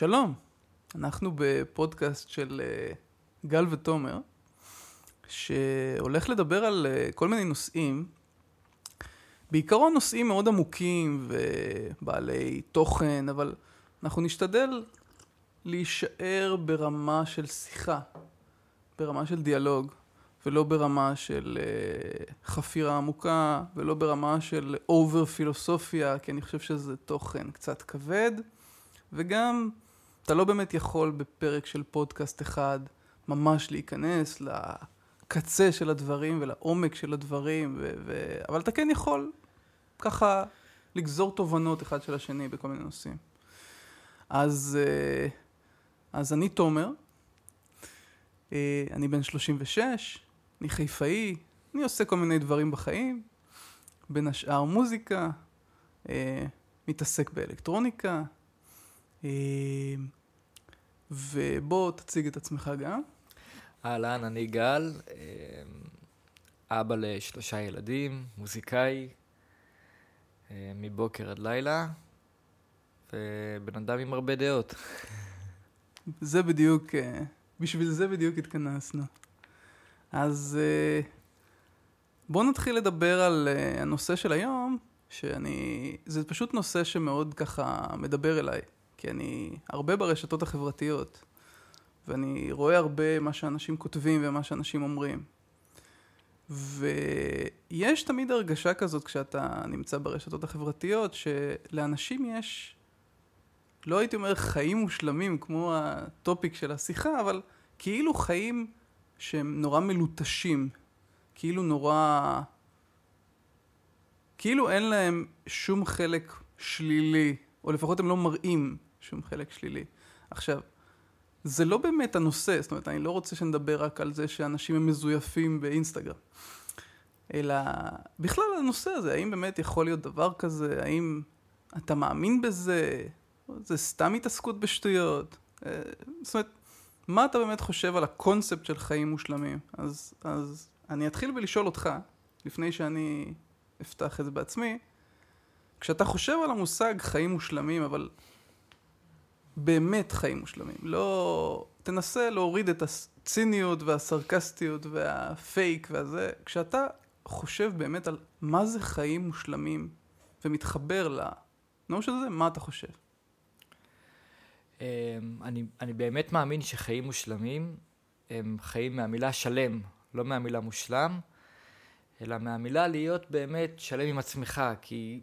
שלום, אנחנו בפודקאסט של אה, גל ותומר, שהולך לדבר על אה, כל מיני נושאים, בעיקרון נושאים מאוד עמוקים ובעלי תוכן, אבל אנחנו נשתדל להישאר ברמה של שיחה, ברמה של דיאלוג, ולא ברמה של uh, חפירה עמוקה, ולא ברמה של אובר פילוסופיה, כי אני חושב שזה תוכן קצת כבד, וגם אתה לא באמת יכול בפרק של פודקאסט אחד ממש להיכנס לקצה של הדברים ולעומק של הדברים, ו- ו- אבל אתה כן יכול ככה לגזור תובנות אחד של השני בכל מיני נושאים. אז, אה, אז אני תומר, אה, אני בן 36, אני חיפאי, אני עושה כל מיני דברים בחיים, בין השאר מוזיקה, אה, מתעסק באלקטרוניקה, ובוא תציג את עצמך גם. אהלן, אני גל, אבא לשלושה ילדים, מוזיקאי, מבוקר עד לילה, ובן אדם עם הרבה דעות. זה בדיוק, אה, בשביל זה בדיוק התכנסנו. אז אה, בואו נתחיל לדבר על אה, הנושא של היום, שאני, זה פשוט נושא שמאוד ככה מדבר אליי, כי אני הרבה ברשתות החברתיות, ואני רואה הרבה מה שאנשים כותבים ומה שאנשים אומרים. ויש תמיד הרגשה כזאת כשאתה נמצא ברשתות החברתיות, שלאנשים יש לא הייתי אומר חיים מושלמים כמו הטופיק של השיחה, אבל כאילו חיים שהם נורא מלוטשים, כאילו נורא... כאילו אין להם שום חלק שלילי, או לפחות הם לא מראים שום חלק שלילי. עכשיו, זה לא באמת הנושא, זאת אומרת, אני לא רוצה שנדבר רק על זה שאנשים הם מזויפים באינסטגרם. אלא בכלל הנושא הזה, האם באמת יכול להיות דבר כזה, האם אתה מאמין בזה, זה סתם התעסקות בשטויות. אה, זאת אומרת, מה אתה באמת חושב על הקונספט של חיים מושלמים? אז, אז אני אתחיל בלשאול אותך, לפני שאני אפתח את זה בעצמי, כשאתה חושב על המושג חיים מושלמים, אבל באמת חיים מושלמים, לא... תנסה להוריד את הציניות והסרקסטיות והפייק והזה, כשאתה חושב באמת על מה זה חיים מושלמים ומתחבר לנושא הזה, מה אתה חושב? אמ, אני, אני באמת מאמין שחיים מושלמים הם חיים מהמילה שלם, לא מהמילה מושלם, אלא מהמילה להיות באמת שלם עם עצמך, כי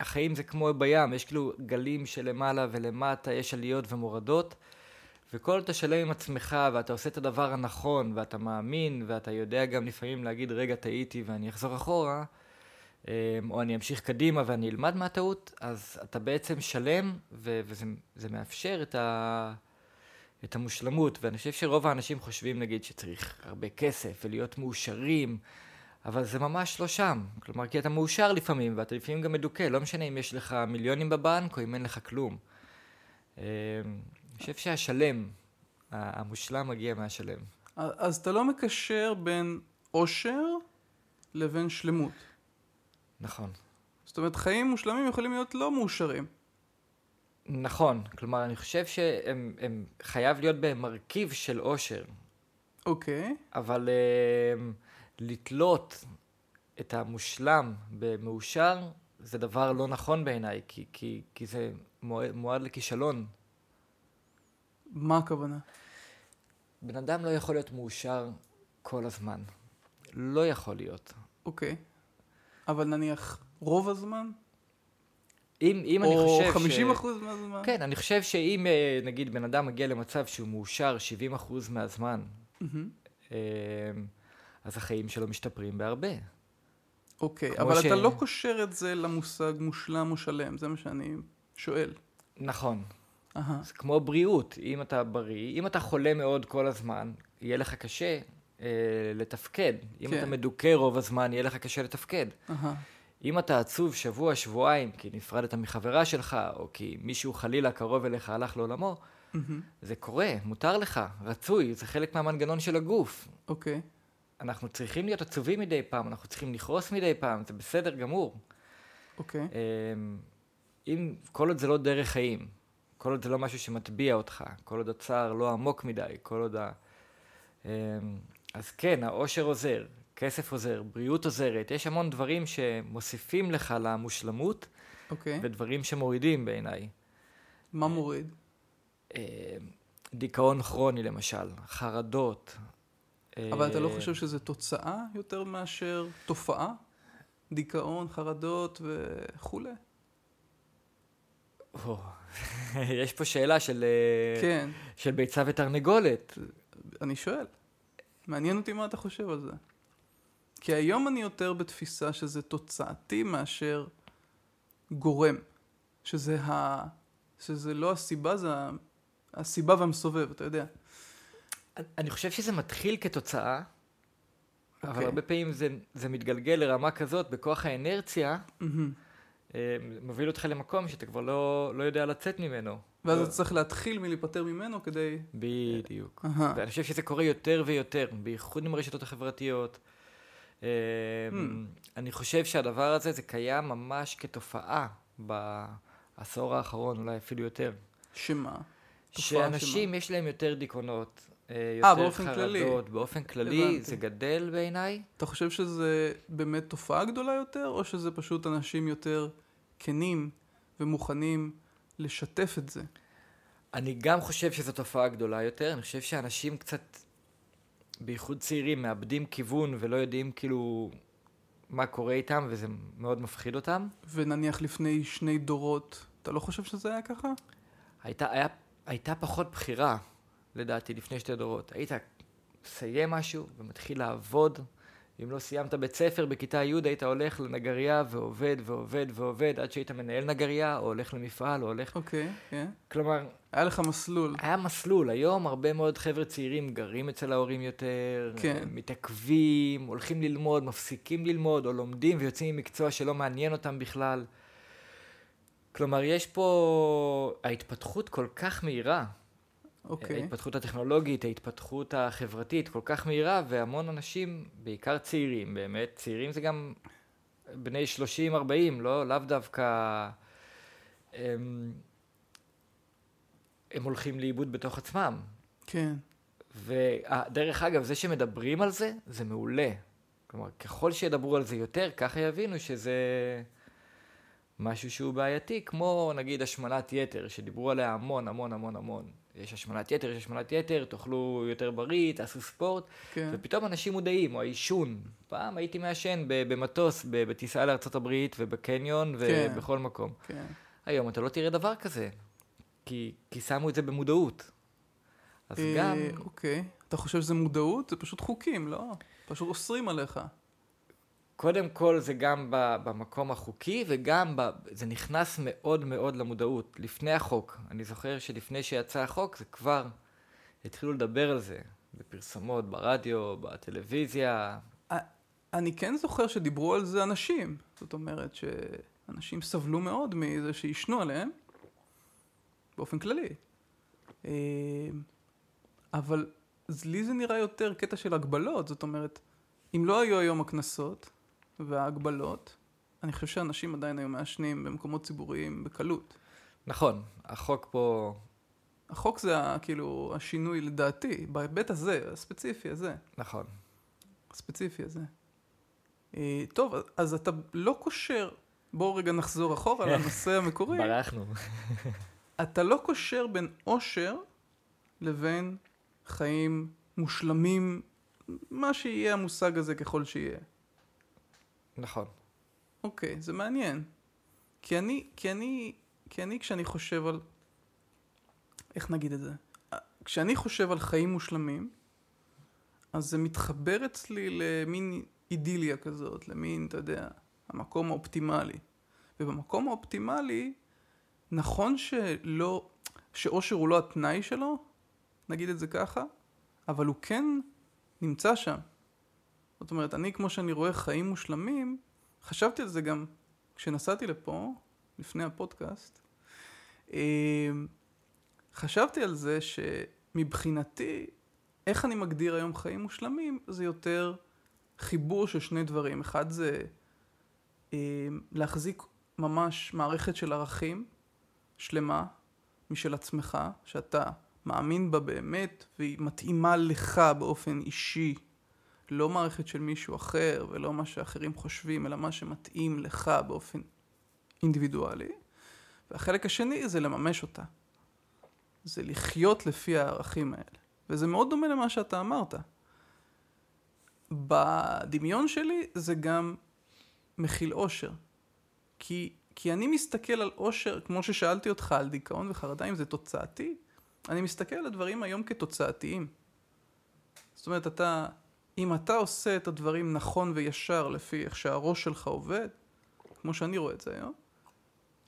החיים זה כמו בים, יש כאילו גלים שלמעלה ולמטה, יש עליות ומורדות, וכל אתה שלם עם עצמך ואתה עושה את הדבר הנכון ואתה מאמין ואתה יודע גם לפעמים להגיד רגע טעיתי ואני אחזור אחורה, אמ, או אני אמשיך קדימה ואני אלמד מהטעות, אז אתה בעצם שלם, ו- וזה מאפשר את, ה- את המושלמות. ואני חושב שרוב האנשים חושבים, נגיד, שצריך הרבה כסף ולהיות מאושרים, אבל זה ממש לא שם. כלומר, כי אתה מאושר לפעמים, ואתה לפעמים גם מדוכא, לא משנה אם יש לך מיליונים בבנק או אם אין לך כלום. אמ, אני חושב שהשלם, המושלם מגיע מהשלם. אז אתה לא מקשר בין עושר לבין שלמות. נכון. זאת אומרת, חיים מושלמים יכולים להיות לא מאושרים. נכון, כלומר, אני חושב שהם חייב להיות בהם מרכיב של אושר. אוקיי. אבל uh, לתלות את המושלם במאושר, זה דבר לא נכון בעיניי, כי, כי, כי זה מועד, מועד לכישלון. מה הכוונה? בן אדם לא יכול להיות מאושר כל הזמן. לא יכול להיות. אוקיי. אבל נניח רוב הזמן? אם, אם אני חושב ש... או 50 אחוז מהזמן? כן, אני חושב שאם אה, נגיד בן אדם מגיע למצב שהוא מאושר 70 אחוז מהזמן, mm-hmm. אז החיים שלו משתפרים בהרבה. אוקיי, אבל ש... אתה לא קושר את זה למושג מושלם או שלם, זה מה שאני שואל. נכון. Uh-huh. זה כמו בריאות, אם אתה בריא, אם אתה חולה מאוד כל הזמן, יהיה לך קשה אה, לתפקד. אם כן. אתה מדוכא רוב הזמן, יהיה לך קשה לתפקד. Uh-huh. אם אתה עצוב שבוע, שבועיים, כי נפרדת מחברה שלך, או כי מישהו חלילה קרוב אליך הלך לעולמו, mm-hmm. זה קורה, מותר לך, רצוי, זה חלק מהמנגנון של הגוף. אוקיי. Okay. אנחנו צריכים להיות עצובים מדי פעם, אנחנו צריכים לכעוס מדי פעם, זה בסדר גמור. אוקיי. Okay. אמ, אם, כל עוד זה לא דרך חיים, כל עוד זה לא משהו שמטביע אותך, כל עוד הצער לא עמוק מדי, כל עוד ה... אמ, אז כן, העושר עוזר, כסף עוזר, בריאות עוזרת, יש המון דברים שמוסיפים לך למושלמות, אוקיי. ודברים שמורידים בעיניי. מה מוריד? אמ, דיכאון כרוני למשל, חרדות. אבל אתה לא אה, חושב שזה תוצאה יותר מאשר תופעה? דיכאון, חרדות וכולי? יש פה שאלה של, אה, כן, של ביצה ותרנגולת. אני שואל. מעניין אותי מה אתה חושב על זה. כי היום אני יותר בתפיסה שזה תוצאתי מאשר גורם. שזה, ה... שזה לא הסיבה, זה. הסיבה והמסובב, אתה יודע. אני חושב שזה מתחיל כתוצאה, אבל אוקיי. הרבה פעמים זה, זה מתגלגל לרמה כזאת, בכוח האנרציה, מהמם. אה, מוביל אותך למקום שאתה כבר לא, לא יודע לצאת ממנו. ואז לא. אתה צריך להתחיל מלהיפטר ממנו כדי... בדיוק. אהה. ואני חושב שזה קורה יותר ויותר, בייחוד עם הרשתות החברתיות. אה, Hmm. אני חושב שהדבר הזה, זה קיים ממש כתופעה בעשור האחרון, אולי אפילו יותר. שמה? שאנשים יש להם יותר דיכאונות, אה, אה, יותר באופן כללי. חרדות, באופן כללי, הבנתי. זה גדל בעיניי. אתה חושב שזה באמת תופעה גדולה יותר, או שזה פשוט אנשים יותר כנים ומוכנים לשתף את זה? אני גם חושב שזו תופעה גדולה יותר, אני חושב שאנשים קצת, בייחוד צעירים, מאבדים כיוון ולא יודעים כאילו מה קורה איתם, וזה מאוד מפחיד אותם. ונניח לפני שני דורות, אתה לא חושב שזה היה ככה? הייתה, היה, הייתה פחות בחירה, לדעתי, לפני שתי דורות. היית מסיים משהו ומתחיל לעבוד. אם לא סיימת בית ספר בכיתה י' היית הולך לנגרייה ועובד ועובד ועובד עד שהיית מנהל נגרייה, או הולך למפעל, או הולך... אוקיי, כן. כלומר, היה לך מסלול. היה מסלול. היום הרבה מאוד חבר'ה צעירים גרים אצל ההורים יותר, כן. מתעכבים, הולכים ללמוד, מפסיקים ללמוד, או לומדים ויוצאים עם מקצוע שלא מעניין אותם בכלל. כלומר, יש פה... ההתפתחות כל כך מהירה. אוקיי. ההתפתחות הטכנולוגית, ההתפתחות החברתית כל כך מהירה, והמון אנשים, בעיקר צעירים באמת, צעירים זה גם בני 30-40, לא, לאו דווקא... הם, הם הולכים לאיבוד בתוך עצמם. כן. ודרך אגב, זה שמדברים על זה, זה מעולה. כלומר, ככל שידברו על זה יותר, ככה יבינו שזה משהו שהוא בעייתי, כמו נגיד השמנת יתר, שדיברו עליה המון המון המון המון. יש השמנת יתר, יש השמנת יתר, תאכלו יותר בריא, תעשו ספורט, כן. ופתאום אנשים מודעים, או העישון. פעם הייתי מעשן במטוס, בטיסה לארה"ב ובקניון כן. ובכל מקום. כן. היום אתה לא תראה דבר כזה, כי, כי שמו את זה במודעות. אז אה, גם, אוקיי. אתה חושב שזה מודעות? זה פשוט חוקים, לא? פשוט אוסרים עליך. קודם כל זה גם במקום החוקי, וגם ב- זה נכנס מאוד מאוד למודעות. לפני החוק, אני זוכר שלפני שיצא החוק, זה כבר התחילו לדבר על זה, בפרסומות, ברדיו, בטלוויזיה. אני כן זוכר שדיברו על זה אנשים. זאת אומרת שאנשים סבלו מאוד מזה שעישנו עליהם, באופן כללי. אה, אבל לי זה נראה יותר קטע של הגבלות. זאת אומרת, אם לא היו היום הקנסות וההגבלות, אני חושב שאנשים עדיין היו מעשנים במקומות ציבוריים בקלות. נכון, החוק פה, החוק זה כאילו השינוי לדעתי, בהיבט הזה, הספציפי הזה. נכון. הספציפי הזה. אה, טוב, אז אתה לא קושר, בואו רגע נחזור אחורה לנושא המקורי. ברחנו. אתה לא קושר בין אושר לבין חיים מושלמים, מה שיהיה המושג הזה ככל שיהיה. נכון. אוקיי, זה מעניין. כי אני, כי אני, כי אני כשאני חושב על... איך נגיד את זה? כשאני חושב על חיים מושלמים, אז זה מתחבר אצלי למין אידיליה כזאת, למין, אתה יודע, המקום האופטימלי. ובמקום האופטימלי, נכון שלא, שאושר הוא לא התנאי שלו, נגיד את זה ככה, אבל הוא כן נמצא שם. זאת אומרת, אני, כמו שאני רואה חיים מושלמים, חשבתי על זה גם כשנסעתי לפה, לפני הפודקאסט. אה, חשבתי על זה שמבחינתי, איך אני מגדיר היום חיים מושלמים, זה יותר חיבור של שני דברים. אחד זה אה, להחזיק ממש מערכת של ערכים שלמה, משל עצמך, שאתה מאמין בה באמת, והיא מתאימה לך באופן אישי, לא מערכת של מישהו אחר, ולא מה שאחרים חושבים, אלא מה שמתאים לך באופן אינדיבידואלי. והחלק השני זה לממש אותה. זה לחיות לפי הערכים האלה. וזה מאוד דומה למה שאתה אמרת. בדמיון שלי זה גם מכיל אושר. כי, כי אני מסתכל על אושר, כמו ששאלתי אותך על דיכאון וחרדה, אם זה תוצאתי, אני מסתכל על הדברים היום כתוצאתיים. זאת אומרת, אתה, אם אתה עושה את הדברים נכון וישר לפי איך שהראש שלך עובד, כמו שאני רואה את זה היום,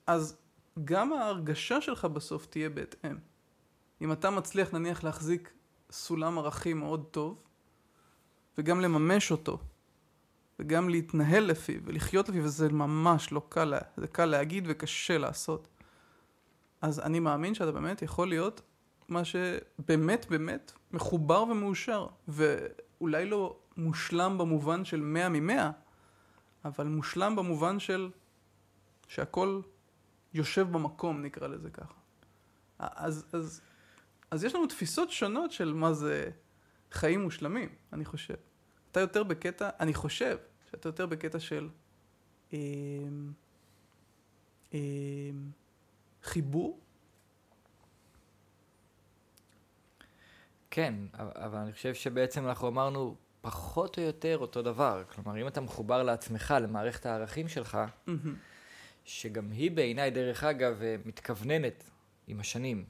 אז גם ההרגשה שלך בסוף תהיה בהתאם. אם אתה מצליח נניח להחזיק סולם ערכים מאוד טוב, וגם לממש אותו, וגם להתנהל לפיו ולחיות לפיו, וזה ממש לא קל, זה קל להגיד וקשה לעשות. אז אני מאמין שאתה באמת יכול להיות מה שבאמת באמת מחובר ומאושר, ואולי לא מושלם במובן של מאה ממאה, אבל מושלם במובן של שהכל יושב במקום, נקרא לזה ככה. אז, אז, אז יש לנו תפיסות שונות של מה זה חיים מושלמים, אני חושב. אתה יותר בקטע, אני חושב שאתה יותר בקטע של אה, אה, חיבור. כן, אבל אני חושב שבעצם אנחנו אמרנו פחות או יותר אותו דבר. כלומר, אם אתה מחובר לעצמך, למערכת הערכים שלך, mm-hmm. שגם היא בעיניי, דרך אגב, אה, מתכווננת עם השנים.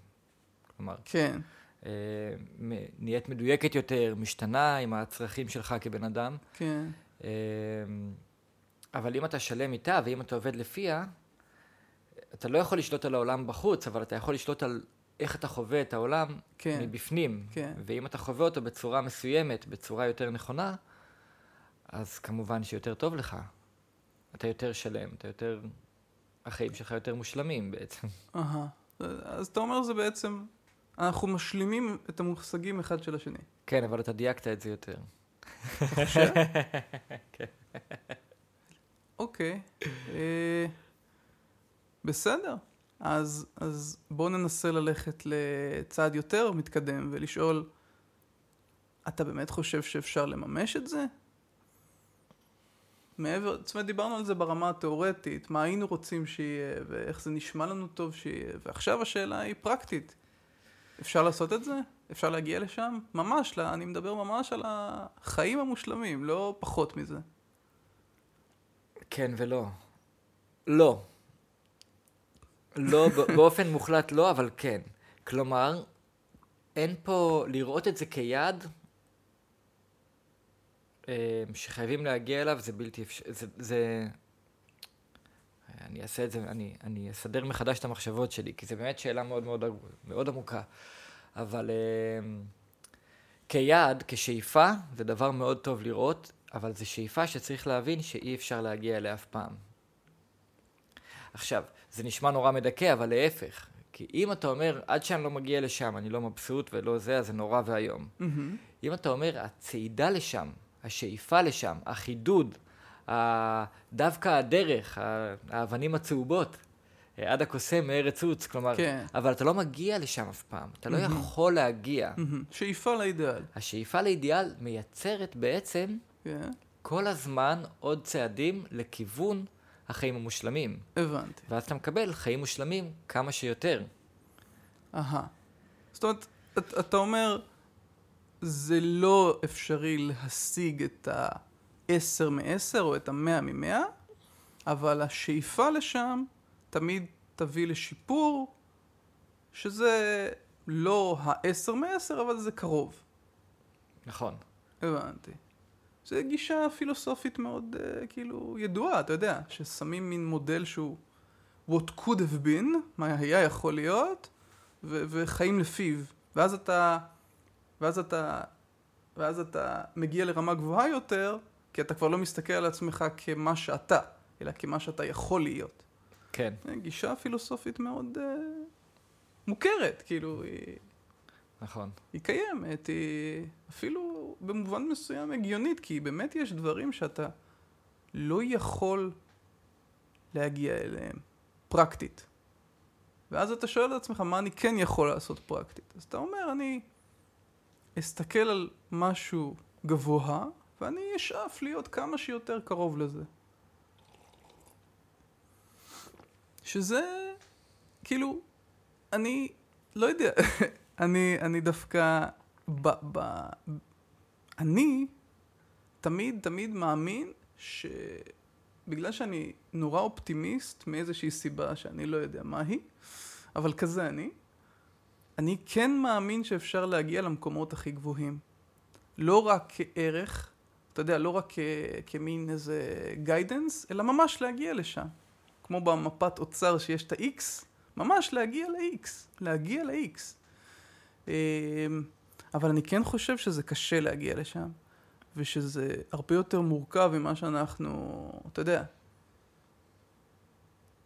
כלומר, כן. אה, נהיית מדויקת יותר, משתנה עם הצרכים שלך כבן אדם. כן. אה, אבל אם אתה שלם איתה ואם אתה עובד לפיה, אתה לא יכול לשלוט על העולם בחוץ, אבל אתה יכול לשלוט על איך אתה חווה את העולם כן. מבפנים. כן. ואם אתה חווה אותו בצורה מסוימת, בצורה יותר נכונה, אז כמובן שיותר טוב לך. אתה יותר שלם, אתה יותר... החיים שלך יותר מושלמים בעצם. אהה. אז אתה אומר זה בעצם, אנחנו משלימים את המושגים אחד של השני. כן, אבל אתה דייקת את זה יותר. אתה חושב? כן. אוקיי. אה, בסדר. אז, אז בואו ננסה ללכת לצעד יותר מתקדם ולשאול, אתה באמת חושב שאפשר לממש את זה? מעבר, זאת אומרת, דיברנו על זה ברמה התיאורטית, מה היינו רוצים שיהיה, ואיך זה נשמע לנו טוב שיהיה, ועכשיו השאלה היא פרקטית. אפשר לעשות את זה? אפשר להגיע לשם? ממש, אני מדבר ממש על החיים המושלמים, לא פחות מזה. כן ולא. לא. לא, באופן מוחלט לא, אבל כן. כלומר, אין פה לראות את זה כיעד אה, שחייבים להגיע אליו, זה בלתי אפשרי, זה, זה... אני אעשה את זה, אני, אני אסדר מחדש את המחשבות שלי, כי זו באמת שאלה מאוד מאוד, מאוד עמוקה. אבל uh, כיעד, כשאיפה, זה דבר מאוד טוב לראות, אבל זו שאיפה שצריך להבין שאי אפשר להגיע אליה אף פעם. עכשיו, זה נשמע נורא מדכא, אבל להפך. כי אם אתה אומר, עד שאני לא מגיע לשם, אני לא מבסוט ולא זה, אז זה נורא ואיום. Mm-hmm. אם אתה אומר, הצעידה לשם, השאיפה לשם, החידוד, דווקא הדרך, האבנים הצהובות, עד הקוסם מארץ עוץ, כלומר, כן. אבל אתה לא מגיע לשם אף פעם, אתה לא mm-hmm. יכול להגיע. Mm-hmm. שאיפה לאידיאל. השאיפה לאידיאל מייצרת בעצם yeah. כן. כל הזמן עוד צעדים לכיוון החיים המושלמים. הבנתי. ואז אתה מקבל חיים מושלמים כמה שיותר. אהה. זאת אומרת, אתה אומר, זה לא אפשרי להשיג את ה-10 מ-10 או את ה-100 מ-100, אבל השאיפה לשם תמיד תביא לשיפור, שזה לא ה-10 מ-10, אבל זה קרוב. נכון. הבנתי. זו גישה פילוסופית מאוד uh, כאילו ידועה, אתה יודע, ששמים מין מודל שהוא what could have been, מה היה יכול להיות, ו- וחיים לפיו. ואז אתה ואז אתה, ואז אתה מגיע לרמה גבוהה יותר, כי אתה כבר לא מסתכל על עצמך כמה שאתה, אלא כמה שאתה יכול להיות. כן. גישה פילוסופית מאוד uh, מוכרת, כאילו, היא... נכון. היא קיימת, היא אפילו במובן מסוים הגיונית, כי באמת יש דברים שאתה לא יכול להגיע אליהם, פרקטית. ואז אתה שואל את עצמך, מה אני כן יכול לעשות פרקטית? אז אתה אומר, אני אסתכל על משהו גבוה, ואני אשאף להיות כמה שיותר קרוב לזה. שזה, כאילו, אני לא יודע, אני, אני דווקא, ב, ב, אני תמיד תמיד מאמין שבגלל שאני נורא אופטימיסט מאיזושהי סיבה שאני לא יודע מה היא, אבל כזה אני, אני כן מאמין שאפשר להגיע למקומות הכי גבוהים. לא רק כערך, אתה יודע, לא רק כ, כמין איזה גיידנס, אלא ממש להגיע לשם. כמו במפת אוצר שיש את ה-X, ממש להגיע ל-X, להגיע ל-X. אמ, אבל אני כן חושב שזה קשה להגיע לשם, ושזה הרבה יותר מורכב ממה שאנחנו, אתה יודע,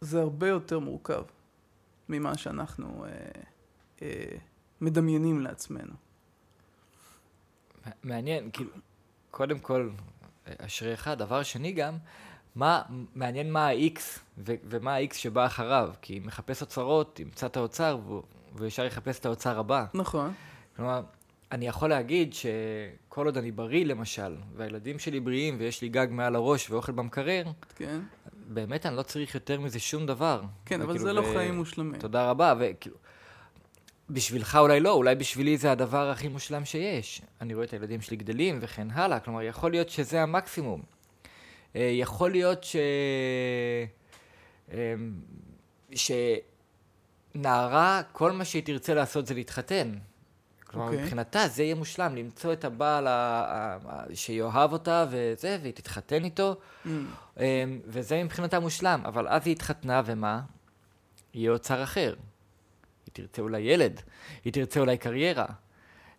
זה הרבה יותר מורכב ממה שאנחנו אה, אה, מדמיינים לעצמנו. מעניין, כאילו, קודם כל, אשריך, דבר שני גם, מה, מעניין מה ה-X ומה ה-X שבא אחריו, כי מחפש אוצרות, ימצא את האוצר וישר יחפש את האוצר הבא. נכון. כלומר, אני יכול להגיד שכל עוד אני בריא למשל, והילדים שלי בריאים ויש לי גג מעל הראש ואוכל במקרר, כן. באמת אני לא צריך יותר מזה שום דבר. כן, אבל זה לא חיים מושלמים. תודה רבה, וכאילו, בשבילך אולי לא, אולי בשבילי זה הדבר הכי מושלם שיש. אני רואה את הילדים שלי גדלים וכן הלאה, כלומר, יכול להיות שזה המקסימום. אה, יכול להיות ש... אה, שנערה, כל מה שהיא תרצה לעשות זה להתחתן. כלומר, okay. אוקיי. מבחינתה זה יהיה מושלם, למצוא את הבעל ה... שיאהב אותה וזה, והיא תתחתן איתו, mm. וזה מבחינתה מושלם. אבל אז היא התחתנה, ומה? יהיה אוצר אחר. היא תרצה אולי ילד, היא תרצה אולי קריירה.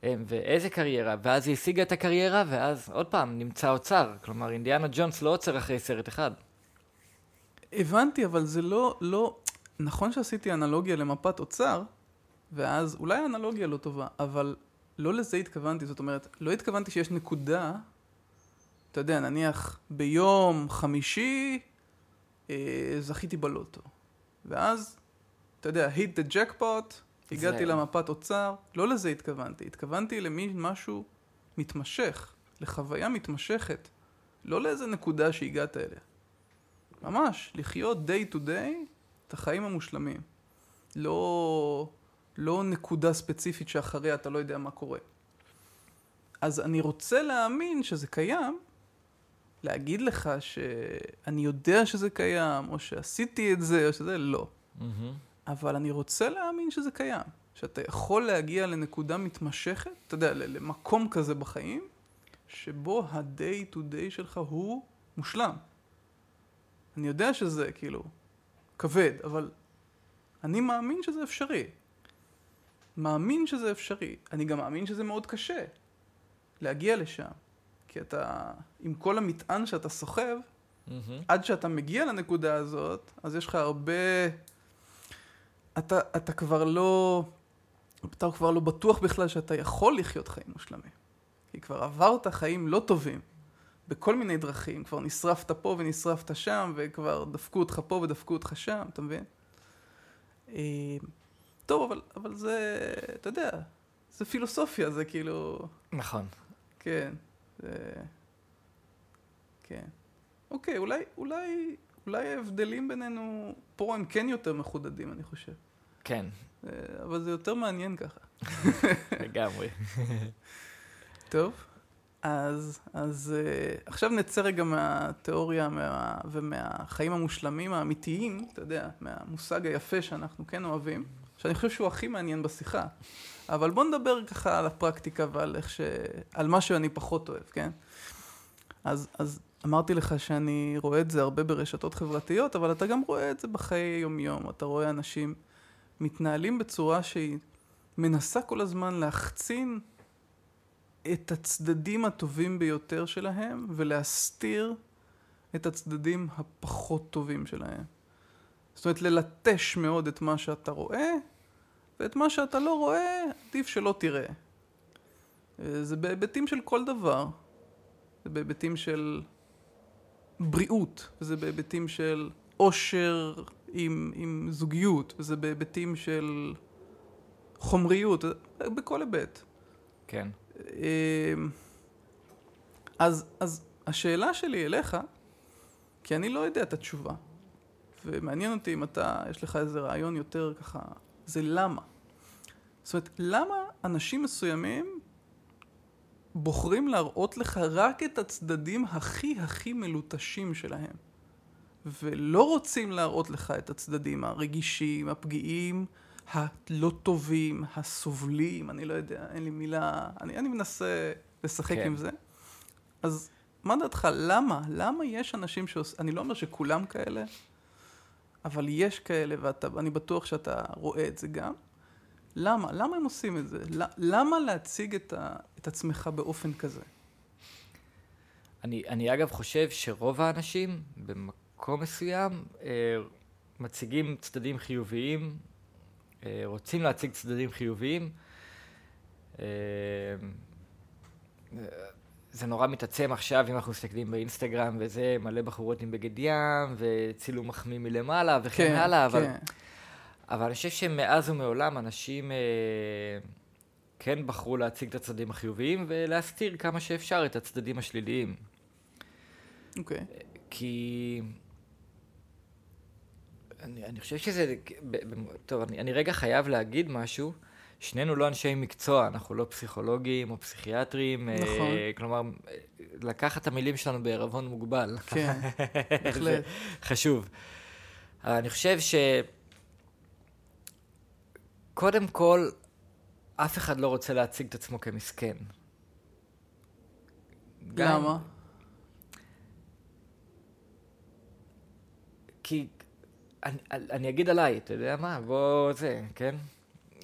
ואיזה קריירה? ואז היא השיגה את הקריירה, ואז עוד פעם, נמצא אוצר. כלומר, אינדיאנה ג'ונס לא עוצר אחרי סרט אחד. הבנתי, אבל זה לא, לא... נכון שעשיתי אנלוגיה למפת אוצר, ואז אולי האנלוגיה לא טובה, אבל לא לזה התכוונתי. זאת אומרת, לא התכוונתי שיש נקודה, אתה יודע, נניח ביום חמישי אה, זכיתי בלוטו. ואז, אתה יודע, hit the jackpot, הגעתי. למפת אוצר, לא לזה התכוונתי, התכוונתי למין משהו מתמשך, לחוויה מתמשכת, לא לאיזה נקודה שהגעת אליה. ממש, לחיות day to day את החיים המושלמים. לא, לא נקודה ספציפית שאחריה אתה לא יודע מה קורה. אז אני רוצה להאמין שזה קיים, להגיד לך שאני יודע שזה קיים, או שעשיתי את זה, או שזה, לא. Mm-hmm. אבל אני רוצה להאמין שזה קיים. שאתה יכול להגיע לנקודה מתמשכת, אתה יודע, למקום כזה בחיים, שבו ה-day to day שלך הוא מושלם. אני יודע שזה כאילו כבד, אבל אני מאמין שזה אפשרי. מאמין שזה אפשרי. אני גם מאמין שזה מאוד קשה להגיע לשם. כי אתה, עם כל המטען שאתה סוחב, mm-hmm. עד שאתה מגיע לנקודה הזאת, אז יש לך הרבה אתה, אתה כבר לא, אתה כבר לא בטוח בכלל שאתה יכול לחיות חיים מושלמים. כי כבר עברת חיים לא טובים בכל מיני דרכים, כבר נשרפת פה ונשרפת שם, וכבר דפקו אותך פה ודפקו אותך שם, אתה מבין? אה, טוב, אבל, אבל זה, אתה יודע, זה פילוסופיה, זה כאילו... נכון. כן, זה... כן. אוקיי, אולי, אולי, אולי ההבדלים בינינו פה הם כן יותר מחודדים, אני חושב. כן. אה, אבל זה יותר מעניין ככה. לגמרי. טוב, אז, אז uh, עכשיו נצא רגע מהתיאוריה מה, ומהחיים המושלמים האמיתיים, אתה יודע, מהמושג היפה שאנחנו כן אוהבים, שאני חושב שהוא הכי מעניין בשיחה. אבל בוא נדבר ככה על הפרקטיקה ועל איך ש... על מה שאני פחות אוהב, כן? אז, אז אמרתי לך שאני רואה את זה הרבה ברשתות חברתיות, אבל אתה גם רואה את זה בחיי יום-יום. אתה רואה אנשים מתנהלים בצורה שהיא מנסה כל הזמן להחצין את הצדדים הטובים ביותר שלהם ולהסתיר את הצדדים הפחות טובים שלהם. זאת אומרת, ללטש מאוד את מה שאתה רואה, ואת מה שאתה לא רואה, עדיף שלא תראה. זה בהיבטים של כל דבר. זה בהיבטים של בריאות, וזה בהיבטים של עושר עם, עם זוגיות, וזה בהיבטים של חומריות, בכל היבט. כן. אמ, אז, אז השאלה שלי אליך, כי אני לא יודע את התשובה, ומעניין אותי אם אתה, יש לך איזה רעיון יותר ככה, זה למה. זאת אומרת, למה אנשים מסוימים בוחרים להראות לך רק את הצדדים הכי הכי מלוטשים שלהם, ולא רוצים להראות לך את הצדדים הרגישים, הפגיעים, הלא טובים, הסובלים, אני לא יודע, אין לי מילה, אני, אני מנסה לשחק כן. עם זה. אז מה דעתך, למה? למה יש אנשים שעושים, אני לא אומר שכולם כאלה, אבל יש כאלה, ואני בטוח שאתה רואה את זה גם. למה? למה הם עושים את זה? למה להציג את, ה, את עצמך באופן כזה? אני, אני אגב חושב שרוב האנשים במקום מסוים אה, מציגים צדדים חיוביים, רוצים להציג צדדים חיוביים. אה, זה נורא מתעצם עכשיו, אם אנחנו מסתכלים באינסטגרם וזה, מלא בחורות עם בגד ים, וצילום מחמיא מלמעלה וכן כן, הלאה, אבל... כן. אבל אני חושב שמאז ומעולם אנשים אה, כן בחרו להציג את הצדדים החיוביים ולהסתיר כמה שאפשר את הצדדים השליליים. אוקיי. Okay. כי... אני, אני חושב שזה... טוב, אני, אני רגע חייב להגיד משהו. שנינו לא אנשי מקצוע, אנחנו לא פסיכולוגים או פסיכיאטרים. אה, נכון. אה, כלומר, לקחת את המילים שלנו בערבון מוגבל. כן, בהחלט. חשוב. אני חושב ש... קודם כל, אף אחד לא רוצה להציג את עצמו כמסכן. למה? כי אני, אני אגיד עליי, אתה יודע מה? בוא זה, כן?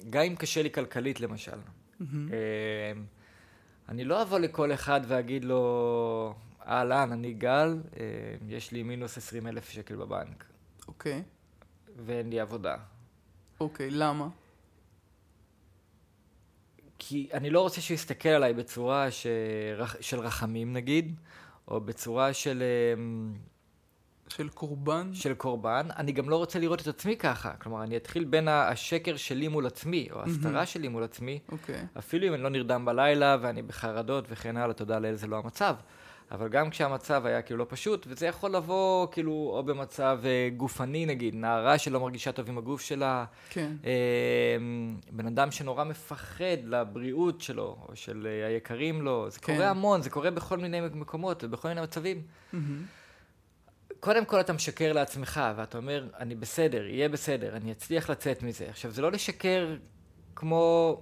גם אם קשה לי כלכלית למשל. Mm-hmm. אני לא אבוא לכל אחד ואגיד לו, אהלן, אני גל, יש לי מינוס 20 אלף שקל בבנק. אוקיי. Okay. ואין לי עבודה. אוקיי, okay, למה? כי אני לא רוצה שהוא יסתכל עליי בצורה ש... של רחמים נגיד, או בצורה של... של קורבן? של קורבן. אני גם לא רוצה לראות את עצמי ככה. כלומר, אני אתחיל בין השקר שלי מול עצמי, או ההסתרה mm-hmm. שלי מול עצמי. אוקיי. Okay. אפילו אם אני לא נרדם בלילה ואני בחרדות וכן הלאה, תודה לאל זה לא המצב. אבל גם כשהמצב היה כאילו לא פשוט, וזה יכול לבוא כאילו או במצב אה, גופני נגיד, נערה שלא מרגישה טוב עם הגוף שלה, כן. אה, בן אדם שנורא מפחד לבריאות שלו, או של אה, היקרים לו, זה כן. קורה המון, זה קורה בכל מיני מקומות ובכל מיני מצבים. Mm-hmm. קודם כל אתה משקר לעצמך, ואתה אומר, אני בסדר, יהיה בסדר, אני אצליח לצאת מזה. עכשיו, זה לא לשקר כמו...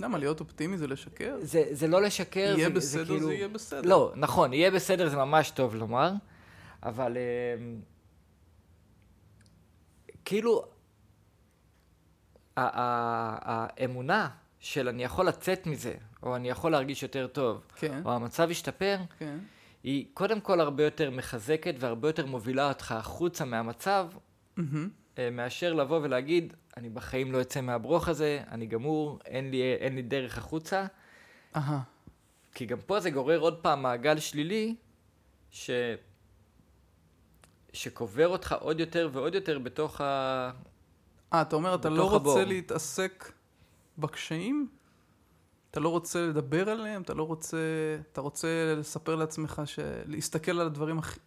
למה, להיות אופטימי זה לשקר? זה, זה לא לשקר, יהיה זה, בסדר, זה כאילו... זה יהיה בסדר. לא, נכון, יהיה בסדר זה ממש טוב לומר, אבל אה, כאילו, האמונה של אני יכול לצאת מזה, או אני יכול להרגיש יותר טוב, כן. או המצב ישתפר, כן. היא קודם כל הרבה יותר מחזקת והרבה יותר מובילה אותך החוצה מהמצב, mm-hmm. מאשר לבוא ולהגיד, אני בחיים לא אצא מהברוך הזה, אני גמור, אין לי, אין לי דרך החוצה. אהה. כי גם פה זה גורר עוד פעם מעגל שלילי, ש... שקובר אותך עוד יותר ועוד יותר בתוך ה... אה, אתה אומר, אתה לא רוצה הבור. להתעסק בקשיים? אתה לא רוצה לדבר עליהם? אתה לא רוצה... אתה רוצה לספר לעצמך, ש... להסתכל על הדברים הכי...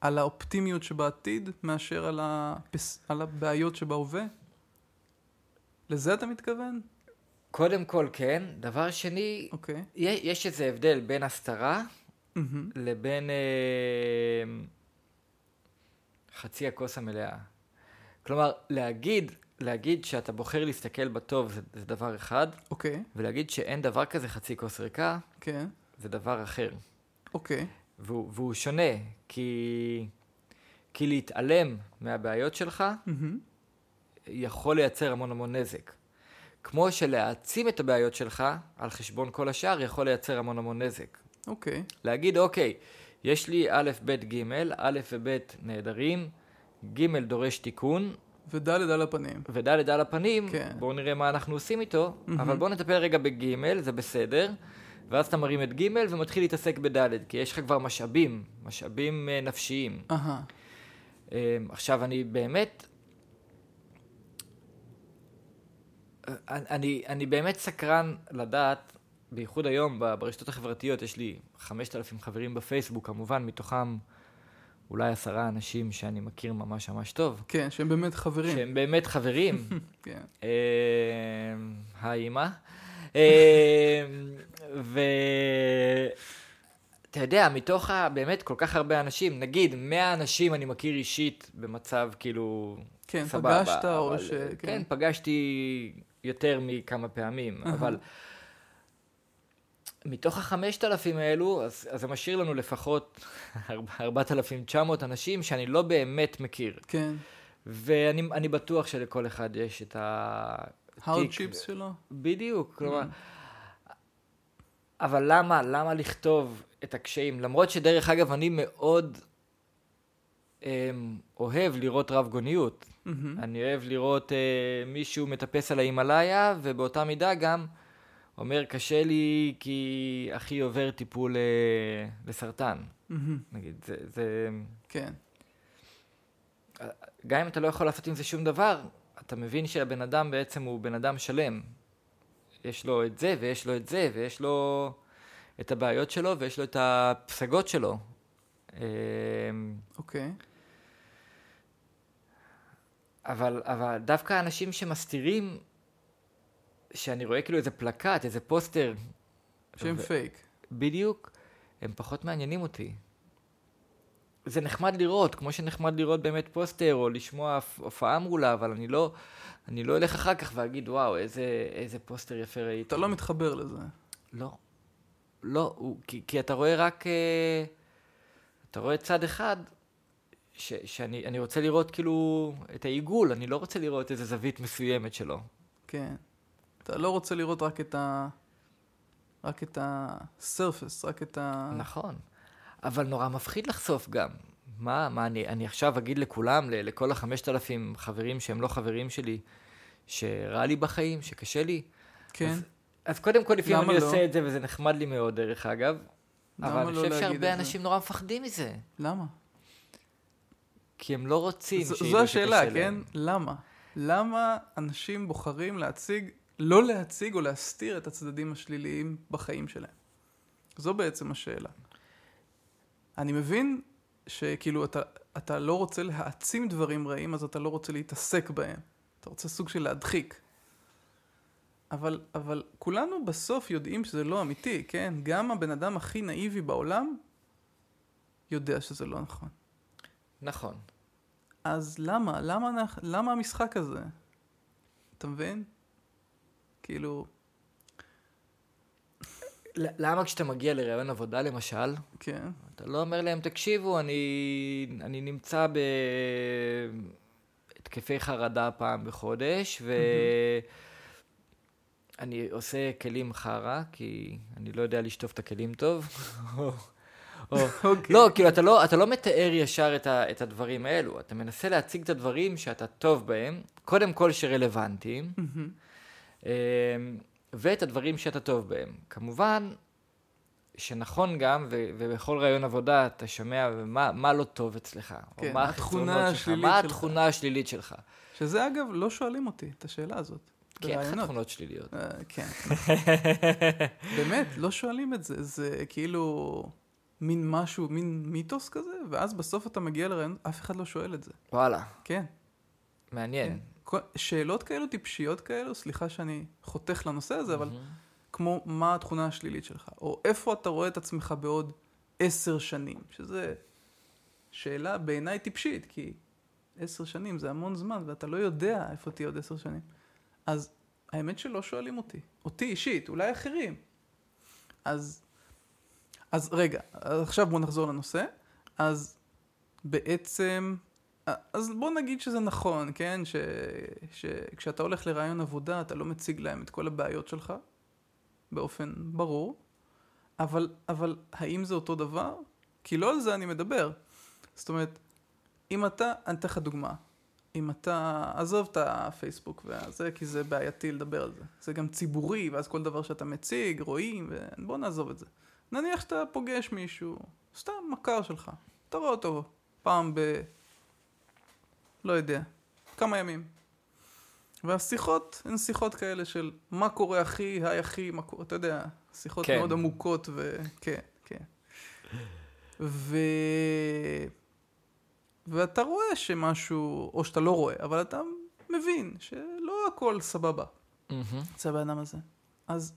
על האופטימיות שבעתיד, מאשר על, הפס... על הבעיות שבהווה? לזה אתה מתכוון? קודם כל כן. דבר שני, okay. אוקיי. יש איזה הבדל בין הסתרה mm-hmm. לבין אה, חצי הכוס המלאה. כלומר, להגיד, להגיד שאתה בוחר להסתכל בטוב זה, זה דבר אחד, אוקיי. Okay. ולהגיד שאין דבר כזה חצי כוס ריקה, כן. Okay. זה דבר אחר. אוקיי. Okay. והוא, והוא שונה, כי, כי להתעלם מהבעיות שלך mm-hmm. יכול לייצר המון המון נזק. כמו שלהעצים את הבעיות שלך על חשבון כל השאר יכול לייצר המון המון נזק. אוקיי. Okay. להגיד, אוקיי, יש לי א', ב', ג', א' וב' נהדרים, ג' דורש תיקון. וד' על הפנים. וד' על הפנים, כן. בואו נראה מה אנחנו עושים איתו, mm-hmm. אבל בואו נטפל רגע בג', זה בסדר. ואז אתה מרים את ג' ומתחיל להתעסק בד', כי יש לך כבר משאבים, משאבים uh, נפשיים. אהה. אה, עכשיו, אני באמת... אה, אני, אני באמת סקרן לדעת, בייחוד היום ברשתות החברתיות, יש לי 5,000 חברים בפייסבוק, כמובן, מתוכם אולי עשרה אנשים שאני מכיר ממש ממש טוב. כן, שהם באמת חברים. שהם באמת חברים. כן. היי אימא. ו... אתה יודע, מתוך ה... באמת כל כך הרבה אנשים, נגיד 100 אנשים אני מכיר אישית במצב כאילו... כן, סבבה, פגשת או אבל, ש... כן, כן. פגשתי יותר מכמה פעמים, אבל מתוך החמשת אלפים האלו, אז, אז זה משאיר לנו לפחות 4,900 אנשים שאני לא באמת מכיר. כן. ואני אני בטוח שלכל אחד יש את ה... הארדשיפס שלו? בדיוק, כלומר... אבל למה, למה לכתוב את הקשיים? למרות שדרך אגב, אני מאוד um, אוהב לראות רב גוניות. מהמם. אני אוהב לראות uh, מישהו מטפס על ההימאליה, ובאותה מידה גם אומר, קשה לי כי אחי עובר טיפול uh, לסרטן. מהמם. נגיד, זה, זה... כן. גם אם אתה לא יכול לעשות עם זה שום דבר, אתה מבין שהבן אדם בעצם הוא בן אדם שלם. יש לו את זה, ויש לו את זה, ויש לו את הבעיות שלו, ויש לו את הפסגות שלו. אמ, אוקיי. אבל, אבל דווקא אנשים שמסתירים, שאני רואה כאילו איזה פלקט, איזה פוסטר, שהם ו- פייק. בדיוק, הם פחות מעניינים אותי. זה נחמד לראות, כמו שנחמד לראות באמת פוסטר, או לשמוע הופעה מעולה, אבל אני לא, אני לא אלך אחר כך ואגיד, וואו, איזה, איזה פוסטר יפה ראיתי. אתה לא מתחבר לזה. לא. לא, הוא, כי, כי אתה רואה רק... אה, אתה רואה צד אחד, ש, שאני אני רוצה לראות כאילו את העיגול, אני לא רוצה לראות איזה זווית מסוימת שלו. כן. אתה לא רוצה לראות רק את ה... רק את הסרפס, רק את ה... נכון. אבל נורא מפחיד לחשוף גם. מה, מה אני, אני עכשיו אגיד לכולם, ל- לכל החמשת אלפים חברים שהם לא חברים שלי, שרע לי בחיים, שקשה לי? כן. אז, אז קודם כל, לפעמים אני לא? עושה את זה, וזה נחמד לי מאוד, דרך אגב. למה אבל אני לא חושב להגיד שהרבה את זה? אנשים נורא מפחדים מזה. למה? כי הם לא רוצים ז- שידעו זו השאלה, שקשה כן? להם. למה? למה אנשים בוחרים להציג, לא להציג או להסתיר את הצדדים השליליים בחיים שלהם? זו בעצם השאלה. אני מבין שכאילו אתה, אתה לא רוצה להעצים דברים רעים, אז אתה לא רוצה להתעסק בהם. אתה רוצה סוג של להדחיק. אבל, אבל כולנו בסוף יודעים שזה לא אמיתי, כן? גם הבן אדם הכי נאיבי בעולם יודע שזה לא נכון. נכון. אז למה? למה, למה המשחק הזה? אתה מבין? כאילו, למה כשאתה מגיע לראיון עבודה, למשל, כן, אתה לא אומר להם, תקשיבו, אני, אני נמצא בהתקפי חרדה פעם בחודש, ואני עושה כלים חרא, כי אני לא יודע לשטוף את הכלים טוב. או, או, אוקיי. לא, כאילו, אתה לא, אתה לא מתאר ישר את, ה, את הדברים האלו, אתה מנסה להציג את הדברים שאתה טוב בהם, קודם כל שרלוונטיים. אמ, ואת הדברים שאתה טוב בהם. כמובן שנכון גם, ו- ובכל רעיון עבודה אתה שומע מה, מה לא טוב אצלך. או כן, מה התכונה החסרונות שלך, השלילית מה שלך. התכונה השלילית שלך. שזה אגב, לא שואלים אותי את השאלה הזאת. כי אין לך בראיונות. תכונות שליליות. אה, כן. באמת, לא שואלים את זה. זה כאילו מין משהו, מין מיתוס כזה, ואז בסוף אתה מגיע לראיון, אף אחד לא שואל את זה. וואלה, כן. מעניין. כל- שאלות כאלו טיפשיות כאלו, סליחה שאני חותך לנושא הזה, אבל. כמו מה התכונה השלילית שלך, או איפה אתה רואה את עצמך בעוד עשר שנים, שזה שאלה בעיניי טיפשית, כי עשר שנים זה המון זמן, ואתה לא יודע איפה תהיה עוד עשר שנים. אז האמת שלא שואלים אותי, אותי אישית, אולי אחרים. אז, אז רגע, עכשיו בואו נחזור לנושא. אז בעצם, אז בוא נגיד שזה נכון, כן? ש, שכשאתה הולך לרעיון עבודה, אתה לא מציג להם את כל הבעיות שלך, באופן ברור, אבל, אבל האם זה אותו דבר? כי לא על זה אני מדבר. זאת אומרת, אם אתה, אני אתן לך דוגמה. אם אתה, עזוב את הפייסבוק וזה, כי זה בעייתי לדבר על זה. זה גם ציבורי, ואז כל דבר שאתה מציג, רואים, ובוא נעזוב את זה. נניח שאתה פוגש מישהו, סתם מכר שלך, אתה רואה אותו פעם לא יודע, כמה ימים. והשיחות הן שיחות כאלה של מה קורה אחי, היי אחי, מה קורה, אתה יודע, שיחות כן. מאוד עמוקות וכן, כן. ו... ואתה רואה שמשהו, או שאתה לא רואה, אבל אתה מבין שלא הכל סבבה. אצל הבן אדם הזה. אז,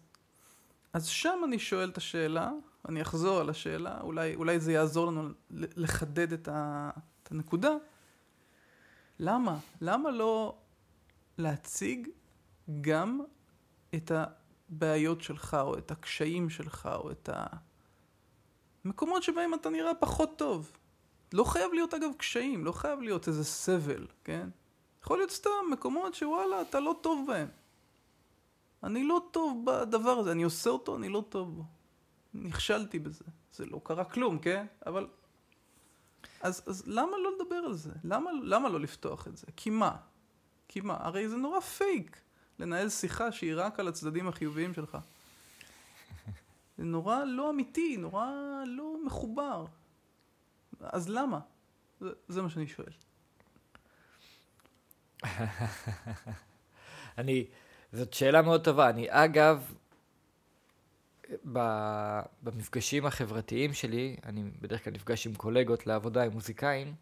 אז שם אני שואל את השאלה, אני אחזור על השאלה, אולי, אולי זה יעזור לנו לחדד את, ה, את הנקודה. למה? למה לא להציג גם את הבעיות שלך, או את הקשיים שלך, או את המקומות שבהם אתה נראה פחות טוב? לא חייב להיות אגב קשיים, לא חייב להיות איזה סבל, כן? יכול להיות סתם מקומות שוואלה, אתה לא טוב בהם. אני לא טוב בדבר הזה, אני עושה אותו, אני לא טוב בו. נכשלתי בזה. זה לא קרה כלום, כן? אבל... אז, אז למה לא לדבר על זה? למה, למה לא לפתוח את זה? כי מה? כי מה? הרי זה נורא פייק לנהל שיחה שהיא רק על הצדדים החיוביים שלך. זה נורא לא אמיתי, נורא לא מחובר. אז למה? זה, זה מה שאני שואל. אני, זאת שאלה מאוד טובה. אני אגב, במפגשים החברתיים שלי, אני בדרך כלל נפגש עם קולגות לעבודה, עם מוזיקאים.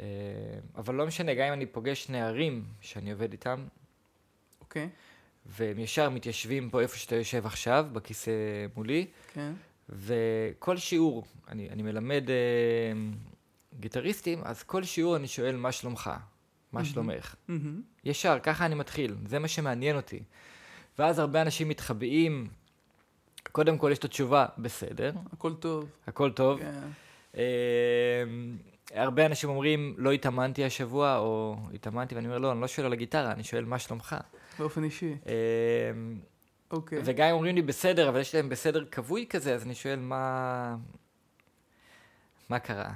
אה, אבל לא משנה, גם אם אני פוגש נערים שאני עובד איתם, אוקיי, והם ישר מתיישבים פה איפה שאתה יושב עכשיו, בכיסא מולי, כן. וכל שיעור, אני, אני מלמד אה, גיטריסטים, אז כל שיעור אני שואל מה שלומך, מה מהמם. שלומך. מהמם. ישר, ככה אני מתחיל, זה מה שמעניין אותי. ואז הרבה אנשים מתחבאים, קודם כל יש את התשובה, בסדר, הכל טוב. הכל טוב. כן. אה, הרבה אנשים אומרים, לא התאמנתי השבוע, או התאמנתי, ואני אומר, לא, אני לא שואל על הגיטרה, אני שואל מה שלומך. באופן אישי. אה, אוקיי. וגם אם אומרים לי בסדר, אבל יש להם בסדר כבוי כזה, אז אני שואל מה... מה קרה?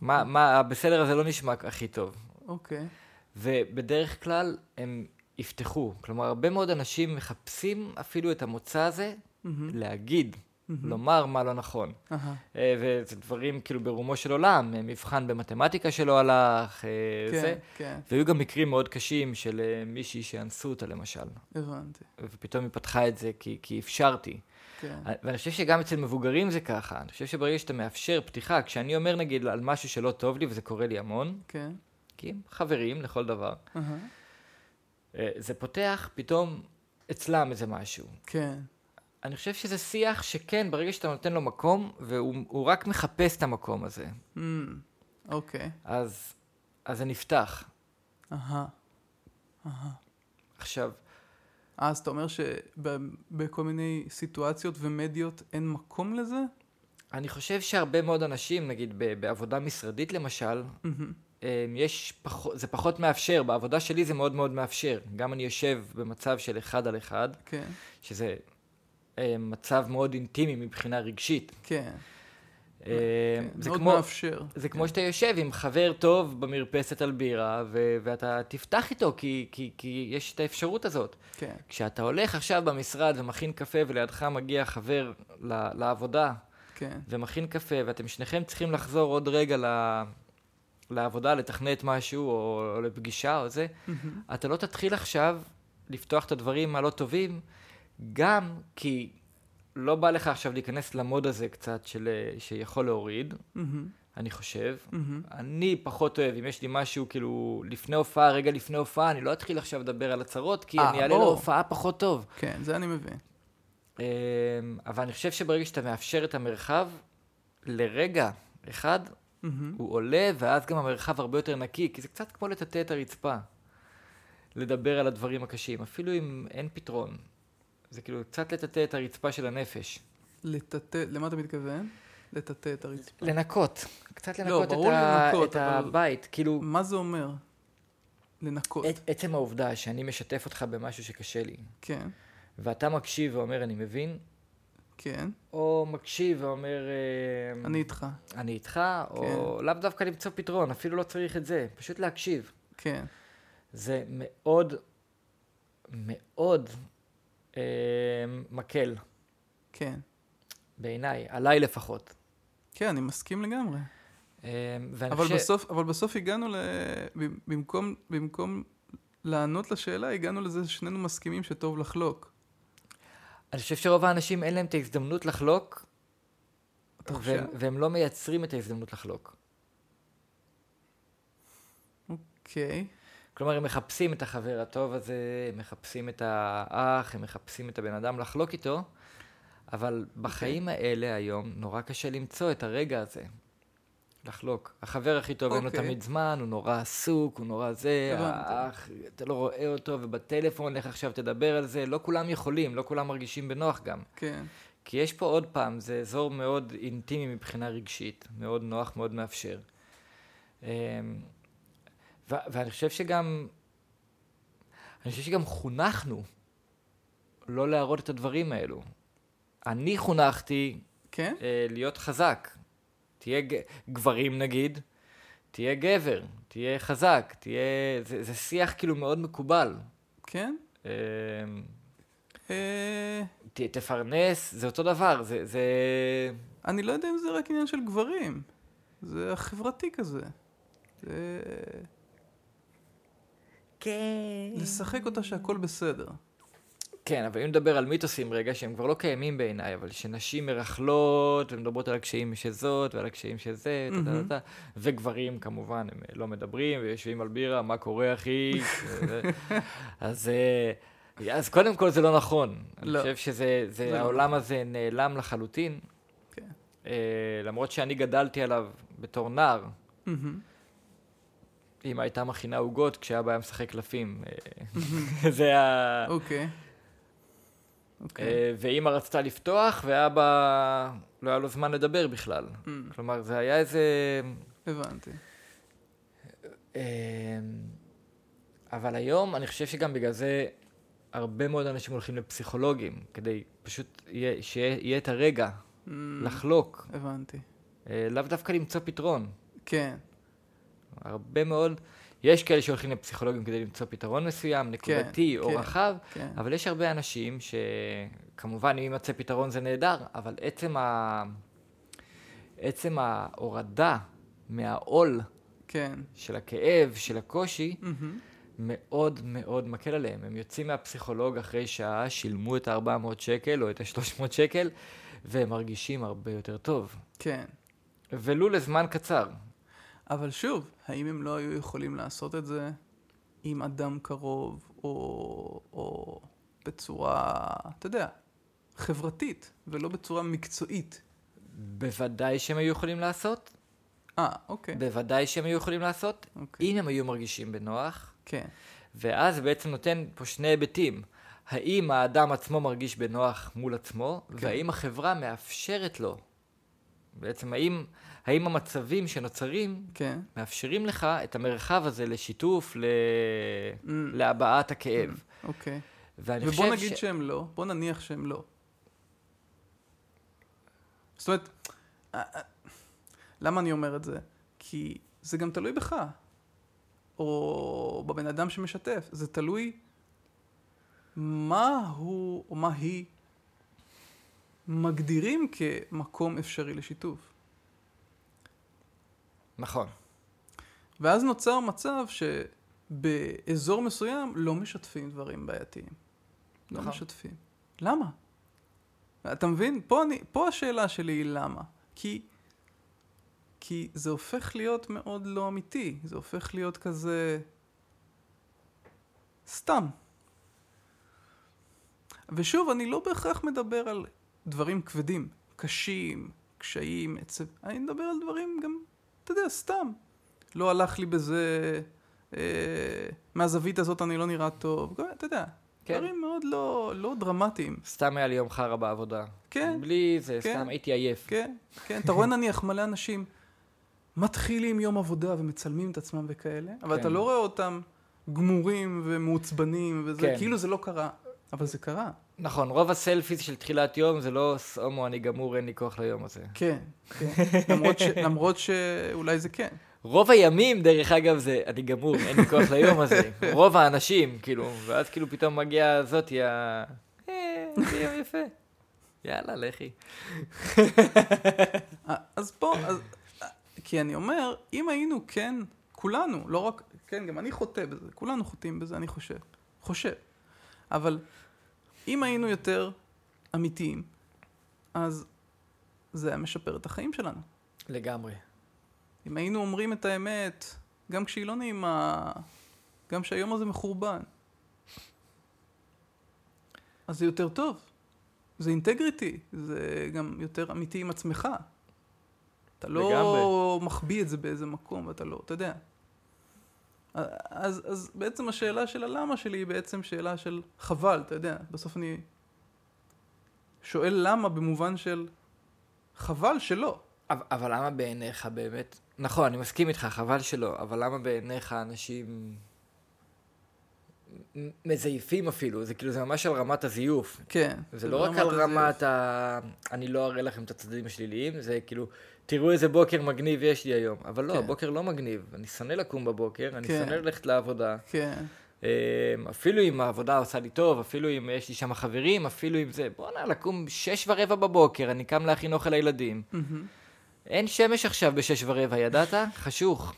מה, מה, הבסדר הזה לא נשמע הכי טוב. אוקיי. ובדרך כלל הם יפתחו. כלומר, הרבה מאוד אנשים מחפשים אפילו את המוצא הזה מהמם. להגיד, מהמם. לומר מה לא נכון. אהה. אה, וזה דברים כאילו ברומו של עולם, אה, מבחן במתמטיקה שלא הלך, אה, כן, זה. כן, והיו גם מקרים מאוד קשים של אה, מישהי שאנסו אותה למשל, הבנתי. ופתאום היא פתחה את זה כי, כי אפשרתי. כן. ואני חושב שגם אצל מבוגרים זה ככה. אני חושב שברגע שאתה מאפשר פתיחה, כשאני אומר נגיד על משהו שלא טוב לי, וזה קורה לי המון, כן. כי הם חברים לכל דבר. אה, זה פותח פתאום אצלם איזה משהו. כן. אני חושב שזה שיח שכן, ברגע שאתה נותן לו מקום, והוא הוא רק מחפש את המקום הזה, אמ, אוקיי. אז, אז זה נפתח. אהה. אהה. עכשיו, אה, אז אתה אומר שבכל מיני סיטואציות ומדיות אין מקום לזה? אני חושב שהרבה מאוד אנשים, נגיד בעבודה משרדית למשל, מהמם. אה, יש פחות, זה פחות מאפשר, בעבודה שלי זה מאוד מאוד מאפשר. גם אני יושב במצב של אחד על אחד, כן. שזה מצב מאוד אינטימי מבחינה רגשית. כן. אה, כן. זה מאוד כמו, מאפשר. זה כן. כמו שאתה יושב עם חבר טוב במרפסת על בירה, ו- ואתה תפתח איתו, כי, כי, כי יש את האפשרות הזאת. כן. כשאתה הולך עכשיו במשרד ומכין קפה, ולידך מגיע חבר ל- לעבודה, כן. ומכין קפה, ואתם שניכם צריכים לחזור עוד רגע ל- לעבודה, לתכנת משהו, או, או לפגישה, או זה, מהמם. אתה לא תתחיל עכשיו לפתוח את הדברים הלא טובים, גם כי לא בא לך עכשיו להיכנס למוד הזה קצת של, אה, שיכול להוריד, מהמם. אני חושב. מהמם. אני פחות אוהב, אם יש לי משהו כאילו לפני הופעה, רגע לפני הופעה, אני לא אתחיל עכשיו לדבר על הצהרות, כי אה, אני אעלה. להופעה פחות טוב. כן, זה אני מבין. אמ, אבל אני חושב שברגע שאתה מאפשר את המרחב, לרגע אחד, מהמם. הוא עולה, ואז גם המרחב הרבה יותר נקי, כי זה קצת כמו לטאטא את הרצפה. לדבר על הדברים הקשים, אפילו אם אין פתרון. זה כאילו קצת לטאטא את הרצפה של הנפש. לטאטא, למה אתה מתכוון? לטאטא את הרצפה. לנקות. קצת לא, לנקות ברור את, ה... לנקות, את אבל- הבית. כאילו, מה זה אומר? לנקות. עצ- עצם העובדה שאני משתף אותך במשהו שקשה לי, כן, ואתה מקשיב ואומר אני מבין, כן. או מקשיב ואומר אה, אני איתך. אני איתך, או לאו דווקא למצוא פתרון, אפילו לא צריך את זה, פשוט להקשיב. כן. זה מאוד, מאוד אה, מקל, כן. בעיניי, עליי לפחות. כן, אני מסכים לגמרי. ואני אבל, חושב... בסוף, אבל בסוף הגענו ל... במקום, במקום לענות לשאלה, הגענו לזה ששנינו מסכימים שטוב לחלוק. אני חושב שרוב האנשים אין להם את ההזדמנות לחלוק? והם, והם לא מייצרים את ההזדמנות לחלוק. אוקיי. כלומר, הם מחפשים את החבר הטוב הזה, הם מחפשים את האח, הם מחפשים את הבן אדם לחלוק איתו, אבל בחיים האלה היום נורא קשה למצוא את הרגע הזה. לחלוק. החבר הכי טוב אין לו אוקיי. תמיד זמן, הוא נורא עסוק, הוא נורא זה. האח, אתה לא רואה אותו, ובטלפון, לך עכשיו תדבר על זה. לא כולם יכולים, לא כולם מרגישים בנוח גם. כן. כי יש פה עוד פעם, זה אזור מאוד אינטימי מבחינה רגשית, מאוד נוח, מאוד מאפשר. ו- ואני חושב שגם, אני חושב שגם חונכנו לא להראות את הדברים האלו. אני חונכתי כן? אה, להיות חזק. תהיה ג- גברים נגיד, תהיה גבר, תהיה חזק, תהיה... זה, זה שיח כאילו מאוד מקובל. כן? אמ, אה, ת, תפרנס, זה אותו דבר, זה... זה... אני לא יודע אם זה רק עניין של גברים. זה החברתי כזה. זה... כן. לשחק אותה שהכל בסדר. כן, אבל אם נדבר על מיתוסים רגע, שהם כבר לא קיימים בעיניי, אבל שנשים מרכלות ומדברות על הקשיים של זאת ועל הקשיים של זה, טה, מהמם. טה, וגברים כמובן, הם לא מדברים ויושבים על בירה, מה קורה אחי? וזה. אז, אה, אז קודם כל זה לא נכון. אני לא. חושב שזה, זה, לא העולם הזה נעלם לחלוטין. כן. אה, למרות שאני גדלתי עליו בתור נער, מהמם. אמא הייתה מכינה עוגות כשאבא היה משחק קלפים. זה ה... אוקיי. אוקיי. אה, ואימא רצתה לפתוח, ואבא לא היה לו זמן לדבר בכלל. אמ, כלומר, זה היה איזה... הבנתי. אה, אבל היום, אני חושב שגם בגלל זה הרבה מאוד אנשים הולכים לפסיכולוגים, כדי פשוט יהיה- שיהיה יהיה את הרגע אמ, לחלוק, הבנתי. אה, לאו דווקא למצוא פתרון. כן. הרבה מאוד, יש כאלה שהולכים לפסיכולוגים כדי למצוא פתרון מסוים, נקודתי או כן. רחב, כן. אבל יש הרבה אנשים שכמובן אם יימצא פתרון זה נהדר, אבל עצם, ה... עצם ההורדה מהעול כן. של הכאב, של הקושי, מהמם. מאוד מאוד מקל עליהם. הם יוצאים מהפסיכולוג אחרי שעה, שילמו את ה-400 שקל או את ה-300 שקל, והם מרגישים הרבה יותר טוב. כן. ולו לזמן קצר. אבל שוב, האם הם לא היו יכולים לעשות את זה עם אדם קרוב, או, או בצורה, אתה יודע, חברתית, ולא בצורה מקצועית? בוודאי שהם היו יכולים לעשות, אה, אוקיי. בוודאי שהם היו יכולים לעשות, אוקיי. אם הם היו מרגישים בנוח, כן. ואז בעצם נותן פה שני היבטים. האם האדם עצמו מרגיש בנוח מול עצמו, כן. והאם החברה מאפשרת לו. בעצם האם, האם המצבים שנוצרים כן. מאפשרים לך את המרחב הזה לשיתוף, ל... Mm, להבעת הכאב. אוקיי. ואני ובוא נגיד שהם לא, בוא נניח שהם לא. זאת אומרת, אה, אה, למה אני אומר את זה? כי זה גם תלוי בך, או בבן אדם שמשתף. זה תלוי מה הוא או מה היא מגדירים כמקום אפשרי לשיתוף. נכון. ואז נוצר מצב שבאזור מסוים לא משתפים דברים בעייתיים. לא נכון. משתפים. למה? אתה מבין? פה, אני, פה השאלה שלי היא למה. כי, כי זה הופך להיות מאוד לא אמיתי. זה הופך להיות כזה... סתם. ושוב, אני לא בהכרח מדבר על דברים כבדים, קשים, קשיים, עצב. אני מדבר על דברים גם, אתה יודע, סתם. לא הלך לי בזה, אה, מהזווית הזאת אני לא נראה טוב. אתה יודע, כן. דברים מאוד לא, לא דרמטיים. סתם היה לי יום חרא בעבודה. כן, בלי זה, כן. סתם הייתי עייף. כן, כן. אתה רואה נניח מלא אנשים מתחילים יום עבודה ומצלמים את עצמם וכאלה, אבל כן. אתה לא רואה אותם גמורים ומעוצבנים וזה, כן. כאילו זה לא קרה. אבל זה קרה. נכון, רוב הסלפיס של תחילת יום זה לא הומו אני גמור, אין לי כוח ליום הזה. כן, כן. למרות, ש, למרות שאולי זה כן. רוב הימים, דרך אגב, זה אני גמור, אין לי כוח ליום הזה. רוב האנשים, כאילו, ואז כאילו פתאום מגיעה זאתי ה... אה, זה יום יפה. יאללה, לכי. אז פה, אז, כי אני אומר, אם היינו כן, כולנו, לא רק, כן, גם אני חוטא בזה, כולנו חוטאים בזה, אני חושב. חושב. אבל אם היינו יותר אמיתיים, אז זה היה משפר את החיים שלנו. לגמרי. אם היינו אומרים את האמת, גם כשהיא לא נעימה, גם כשהיום הזה מחורבן, אז זה יותר טוב. זה אינטגריטי, זה גם יותר אמיתי עם עצמך. אתה לא לגמרי. מחביא את זה באיזה מקום, ואתה לא, אתה יודע. אז, אז בעצם השאלה של הלמה שלי היא בעצם שאלה של חבל, אתה יודע. בסוף אני שואל למה במובן של חבל שלא. אבל, אבל למה בעיניך באמת, נכון, אני מסכים איתך, חבל שלא, אבל למה בעיניך אנשים מזייפים אפילו, זה כאילו, זה ממש על רמת הזיוף. כן. זה לא רק על הזיוף. רמת ה... אני לא אראה לכם את הצדדים השליליים, זה כאילו, תראו איזה בוקר מגניב יש לי היום. אבל לא, כן. הבוקר לא מגניב. אני שונא לקום בבוקר, אני כן. שונא ללכת לעבודה. כן. אמ, אפילו אם העבודה עושה לי טוב, אפילו אם יש לי שם חברים, אפילו אם זה, בואנה, לקום שש ורבע בבוקר, אני קם להכין אוכל לילדים. אין שמש עכשיו בשש ורבע, ידעת? חשוך.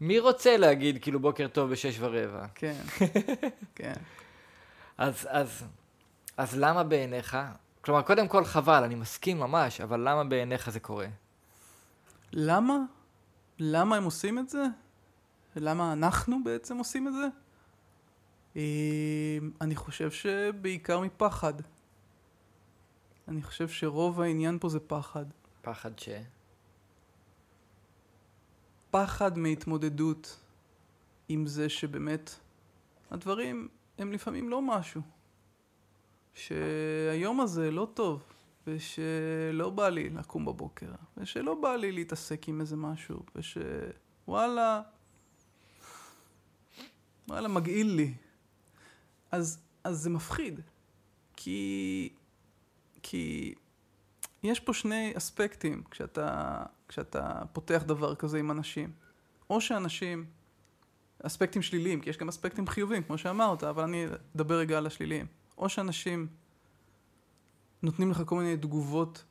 מי רוצה להגיד כאילו בוקר טוב בשש ורבע? כן. כן. אז, אז, אז למה בעיניך, כלומר, קודם כל חבל, אני מסכים ממש, אבל למה בעיניך זה קורה? למה? למה הם עושים את זה? למה אנחנו בעצם עושים את זה? אה, אני חושב שבעיקר מפחד. אני חושב שרוב העניין פה זה פחד. פחד ש... פחד מהתמודדות עם זה שבאמת הדברים הם לפעמים לא משהו. שהיום הזה לא טוב, ושלא בא לי לקום בבוקר, ושלא בא לי להתעסק עם איזה משהו, שוואלה, וואלה, מגעיל לי. אז, אז זה מפחיד, כי, כי יש פה שני אספקטים כשאתה, כשאתה פותח דבר כזה עם אנשים. או שאנשים, אספקטים שליליים, כי יש גם אספקטים חיוביים, כמו שאמרת, אבל אני אדבר רגע על השליליים. או שאנשים נותנים לך כל מיני תגובות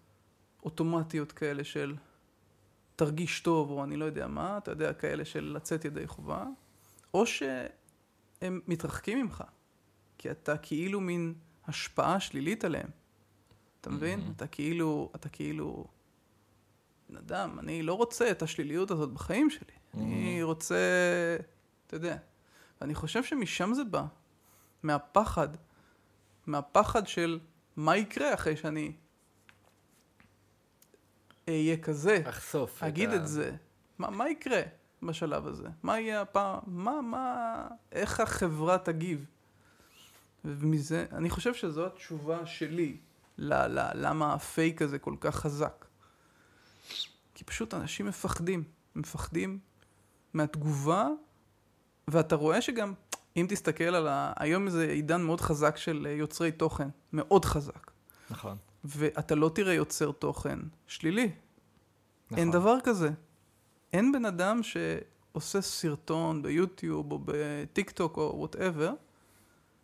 אוטומטיות כאלה של תרגיש טוב, או אני לא יודע מה, אתה יודע, כאלה של לצאת ידי חובה, או שהם מתרחקים ממך, כי אתה כאילו מין השפעה שלילית עליהם. אתה מבין? Mhm. אתה כאילו, אתה כאילו, בן אדם, אני לא רוצה את השליליות הזאת בחיים שלי. אני רוצה, אתה יודע. ואני חושב שמשם זה בא, מהפחד, מהפחד של מה יקרה אחרי שאני אהיה כזה, לחשוף. אגיד ה- את זה. מה, מה יקרה בשלב הזה? מה יהיה הפעם? מה, מה, איך החברה תגיב? ומזה, אני חושב שזו התשובה שלי ל, ל, למה הפייק הזה כל כך חזק. כי פשוט אנשים מפחדים, מפחדים מהתגובה, ואתה רואה שגם, אם תסתכל על ה... היום זה עידן מאוד חזק של אה, יוצרי תוכן, מאוד חזק. נכון. ואתה לא תראה יוצר תוכן שלילי, נכון. אין דבר כזה. אין בן אדם שעושה סרטון ביוטיוב או בטיק טוק או whatever,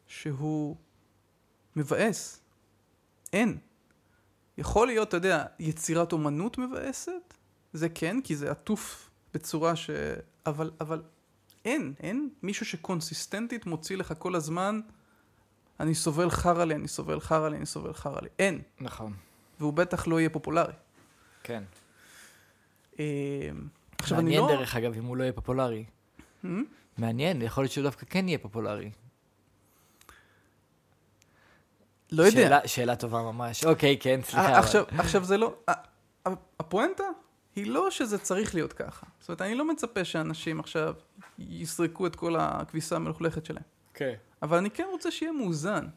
שהוא מבאס. אין. יכול להיות, אתה יודע, יצירת אומנות מבאסת, זה כן, כי זה עטוף בצורה ש... אבל, אבל אין, אין מישהו שקונסיסטנטית מוציא לך כל הזמן, אני סובל חרא לי, אני סובל חרא לי, אני סובל חרא לי. אין. נכון. והוא בטח לא יהיה פופולרי. כן. אה, עכשיו, אני מעניין לא... דרך אגב אם הוא לא יהיה פופולרי. Hmm? מעניין, יכול להיות שהוא דווקא כן יהיה פופולרי. לא יודע. שאלה, שאלה טובה ממש. אוקיי, כן, סליחה. עכשיו, עכשיו זה לא... הפואנטה היא לא שזה צריך להיות ככה. זאת אומרת, אני לא מצפה שאנשים עכשיו יסרקו את כל הכביסה המלוכלכת שלהם. כן. אבל אני כן רוצה שיהיה מאוזן.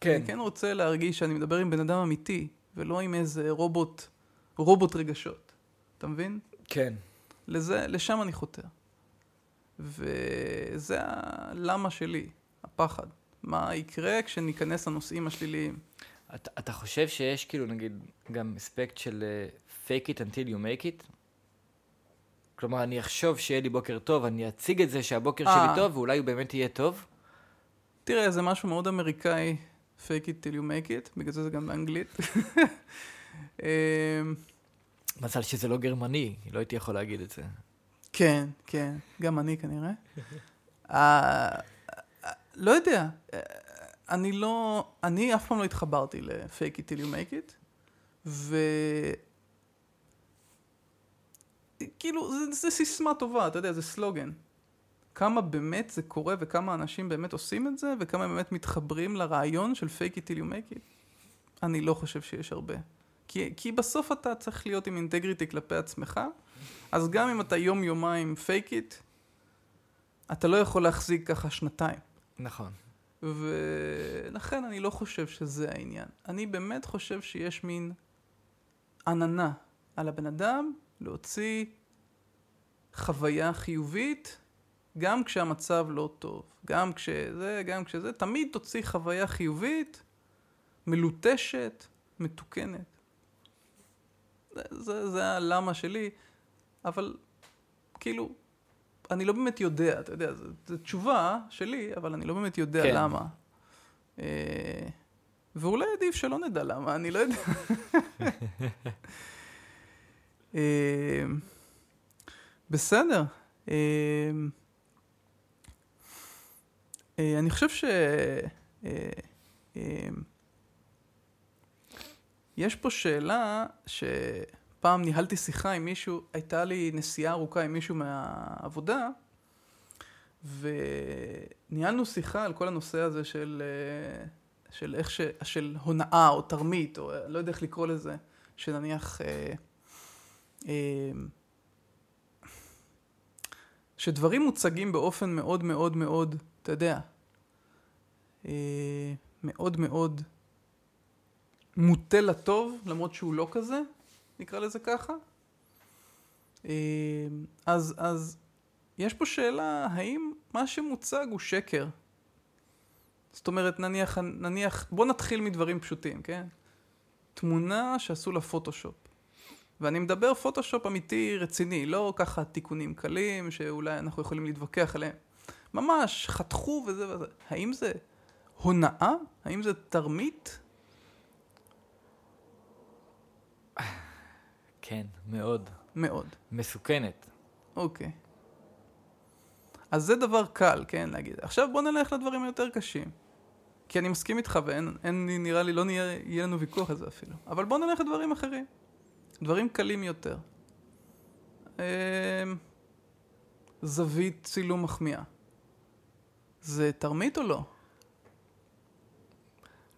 כן. אני כן רוצה להרגיש שאני מדבר עם בן אדם אמיתי, ולא עם איזה רובוט, רובוט רגשות. אתה מבין? כן. לזה, לשם אני חותר. וזה הלמה שלי, הפחד. מה יקרה כשניכנס לנושאים השליליים. אתה, אתה חושב שיש כאילו נגיד גם אספקט של uh, fake it until you make it? כלומר, אני אחשוב שיהיה לי בוקר טוב, אני אציג את זה שהבוקר אה. שלי טוב, ואולי הוא באמת יהיה טוב? תראה, זה משהו מאוד אמריקאי, fake it till you make it, בגלל זה זה גם באנגלית. אמ, מזל שזה לא גרמני, לא הייתי יכול להגיד את זה. כן, כן, גם אני כנראה. אה, לא יודע, אה, אני לא, אני אף פעם לא התחברתי ל-fake it till you make it, ו... כאילו, זה, זה סיסמה טובה, אתה יודע, זה סלוגן. כמה באמת זה קורה וכמה אנשים באמת עושים את זה, וכמה באמת מתחברים לרעיון של fake it till you make it, אני לא חושב שיש הרבה. כי, כי בסוף אתה צריך להיות עם אינטגריטי כלפי עצמך, אז גם אם אתה יום-יומיים fake it, אתה לא יכול להחזיק ככה שנתיים. נכון. ולכן אני לא חושב שזה העניין. אני באמת חושב שיש מין עננה על הבן אדם להוציא חוויה חיובית, גם כשהמצב לא טוב, גם כשזה, גם כשזה, תמיד תוציא חוויה חיובית, מלוטשת, מתוקנת. זה, זה, זה הלמה שלי, אבל כאילו, אני לא באמת יודע, אתה יודע, זו תשובה שלי, אבל אני לא באמת יודע כן. למה. אה, ואולי עדיף שלא נדע למה, אני לא יודע. אה, בסדר. אה, אה, אני חושב ש... יש פה שאלה שפעם ניהלתי שיחה עם מישהו, הייתה לי נסיעה ארוכה עם מישהו מהעבודה, וניהלנו שיחה על כל הנושא הזה של, של איך ש... של הונאה או תרמית, או לא יודע איך לקרוא לזה, שנניח... שדברים מוצגים באופן מאוד מאוד מאוד, אתה יודע, אה, מאוד מאוד מוטה לטוב, למרות שהוא לא כזה, נקרא לזה ככה. אה, אז, אז יש פה שאלה, האם מה שמוצג הוא שקר? זאת אומרת, נניח, נניח, בוא נתחיל מדברים פשוטים, כן? תמונה שעשו לה פוטושופ. ואני מדבר פוטושופ אמיתי רציני, לא ככה תיקונים קלים שאולי אנחנו יכולים להתווכח עליהם. ממש חתכו וזה וזה. האם זה הונאה? האם זה תרמית? כן, מאוד. מאוד. מסוכנת. אוקיי. אז זה דבר קל, כן, להגיד. עכשיו בוא נלך לדברים היותר קשים. כי אני מסכים איתך ואין, אין, נראה לי, לא נהיה, יהיה לנו ויכוח על זה אפילו. אבל בוא נלך לדברים אחרים. דברים קלים יותר. אה, זווית צילום מחמיאה. זה תרמית או לא?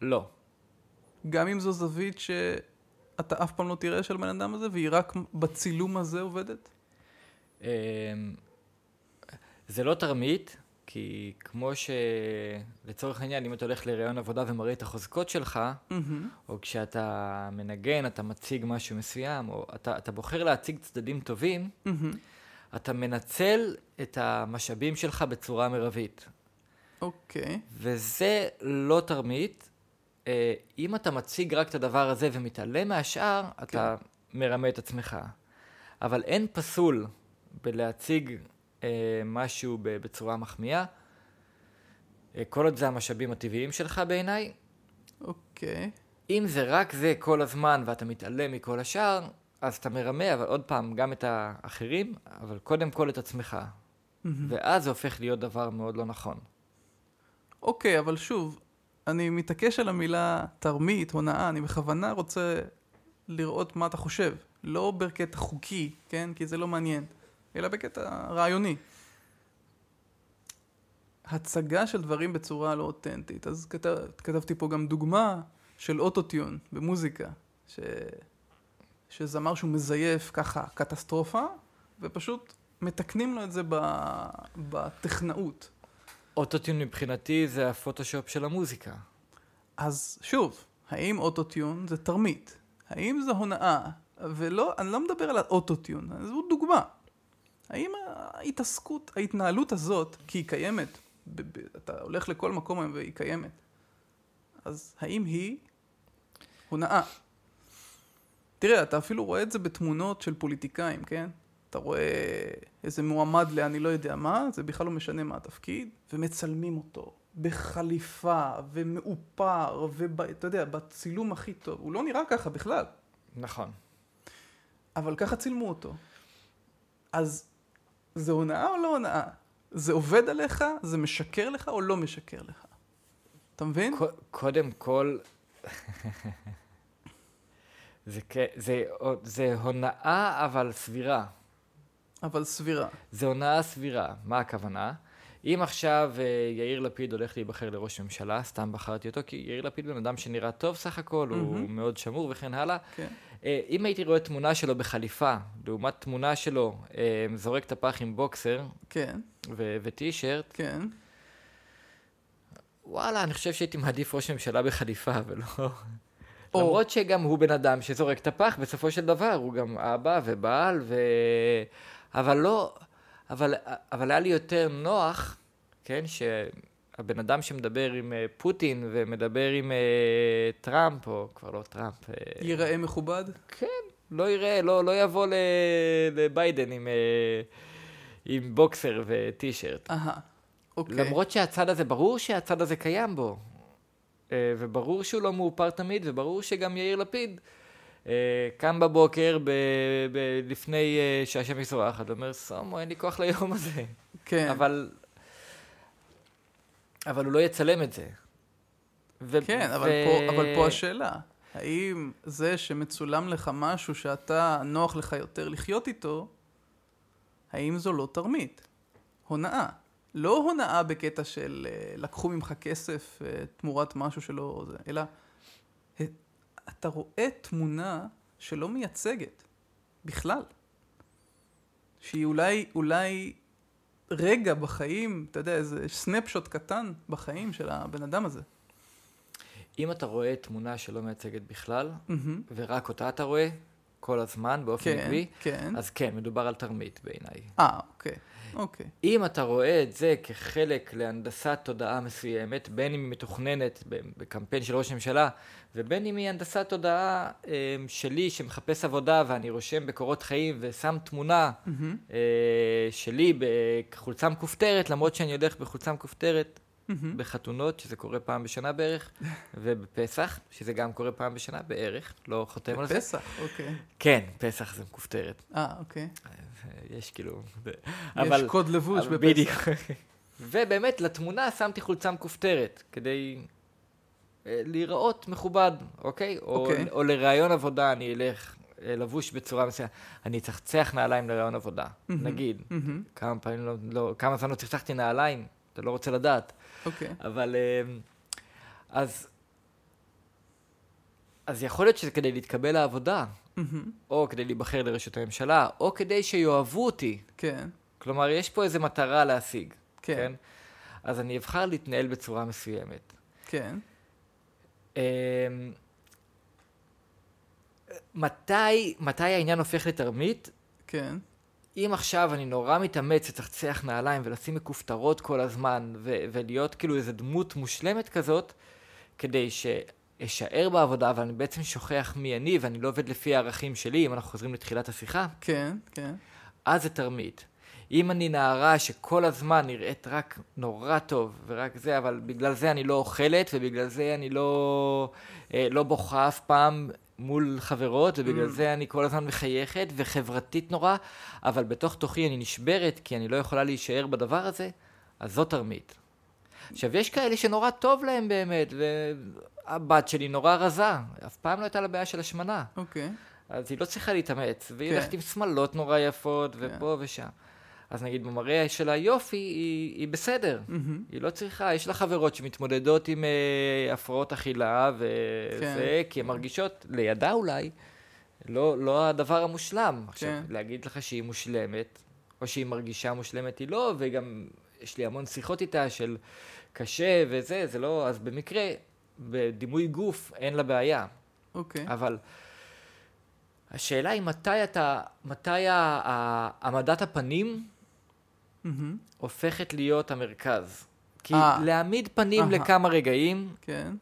לא. גם אם זו זווית שאתה אף פעם לא תראה של הבן אדם הזה, והיא רק בצילום הזה עובדת? אמ, זה לא תרמית, כי כמו שלצורך העניין, אם אתה הולך לראיון עבודה ומראה את החוזקות שלך, מהמם. או כשאתה מנגן, אתה מציג משהו מסוים, או אתה, אתה בוחר להציג צדדים טובים, מהמם. אתה מנצל את המשאבים שלך בצורה מרבית. אוקיי. וזה לא תרמית. אה, אם אתה מציג רק את הדבר הזה ומתעלם מהשאר, אתה מרמה את עצמך. אבל אין פסול בלהציג משהו ב- בצורה מחמיאה. אה, כל עוד זה המשאבים הטבעיים שלך בעיניי. אוקיי. אם זה רק זה כל הזמן ואתה מתעלם מכל השאר, אז אתה מרמה, אבל עוד פעם, גם את האחרים, אבל קודם כל את עצמך. מהמם. ואז זה הופך להיות דבר מאוד לא נכון. אוקיי, אבל שוב, אני מתעקש על המילה תרמית, הונאה, אני בכוונה רוצה לראות מה אתה חושב. לא בקטע חוקי, כן? כי זה לא מעניין, אלא בקטע רעיוני. הצגה של דברים בצורה לא אותנטית. אז כתב, כתבתי פה גם דוגמה של אוטוטיון במוזיקה, ש... שזמר שהוא מזייף ככה קטסטרופה, ופשוט מתקנים לו את זה ב... בטכנאות. אוטוטיון מבחינתי זה הפוטושופ של המוזיקה. אז שוב, האם אוטוטיון זה תרמית? האם זה הונאה? ולא, אני לא מדבר על האוטוטיון, זו דוגמה. האם ההתעסקות, ההתנהלות הזאת, כי היא קיימת, ב- ב- אתה הולך לכל מקום היום והיא קיימת, אז האם היא הונאה? תראה, אתה אפילו רואה את זה בתמונות של פוליטיקאים, כן? אתה רואה איזה מועמד לאני לא יודע מה, זה בכלל לא משנה מה התפקיד, ומצלמים אותו בחליפה ומאופר, ואתה יודע, בצילום הכי טוב. הוא לא נראה ככה בכלל. נכון. אבל ככה צילמו אותו. אז זה הונאה או לא הונאה? זה עובד עליך? זה משקר לך או לא משקר לך? אתה מבין? קודם כל, זה, זה, זה הונאה אבל סבירה. אבל סבירה. זה הונאה סבירה. מה הכוונה? אם עכשיו אה, יאיר לפיד הולך להיבחר לראש ממשלה, סתם בחרתי אותו, כי יאיר לפיד בן אדם שנראה טוב סך הכל, mm-hmm. הוא מאוד שמור וכן הלאה. כן. אה, אם הייתי רואה תמונה שלו בחליפה, לעומת תמונה שלו אה, זורק את הפח עם בוקסר, כן. ו- וטישרט, כן. וואלה, אני חושב שהייתי מעדיף ראש ממשלה בחליפה, ולא... או... למרות שגם הוא בן אדם שזורק את הפח, בסופו של דבר, הוא גם אבא ובעל, ו... אבל לא... אבל, אבל היה לי יותר נוח, כן, שהבן אדם שמדבר עם uh, פוטין ומדבר עם uh, טראמפ, או כבר לא טראמפ... Uh, ייראה מכובד? כן, לא יראה, לא, לא יבוא לביידן עם, עם בוקסר וטישרט. אהה, אוקיי. למרות שהצד הזה, ברור שהצד הזה קיים בו. וברור שהוא לא מאופר תמיד, וברור שגם יאיר לפיד אה, קם בבוקר ב, ב, לפני שהשמש זורחת, ואומר, סומו, אין לי כוח ליום הזה. כן. אבל, אבל הוא לא יצלם את זה. ו- כן, ו- אבל, פה, אבל פה השאלה, האם זה שמצולם לך משהו שאתה, נוח לך יותר לחיות איתו, האם זו לא תרמית? הונאה. לא הונאה בקטע של uh, לקחו ממך כסף uh, תמורת משהו שלא זה, אלא אתה רואה תמונה שלא מייצגת בכלל. שהיא אולי, אולי רגע בחיים, אתה יודע, איזה סנפשוט קטן בחיים של הבן אדם הזה. אם אתה רואה תמונה שלא מייצגת בכלל, mm-hmm. ורק אותה אתה רואה כל הזמן באופן כן, עקבי, כן. אז כן, מדובר על תרמית בעיניי. אה, אוקיי. אוקיי. אם אתה רואה את זה כחלק להנדסת תודעה מסוימת, בין אם היא מתוכננת בקמפיין של ראש הממשלה, ובין אם היא הנדסת תודעה אה, שלי שמחפש עבודה ואני רושם בקורות חיים ושם תמונה mm-hmm. שלי בחולצה מכופתרת, למרות שאני הולך בחולצה מכופתרת mm-hmm. בחתונות, שזה קורה פעם בשנה בערך, ובפסח, שזה גם קורה פעם בשנה בערך, לא חותם על זה. בפסח, אוקיי. כן, פסח זה מכופתרת. אה, אוקיי. יש כאילו... יש אבל, קוד לבוש בפסח. בדיוק. ובאמת, לתמונה שמתי חולצה מכופתרת, כדי אה, להיראות מכובד, אוקיי? אוקיי. או, או לראיון עבודה אני אלך אה, לבוש בצורה מסוימת. אני אצחצח נעליים לראיון עבודה, mm-hmm. נגיד. Mm-hmm. כמה פעמים לא, לא, כמה זמן לא צחצחתי נעליים, אתה לא רוצה לדעת. אוקיי. אבל, אה, אז, אז יכול להיות שזה כדי להתקבל לעבודה, mm-hmm. או כדי להיבחר לרשות הממשלה, או כדי שיאהבו אותי. כן. כלומר, יש פה איזו מטרה להשיג. כן. כן? אז אני אבחר להתנהל בצורה מסוימת. כן. אמ, מתי, מתי העניין הופך לתרמית? כן. אם עכשיו אני נורא מתאמץ לצחצח נעליים ולשים מכופתרות כל הזמן ו- ולהיות כאילו איזה דמות מושלמת כזאת, כדי שאשאר בעבודה אבל אני בעצם שוכח מי אני ואני לא עובד לפי הערכים שלי, אם אנחנו חוזרים לתחילת השיחה, כן, כן. אז זה תרמית. אם אני נערה שכל הזמן נראית רק נורא טוב ורק זה, אבל בגלל זה אני לא אוכלת ובגלל זה אני לא, אה, לא בוכה אף פעם מול חברות ובגלל mm. זה אני כל הזמן מחייכת וחברתית נורא, אבל בתוך תוכי אני נשברת כי אני לא יכולה להישאר בדבר הזה, אז זאת תרמית. עכשיו, יש כאלה שנורא טוב להם באמת, והבת שלי נורא רזה, אף פעם לא הייתה לה בעיה של השמנה. אוקיי. Okay. אז היא לא צריכה להתאמץ, והיא כן. הולכת עם שמלות נורא יפות, ופה כן. ושם. אז נגיד במראה של היופי היא, היא בסדר, mm-hmm. היא לא צריכה, יש לה חברות שמתמודדות עם אה, הפרעות אכילה וזה, כן. כי הן מרגישות, לידה אולי, לא, לא הדבר המושלם. כן. עכשיו, להגיד לך שהיא מושלמת, או שהיא מרגישה מושלמת, היא לא, וגם יש לי המון שיחות איתה של קשה וזה, זה לא, אז במקרה, בדימוי גוף אין לה בעיה. אוקיי. אבל... השאלה היא מתי אתה, מתי העמדת הפנים mm-hmm. הופכת להיות המרכז. כי 아, אה. להעמיד פנים uh-huh. לכמה רגעים, כן.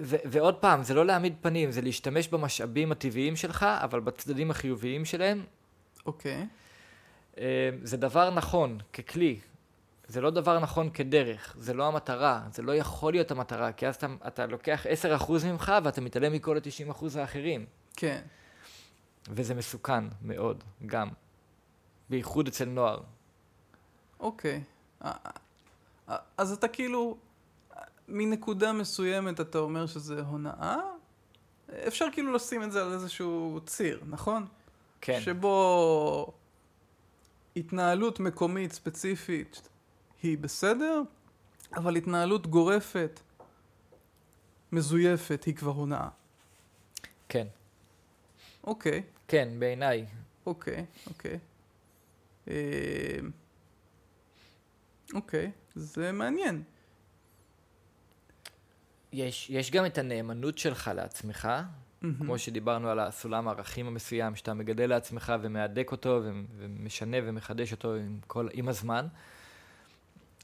ו- ועוד פעם, זה לא להעמיד פנים, זה להשתמש במשאבים הטבעיים שלך, אבל בצדדים החיוביים שלהם. אוקיי. Okay. אה, זה דבר נכון ככלי, זה לא דבר נכון כדרך, זה לא המטרה, זה לא יכול להיות המטרה, כי אז אתה, אתה לוקח 10% ממך ואתה מתעלם מכל ה-90% האחרים. כן. וזה מסוכן מאוד, גם. בייחוד אצל נוער. אוקיי. אה, אה, אז אתה כאילו, מנקודה מסוימת אתה אומר שזה הונאה? אפשר כאילו לשים את זה על איזשהו ציר, נכון? כן. שבו התנהלות מקומית ספציפית היא בסדר, אבל התנהלות גורפת, מזויפת, היא כבר הונאה. כן. אוקיי, כן, בעיניי. אוקיי, אוקיי. אה, אוקיי, זה מעניין. יש, יש גם את הנאמנות שלך לעצמך, מהמם. כמו שדיברנו על הסולם הערכים המסוים, שאתה מגדל לעצמך ומהדק אותו ו- ומשנה ומחדש אותו עם, כל, עם הזמן.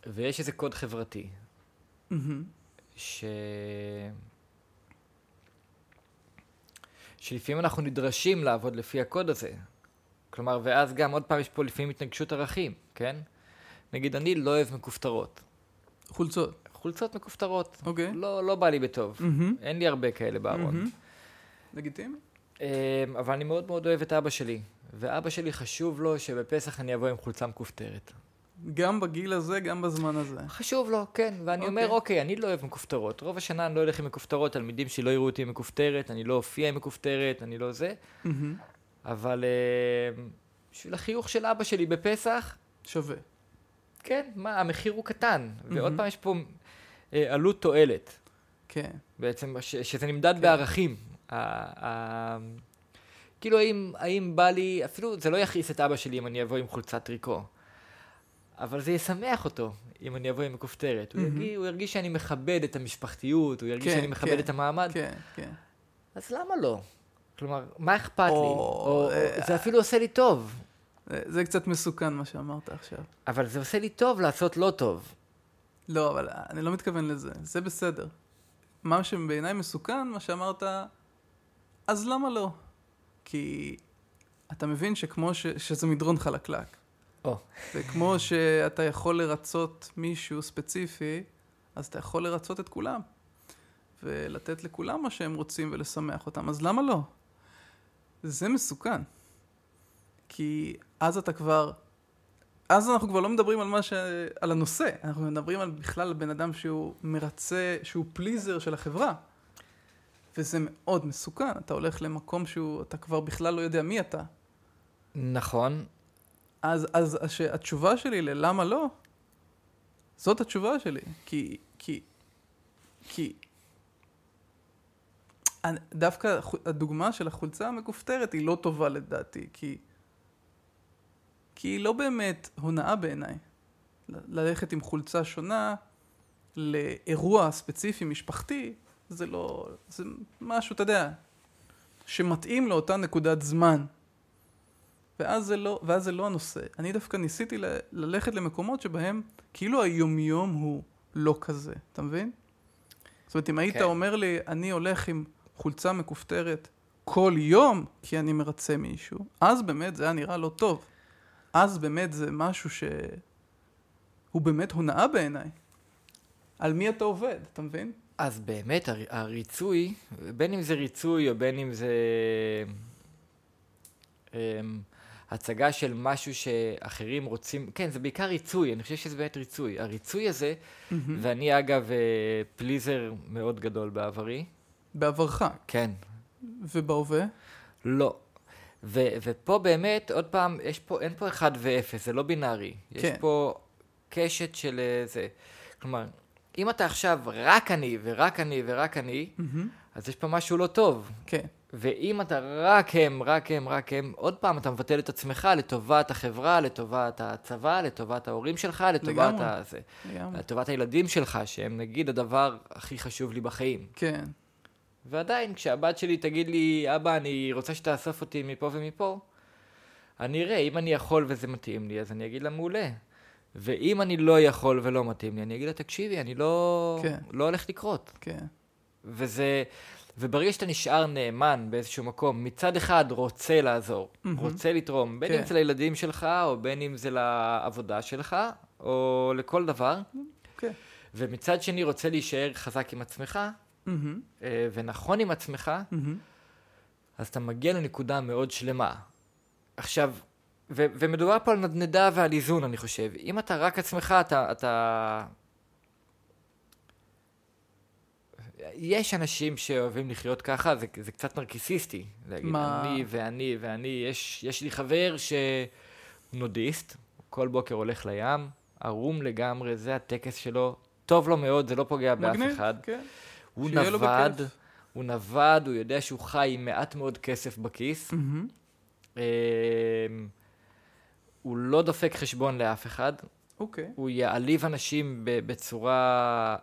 ויש איזה קוד חברתי, מהמם. ש... שלפעמים אנחנו נדרשים לעבוד לפי הקוד הזה. כלומר, ואז גם עוד פעם יש פה לפעמים התנגשות ערכים, כן? נגיד, אני לא אוהב מכופתרות. חולצות. חולצות מכופתרות. אוקיי. לא, לא בא לי בטוב. מהמם. אין לי הרבה כאלה בארון. מהמם. לגיטימי? אמ, אבל אני מאוד מאוד אוהב את אבא שלי. ואבא שלי חשוב לו שבפסח אני אבוא עם חולצה מכופתרת. גם בגיל הזה, גם בזמן הזה. חשוב לו, כן. ואני אומר, אוקיי. אוקיי, אני לא אוהב מכופתרות. רוב השנה אני לא אלך עם מכופתרות, תלמידים שלי לא יראו אותי עם מכופתרת, אני לא אופיע עם מכופתרת, אני לא זה. מהמם. אבל אמ, בשביל החיוך של אבא שלי בפסח, שווה. כן, מה, המחיר הוא קטן. ועוד מהמם. פעם יש פה אה, עלות תועלת. כן. בעצם, ש, שזה נמדד כן. בערכים. ה, ה, כאילו, האם, האם בא לי, אפילו זה לא יכעיס את אבא שלי אם אני אבוא עם חולצת טריקו, אבל זה ישמח אותו אם אני אבוא עם מכופתרת. הוא, מהמם. ירגיש, הוא ירגיש שאני מכבד את המשפחתיות, הוא ירגיש כן, שאני מכבד כן, את המעמד, כן, כן. אז למה לא? כלומר, מה אכפת לי? או, או, אה, זה אפילו עושה לי טוב, זה- זה קצת מסוכן מה שאמרת עכשיו. אבל זה עושה לי טוב לעשות לא טוב. לא, אבל אני לא מתכוון לזה. זה בסדר. מה שבעיניי מסוכן, מה שאמרת, אז למה לא? כי אתה מבין שכמו ש... שזה מדרון חלקלק. או. וכמו שאתה יכול לרצות מישהו ספציפי, אז אתה יכול לרצות את כולם. ולתת לכולם מה שהם רוצים ולשמח אותם, אז למה לא? זה מסוכן. כי אז אתה כבר... אז אנחנו כבר לא מדברים על מה ש... על הנושא, אנחנו מדברים על בכלל בן אדם שהוא מרצה, שהוא פליזר של החברה. וזה מאוד מסוכן, אתה הולך למקום שהוא, אתה כבר בכלל לא יודע מי אתה. נכון, אז, אז הש, התשובה שלי ללמה לא, זאת התשובה שלי. כי, כי, כי, דווקא הדוגמה של החולצה המכופתרת היא לא טובה לדעתי, כי, כי היא לא באמת הונאה בעיניי. ללכת עם חולצה שונה לאירוע ספציפי משפחתי, זה לא, זה משהו, אתה יודע, שמתאים לאותה נקודת זמן. ואז זה לא, ואז זה לא הנושא. אני דווקא ניסיתי ל- ללכת למקומות שבהם כאילו היומיום הוא לא כזה, אתה מבין? זאת אומרת, אם היית כן. אומר לי, אני הולך עם חולצה מכופתרת כל יום כי אני מרצה מישהו, אז באמת זה היה נראה לא טוב. אז באמת זה משהו שהוא באמת הונאה בעיניי. על מי אתה עובד, אתה מבין? אז באמת הר- הריצוי, בין אם זה ריצוי או בין אם זה אמ, הצגה של משהו שאחרים רוצים, כן, זה בעיקר ריצוי, אני חושב שזה באמת ריצוי. הריצוי הזה, ואני אגב אה, פליזר מאוד גדול בעברי, בעברך כן, ובהווה. לא. ו- ופה באמת, עוד פעם, יש פה, אין פה אחד ואפס, זה לא בינארי. יש כן. פה קשת של אה, זה. כלומר, אם אתה עכשיו רק אני ורק אני ורק אני, מהמם. אז יש פה משהו לא טוב. כן, ואם אתה רק הם, רק הם, רק הם, עוד פעם אתה מבטל את עצמך לטובת החברה, לטובת הצבא, לטובת ההורים שלך, לטובת לגמרי. ה... זה, לגמרי. לטובת הילדים שלך, שהם נגיד הדבר הכי חשוב לי בחיים. כן, ועדיין, כשהבת שלי תגיד לי, אבא, אני רוצה שתאסוף אותי מפה ומפה, אני אראה, אם אני יכול וזה מתאים לי, אז אני אגיד לה, מעולה. ואם אני לא יכול ולא מתאים לי, אני אגיד לה, תקשיבי, אני לא, כן. לא הולך לקרות. כן. וזה, וברגע שאתה נשאר נאמן באיזשהו מקום, מצד אחד רוצה לעזור, מהמם. רוצה לתרום, בין כן. אם זה לילדים שלך, או בין אם זה לעבודה שלך, או לכל דבר, כן. ומצד שני רוצה להישאר חזק עם עצמך, אה, ונכון עם עצמך, מהמם. אז אתה מגיע לנקודה מאוד שלמה. עכשיו, ו- ומדובר פה על נדנדה ועל איזון, אני חושב. אם אתה רק עצמך, אתה... אתה... יש אנשים שאוהבים לחיות ככה, זה, זה קצת נרקיסיסטי. להגיד, מה? אני ואני ואני. יש, יש לי חבר שהוא נודיסט, כל בוקר הולך לים, ערום לגמרי, זה הטקס שלו. טוב לו מאוד, זה לא פוגע באף מגניב, אחד. כן. הוא נווד. הוא נווד, הוא יודע שהוא חי עם מעט מאוד כסף בכיס. מהמם. אמ, הוא לא דופק חשבון לאף אחד, אוקיי. הוא יעליב אנשים ב- בצורה...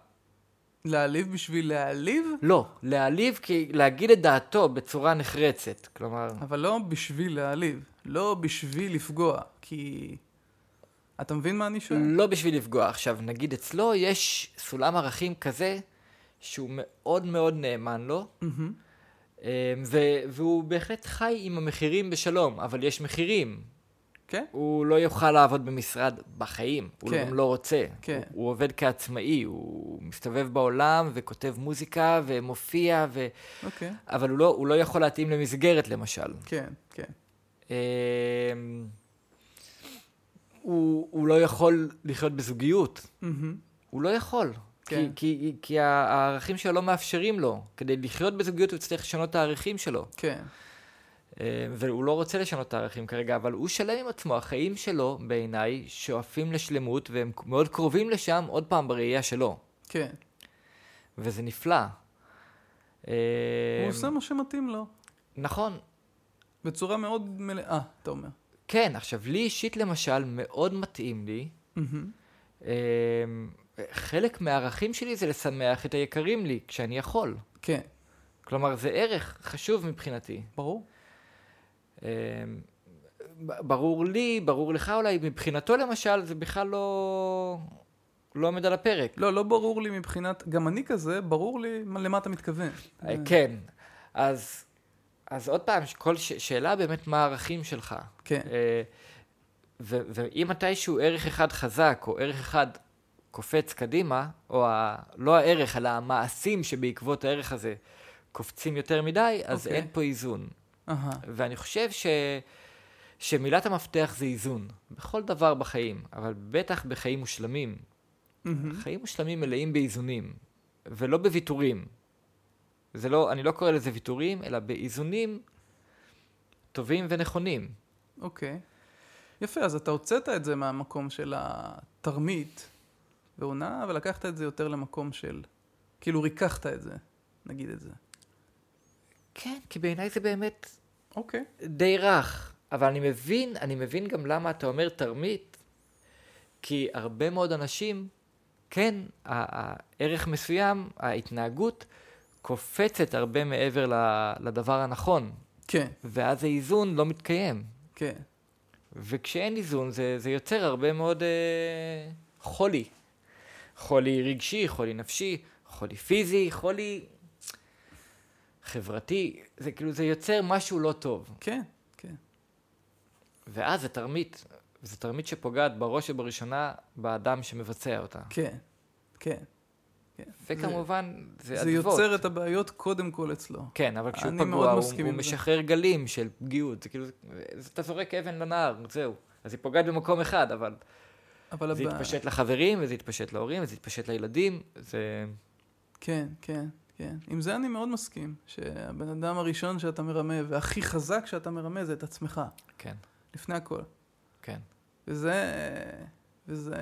להעליב בשביל להעליב, לא, להעליב כי להגיד את דעתו בצורה נחרצת. כלומר, אבל לא בשביל להעליב. לא בשביל לפגוע, כי... אתה מבין מה אני שואל? לא בשביל לפגוע. עכשיו, נגיד אצלו יש סולם ערכים כזה שהוא מאוד מאוד נאמן לו. אמ, ו- והוא בהחלט חי עם המחירים בשלום, אבל יש מחירים. כן? הוא לא יוכל לעבוד במשרד בחיים, הוא כן. גם לא רוצה. כן. הוא, הוא עובד כעצמאי, הוא מסתובב בעולם וכותב מוזיקה ומופיע, ו... אוקיי. אבל הוא לא, הוא לא יכול להתאים למסגרת למשל. כן, כן. אמ, הוא, הוא לא יכול לחיות בזוגיות, מהמם. הוא לא יכול. כן. כי, כי, כי הערכים שלו לא מאפשרים לו. כדי לחיות בזוגיות הוא צריך לשנות את הערכים שלו. כן. אה, והוא לא רוצה לשנות את הערכים כרגע, אבל הוא שלם עם עצמו. החיים שלו, בעיניי, שואפים לשלמות, והם מאוד קרובים לשם, עוד פעם, בראייה שלו. כן. וזה נפלא. אה, הוא עושה מה שמתאים לו. נכון. בצורה מאוד מלאה, אתה אומר. כן, עכשיו, לי אישית, למשל, מאוד מתאים לי. מהמם. חלק מהערכים שלי זה לשמח את היקרים לי, כשאני יכול. כן, כלומר, זה ערך חשוב מבחינתי. ברור. ב- ברור לי, ברור לך אולי, מבחינתו למשל, זה בכלל לא, לא עומד על הפרק. לא, לא ברור לי מבחינת... גם אני כזה, ברור לי מה- למה אתה מתכוון. אה, כן, אז, אז עוד פעם, כל ש- שאלה באמת מה הערכים שלך. כן. אה, ואם מתישהו ערך אחד חזק, או ערך אחד קופץ קדימה, או ה- לא הערך, אלא המעשים שבעקבות הערך הזה קופצים יותר מדי, אז אוקיי. אין פה איזון. אהה. ואני חושב ש... שמילת המפתח זה איזון, בכל דבר בחיים, אבל בטח בחיים מושלמים. מהמם. חיים מושלמים מלאים באיזונים, ולא בוויתורים. זה לא, אני לא קורא לזה ויתורים, אלא באיזונים טובים ונכונים. אוקיי. יפה, אז אתה הוצאת את זה מהמקום של התרמית והונאה, ולקחת את זה יותר למקום של... כאילו ריככת את זה, נגיד את זה. כן, כי בעיניי זה באמת אוקיי. די רך. אבל אני מבין, אני מבין גם למה אתה אומר תרמית, כי הרבה מאוד אנשים, כן, הערך מסוים, ההתנהגות, קופצת הרבה מעבר לדבר הנכון, כן, ואז האיזון לא מתקיים. כן. וכשאין איזון זה, זה יוצר הרבה מאוד אה, חולי. חולי רגשי, חולי נפשי, חולי פיזי, חולי חברתי. זה כאילו, זה יוצר משהו לא טוב. כן, כן. ואז זה תרמית. זו תרמית שפוגעת בראש ובראשונה באדם שמבצע אותה. כן, כן. כן. וכמובן, זה זה אדוות. יוצר את הבעיות קודם כל אצלו. כן, אבל כשהוא פגוע, הוא, הוא זה. משחרר גלים של פגיעות. זה כאילו, זה- אתה זורק אבן לנהר, זהו. אז היא פוגעת במקום אחד, אבל אבל זה הבע- יתפשט לחברים, וזה יתפשט להורים, וזה יתפשט לילדים. זה... כן, כן, כן. עם זה אני מאוד מסכים, שהבן אדם הראשון שאתה מרמה, והכי חזק שאתה מרמה זה את עצמך, כן, לפני הכל. כן. וזה... וזה...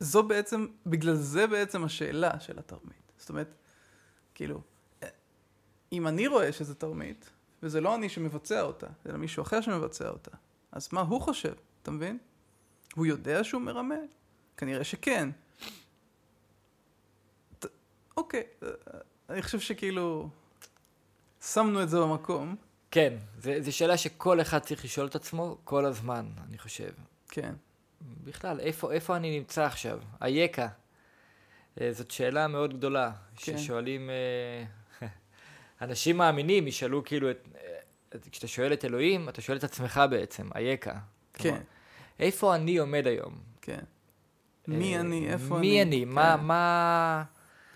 זו בעצם, בגלל זה בעצם השאלה של התרמית. זאת אומרת, כאילו, אם אני רואה שזה תרמית, וזה לא אני שמבצע אותה, אלא מישהו אחר שמבצע אותה, אז מה הוא חושב, אתה מבין? הוא יודע שהוא מרמה? כנראה שכן. ת- אוקיי, אה, אני חושב שכאילו, שמנו את זה במקום, כן, זו שאלה שכל אחד צריך לשאול את עצמו כל הזמן, אני חושב. כן. בכלל, איפה, איפה אני נמצא עכשיו? אייכה. אה, זאת שאלה מאוד גדולה, כן. ששואלים... אה, אנשים מאמינים ישאלו כאילו את... אה, כשאתה שואל את אלוהים, אתה שואל את עצמך בעצם, אייכה. כן, כלומר, איפה אני עומד היום? כן. מי אה, אני, איפה אני. מי אני? מה, כן. מה...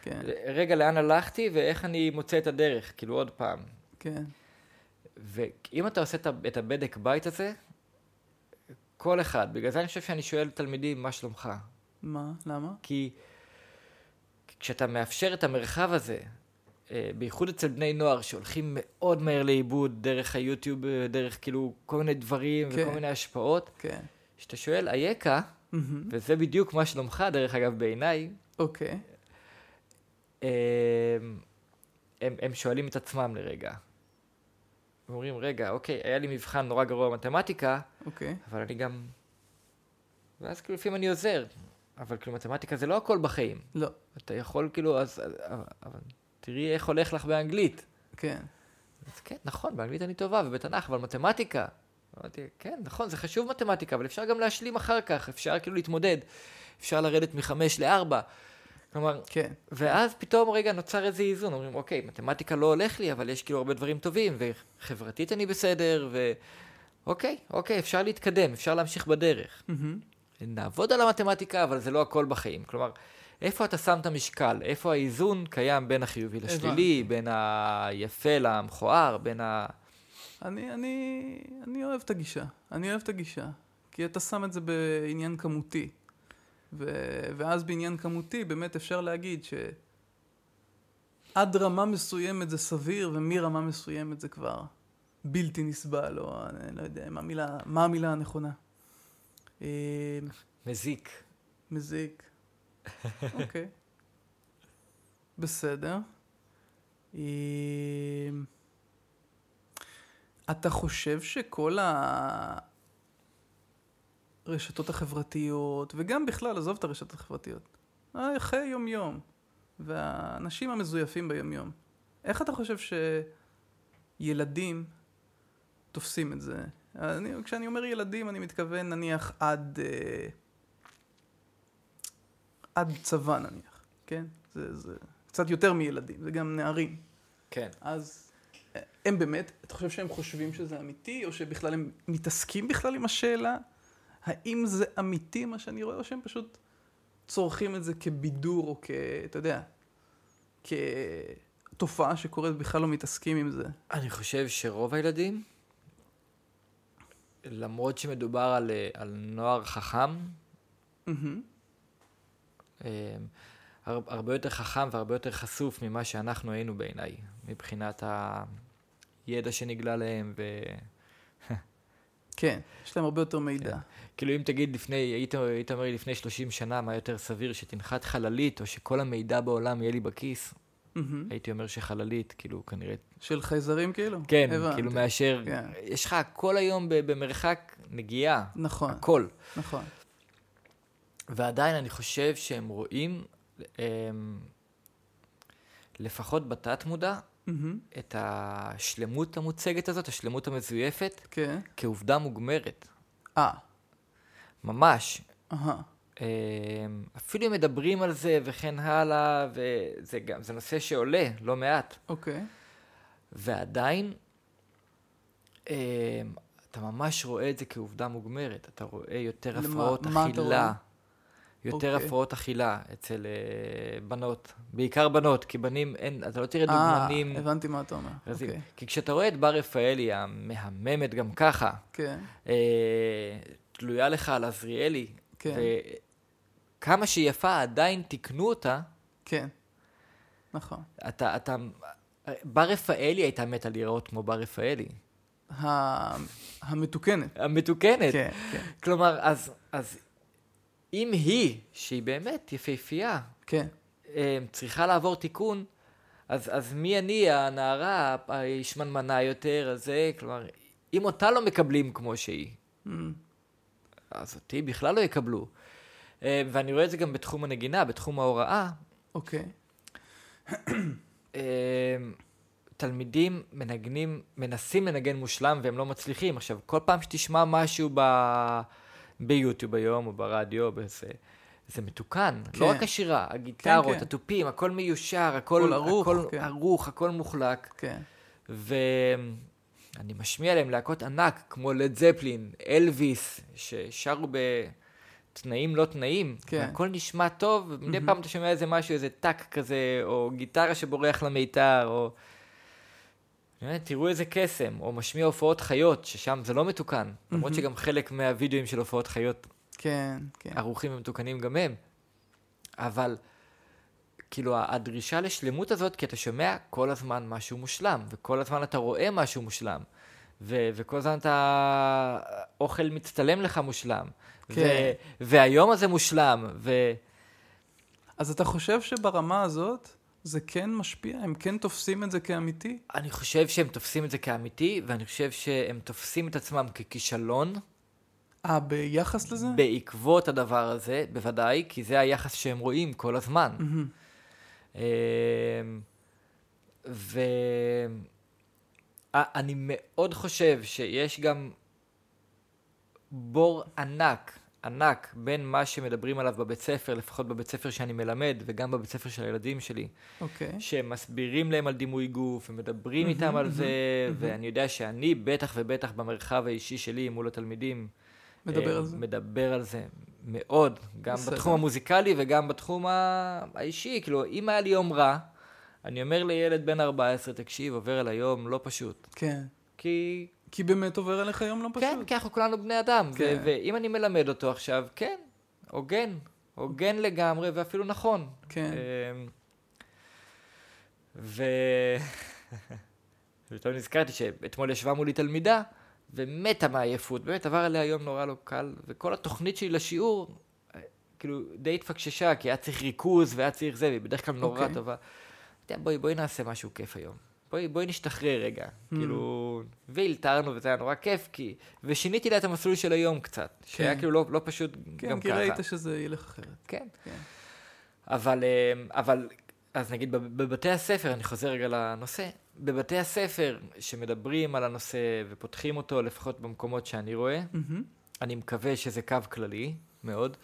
כן, רגע, לאן הלכתי ואיך אני מוצא את הדרך, כאילו עוד פעם. כן. ואם אתה עושה את הבדק בית הזה, כל אחד, בגלל זה אני חושב שאני שואל תלמידים, מה שלומך? מה? למה? כי כשאתה מאפשר את המרחב הזה, אה, בייחוד אצל בני נוער שהולכים מאוד מהר לאיבוד דרך היוטיוב, דרך כאילו כל מיני דברים כן. וכל מיני השפעות, כן. כשאתה שואל, אייכה, מהמם. וזה בדיוק מה שלומך, דרך אגב, בעיניי, אוקיי. אה, הם, הם שואלים את עצמם לרגע. הם אומרים, רגע, אוקיי, היה לי מבחן נורא גרוע במתמטיקה, אוקיי. אבל אני גם... ואז כאילו לפעמים אני עוזר, אבל כאילו מתמטיקה זה לא הכל בחיים. לא. אתה יכול כאילו, אז... אבל, אבל תראי איך הולך לך באנגלית. כן. אז כן, נכון, באנגלית אני טובה, ובתנ"ך, אבל מתמטיקה. אמרתי, כן, נכון, זה חשוב מתמטיקה, אבל אפשר גם להשלים אחר כך, אפשר כאילו להתמודד. אפשר לרדת מחמש לארבע. כלומר, כן. ואז פתאום רגע נוצר איזה איזון, אומרים, אוקיי, מתמטיקה לא הולך לי, אבל יש כאילו הרבה דברים טובים, וחברתית אני בסדר, ו... אוקיי, אפשר להתקדם, אפשר להמשיך בדרך. מהמם. נעבוד על המתמטיקה, אבל זה לא הכל בחיים. כלומר, איפה אתה שם את המשקל? איפה האיזון קיים בין החיובי לשלילי. בין היפה למכוער, בין ה... אני, אני, אני אוהב את הגישה. אני אוהב את הגישה. כי אתה שם את זה בעניין כמותי. ו, ואז בעניין כמותי באמת אפשר להגיד שעד רמה מסוימת זה סביר, ומרמה מסוימת זה כבר בלתי נסבל, או אני לא יודע מה המילה, מה המילה הנכונה. אה, מזיק. מזיק. אוקיי. בסדר. אתה חושב שכל הרשתות החברתיות, וגם בכלל, עזוב את הרשתות החברתיות, אה, חיי יום-יום, והאנשים המזויפים ביום-יום, איך אתה חושב שילדים תופסים את זה? אני, כשאני אומר ילדים, אני מתכוון נניח עד... אה, עד צבא נניח, כן? זה, זה קצת יותר מילדים, זה גם נערים. כן. אז הם באמת, אתה חושב שהם חושבים שזה אמיתי, או שבכלל הם מתעסקים בכלל עם השאלה? האם זה אמיתי מה שאני רואה, או שהם פשוט צורכים את זה כבידור, או כ... אתה יודע, כתופעה שקורית, בכלל לא מתעסקים עם זה? אני חושב שרוב הילדים, למרות שמדובר על, אה, על נוער חכם, הר- הרבה יותר חכם והרבה יותר חשוף ממה שאנחנו היינו בעיניי, מבחינת הידע שנגלה להם, כן, יש להם הרבה יותר מידע. וכאילו אם תגיד לפני, היית, היית אומר לי לפני 30 שנה מה יותר סביר, שתנחת חללית או שכל המידע בעולם יהיה לי בכיס, מהמם. הייתי אומר שחללית, כאילו כנראה, של חייזרים כאילו? כן, הבנתי. כאילו מאשר, כן. יש לך הכל היום במרחק נגיעה, נכון, הכל. נכון. ועדיין אני חושב שהם רואים, הם, לפחות בתת מודע, מהמם. את השלמות המוצגת הזאת, השלמות המזויפת, כן. כעובדה מוגמרת. אה, ממש. אהה. אמ, אפילו אם מדברים על זה וכן הלאה, וזה גם, זה נושא שעולה לא מעט. אוקיי. ועדיין, אמ, אתה ממש רואה את זה כעובדה מוגמרת. אתה רואה יותר הפרעות מה אתה אכילה. יותר אוקיי. הפרעות אכילה אצל אה, בנות. בעיקר בנות, כי בנים אין, אתה לא תראה אה, דוגמנים. הבנתי מה אתה אומר. רזים. אוקיי. כי כשאתה רואה את בר רפאלי המהממת גם ככה, כן, אה, תלויה לך על עזריאלי, כן, וכמה שהיא יפה עדיין תיקנו אותה, כן. נכון. אתה, אתה, בר רפאלי הייתה מתה להיראות כמו בר רפאלי. המתוקנת. המתוקנת. כן, כן, כלומר, אז, אז אם היא, שהיא באמת יפהפייה, כן. אה, צריכה לעבור תיקון, אז, אז מי אני, הנערה, השמנמנה יותר, אז זה, כלומר, אם אותה לא מקבלים כמו שהיא, אמ, אז אותי בכלל לא יקבלו. אה, ואני רואה את זה גם בתחום הנגינה, בתחום ההוראה. אוקיי. אה, תלמידים מנגנים, מנסים לנגן מושלם והם לא מצליחים. עכשיו, כל פעם שתשמע משהו ב... ביוטיוב היום או ברדיו, בזה, זה מתוקן. כן. לא רק השירה, הגיטרות, כן. התופים, הכל מיושר, הכל, הכל ערוך, הכל כן. ערוך, הכל מוחלק. כן. ואני משמיע להם להקות ענק, כמו לד זפלין, אלוויס, ששרו תנאים לא תנאים, כן. הכל נשמע טוב, ומדי מהמם. פעם אתה שומע איזה משהו, איזה טאק כזה, או גיטרה שבורח למיתר, או... באמת, תראו איזה קסם, או משמיע הופעות חיות, ששם זה לא מתוקן, למרות מהמם. שגם חלק מהווידאוים של הופעות חיות כן, כן. ערוכים ומתוקנים גם הם. אבל כאילו הדרישה לשלמות הזאת, כי אתה שומע כל הזמן משהו מושלם, וכל הזמן אתה רואה משהו מושלם, ו- וכל הזמן אתה... אוכל מצטלם לך מושלם, כן. ו- והיום הזה מושלם, ו... אז אתה חושב שברמה הזאת זה כן משפיע? הם כן תופסים את זה כאמיתי? אני חושב שהם תופסים את זה כאמיתי, ואני חושב שהם תופסים את עצמם ככישלון אה, ביחס לזה? בעקבות הדבר הזה, בוודאי, כי זה היחס שהם רואים כל הזמן. מהמם. אמ, ואני מאוד חושב שיש גם בור ענק, ענק, בין מה שמדברים עליו בבית ספר, לפחות בבית ספר שאני מלמד, וגם בבית ספר של הילדים שלי, אוקיי. שמסבירים להם על דימוי גוף, ומדברים מהמם, איתם על מהמם, זה, מהמם. ואני יודע שאני, בטח ובטח במרחב האישי שלי מול התלמידים, מדבר אה, על זה? מדבר על זה מאוד, גם בסדר. בתחום המוזיקלי וגם בתחום האישי. כאילו, אם היה לי יום רע, אני אומר לילד בן 14, תקשיב, עובר על היום לא פשוט. כן. כי... כי באמת עובר עליך יום לא פשוט. כן, כי אנחנו כולנו בני אדם. כן. ואם אני מלמד אותו עכשיו, כן, הוגן. הוגן לגמרי, ואפילו נכון. כן. אמ, ו... ופתאום נזכרתי שאתמול ישבה מולי תלמידה ומתה מעייפות, באמת עבר עליה יום נורא לא קל, וכל התוכנית שלי לשיעור, אה, כאילו, די התפקששה, כי היה צריך ריכוז והיה צריך זה, והיא בדרך כלל נורא אוקיי. טובה. בואי, בואי נעשה משהו כיף היום. בואי, בואי נשתחרר רגע. Hmm. כאילו, והלתרנו וזה היה נורא כיף, כי... ושיניתי לה את המסלול של היום קצת, שהיה כן. כאילו לא, לא פשוט כן, גם כי ככה. ראית שזה ילך אחרת. כן. כן. אבל, אה, אבל, אז נגיד בב- בבתי הספר, אני חוזר רגע לנושא, בבתי הספר שמדברים על הנושא ופותחים אותו, לפחות במקומות שאני רואה, מהמם. אני מקווה שזה קו כללי מאוד,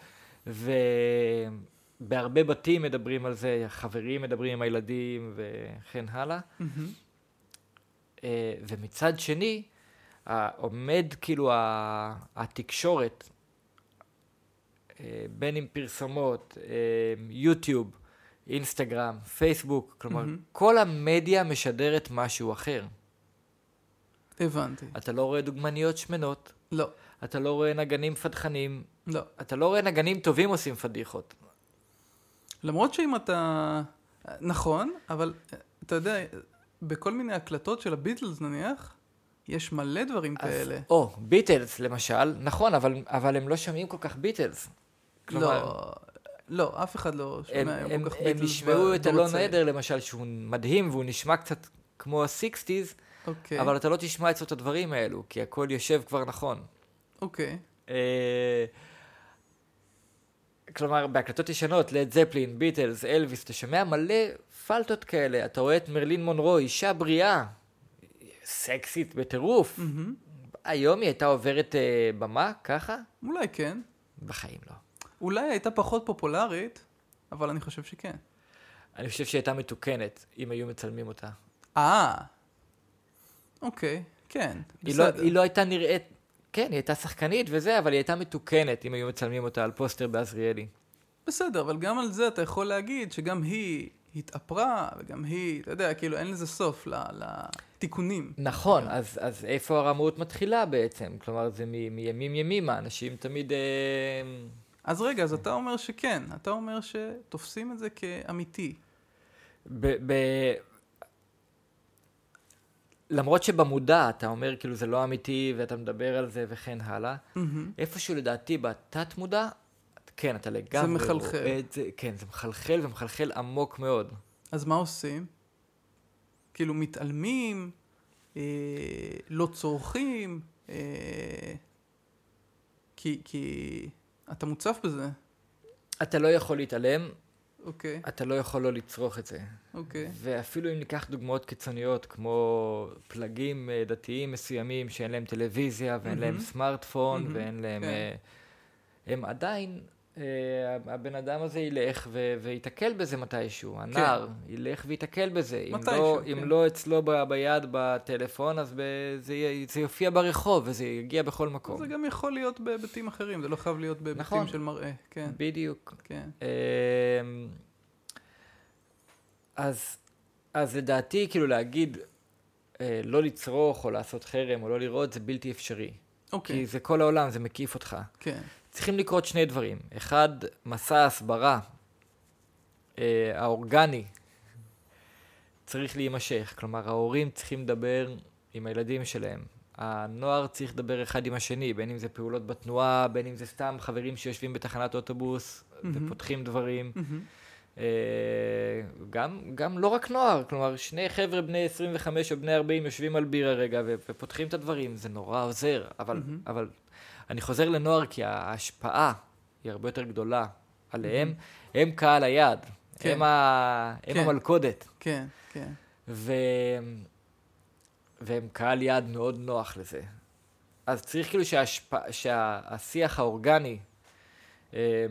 ובהרבה בתים מדברים על זה, חברים מדברים עם הילדים וכן הלאה. מהמם. אה, ומצד שני, עומד כאילו התקשורת, אה, בין אם פרסומות, אה, יוטיוב, אינסטגרם, פייסבוק, כלומר, מהמם. כל המדיה משדרת משהו אחר. הבנתי. אתה לא רואה דוגמניות שמנות, לא, אתה לא רואה נגנים פדחנים, לא. אתה לא רואה נגנים טובים עושים פדיחות. למרות שאם אתה... נכון, אבל אתה יודע, בכל מיני הקלטות של הביטלס נניח, יש מלא דברים אז- כאלה. או, ביטלס למשל, נכון, אבל, אבל הם לא שומעים כל כך ביטלס. כלומר, לא, לא, אף אחד לא הם, שומע הם, כל כך הם ביטלס ישמעו את אלון. עדר למשל, שהוא מדהים והוא נשמע קצת כמו ה-60's, אוקיי, אבל אתה לא תשמע אצלו את הדברים האלו, כי הכל יושב כבר נכון. אוקיי. אה, כלומר, בהקלטות ישנות, לד זפלין, ביטלס, אלוויס, אתה שומע מלא פלטות כאלה. אתה רואה את מרלין מונרו, אישה בריאה, סקסית בטירוף. מהמם. היום היא הייתה עוברת אה, במה, ככה? אולי כן. בחיים לא. אולי הייתה פחות פופולרית, אבל אני חושב שכן. אני חושב שהיא הייתה מתוקנת, אם היו מצלמים אותה. אה, אוקיי, כן, היא לא, בסדר. היא לא הייתה נראית, כן, היא הייתה שחקנית וזה, אבל היא הייתה מתוקנת אם היו מצלמים אותה על פוסטר בעזריאלי. בסדר, אבל גם על זה אתה יכול להגיד שגם היא התאפרה, וגם היא, אתה יודע, כאילו אין לזה סוף ל- לתיקונים. נכון, אז, אז איפה הרמאות מתחילה בעצם? כלומר, זה מ- מימים ימימה, אנשים תמיד... אה, אז רגע, אז אתה אומר שכן, אתה אומר שתופסים את זה כאמיתי. ב, ב... למרות שבמודע אתה אומר כאילו זה לא אמיתי ואתה מדבר על זה וכן הלאה, מהמם. איפשהו לדעתי בתת מודע, כן, אתה לגמרי מחלחל. רואה את זה, כן, זה מחלחל ומחלחל עמוק מאוד. אז מה עושים? כאילו מתעלמים, אה, לא צורכים, אה, כי, כי אתה מוצף בזה. אתה לא יכול להתעלם, אוקיי, אתה לא יכול לא לצרוך את זה. אוקיי. ואפילו אם ניקח דוגמאות קיצוניות, כמו פלגים אה, דתיים מסוימים שאין להם טלוויזיה ואין להם מהמם. סמארטפון מהמם, ואין להם... כן. אה, הם עדיין הבן אדם הזה ילך ו- וייתקל בזה מתישהו, הנער ילך וייתקל בזה. אם לא, כן. אם לא אצלו ב- ביד בטלפון, אז ב- זה, זה יופיע ברחוב וזה יגיע בכל מקום. זה גם יכול להיות בהיבטים אחרים, זה לא חייב להיות בהיבטים נכון. של מראה, כן, בדיוק. כן. אמ, אז, אז לדעתי, כאילו להגיד אה, לא לצרוך או לעשות חרם או לא לראות, זה בלתי אפשרי. אוקיי, כי זה כל העולם, זה מקיף אותך. כן, צריכים לקרות שני דברים. אחד, מסע הסברה אה, האורגני צריך להימשך. כלומר, ההורים צריכים לדבר עם הילדים שלהם. הנוער צריך לדבר אחד עם השני, בין אם זה פעולות בתנועה, בין אם זה סתם חברים שיושבים בתחנת אוטובוס מהמם. ופותחים דברים. מהמם. אה, גם, גם לא רק נוער, כלומר, שני חבר'ה בני 25 או בני 40 יושבים על בירה רגע ופותחים את הדברים, זה נורא עוזר, אבל, מהמם. אבל אני חוזר לנוער כי ההשפעה היא הרבה יותר גדולה עליהם, הם קהל היעד, כן. הם, ה... הם כן. המלכודת, כן, כן, ו... והם קהל יעד מאוד נוח לזה. אז צריך כאילו שההשפ... שהשיח האורגני אה,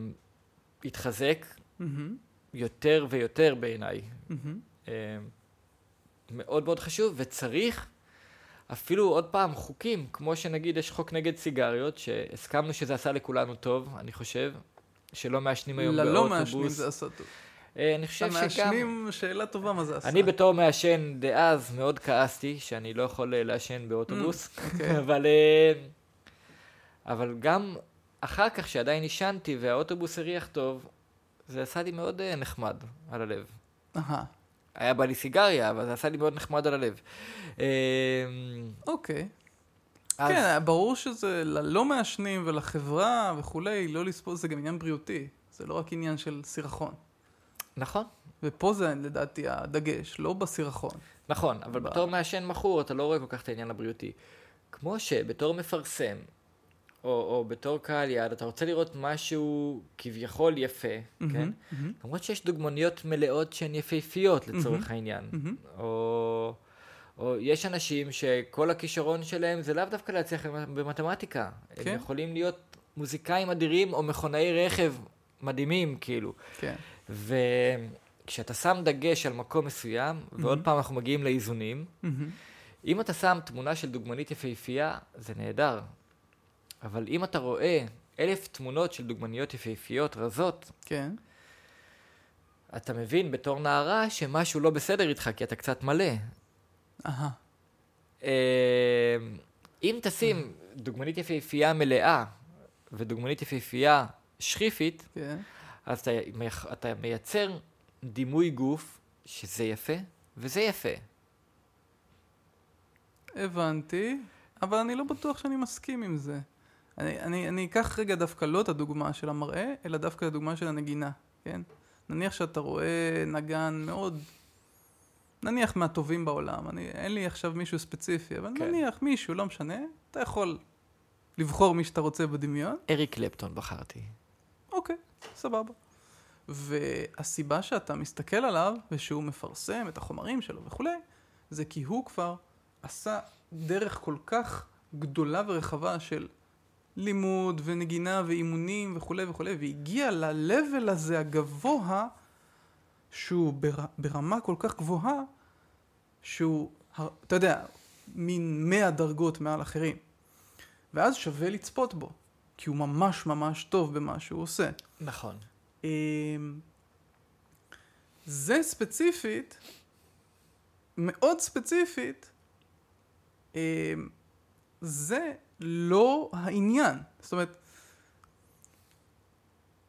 יתחזק מהמם. יותר ויותר בעיניי. מהמם. אה, מאוד מאוד חשוב, וצריך אפילו עוד פעם חוקים, כמו שנגיד יש חוק נגד סיגריות, שהסכמנו שזה עשה לכולנו טוב, אני חושב, שלא מעשנים היום ללא באוטובוס. מעשנים זה עשה טוב. אה, אני חושב שגם... המעשנים, שאלה טובה מה זה עשה. אני בתור מעשן דאז מאוד כעסתי שאני לא יכול אה, לעשן באוטובוס, אוקיי. אבל, אה, אבל גם אחר כך שעדיין עישנתי והאוטובוס הריח טוב, זה עשה לי מאוד נחמד על הלב. אהה, היה בא לי סיגריה, אבל זה עשה לי מאוד נחמד על הלב. אה, אוקיי. אז- כן, ברור שזה ללא מעשנים ולחברה וכולי, לא לספור, זה גם עניין בריאותי. זה לא רק עניין של סירחון. נכון, ופה זה לדעתי הדגש, לא בסירחון. נכון, אבל ב- בתור מעשן מכור אתה לא רואה כל כך את העניין הבריאותי. כמו שבתור מפרסם, או, או בתור קהל יעד, אתה רוצה לראות משהו כביכול יפה, כן? מהמם, מהמם, למרות שיש דוגמניות מלאות שהן יפהפיות לצורך מהמם. העניין. מהמם. או, או יש אנשים שכל הכישרון שלהם זה לאו דווקא להצליח במתמטיקה. כן. הם יכולים להיות מוזיקאים אדירים או מכונאי רכב מדהימים, כאילו. כן. וכשאתה שם דגש על מקום מסוים, ועוד מהמם. פעם אנחנו מגיעים לאיזונים, מהמם. אם אתה שם תמונה של דוגמנית יפהפייה, זה נהדר. אבל אם אתה רואה אלף תמונות של דוגמניות יפהפיות רזות, כן. אתה מבין בתור נערה שמשהו לא בסדר איתך, כי אתה קצת מלא. אהה. אה, אם תשים דוגמנית יפהפייה מלאה ודוגמנית יפהפייה שכיפית, כן. אז אתה, אתה מייצר דימוי גוף שזה יפה וזה יפה. הבנתי, אבל אני לא בטוח שאני מסכים עם זה. אני, אני, אני אקח רגע דווקא לא את הדוגמה של המראה, אלא דווקא את הדוגמה של הנגינה, כן? נניח שאתה רואה נגן מאוד, נניח מהטובים בעולם, אני, אין לי עכשיו מישהו ספציפי, אבל כן. נניח מישהו, לא משנה, אתה יכול לבחור מי שאתה רוצה בדמיון, אריק קלפטון בחרתי. אוקיי, סבבה. והסיבה שאתה מסתכל עליו, ושהוא מפרסם את החומרים שלו וכולי, זה כי הוא כבר עשה דרך כל כך גדולה ורחבה של לימוד ונגינה ואימונים וכולי וכולי, והגיע ל-level הזה הגבוה, שהוא בר... ברמה כל כך גבוהה, שהוא, אתה יודע, מין מאה דרגות מעל אחרים. ואז שווה לצפות בו, כי הוא ממש ממש טוב במה שהוא עושה. נכון. אמ, זה ספציפית, מאוד ספציפית, אמ, זה לא העניין. זאת אומרת,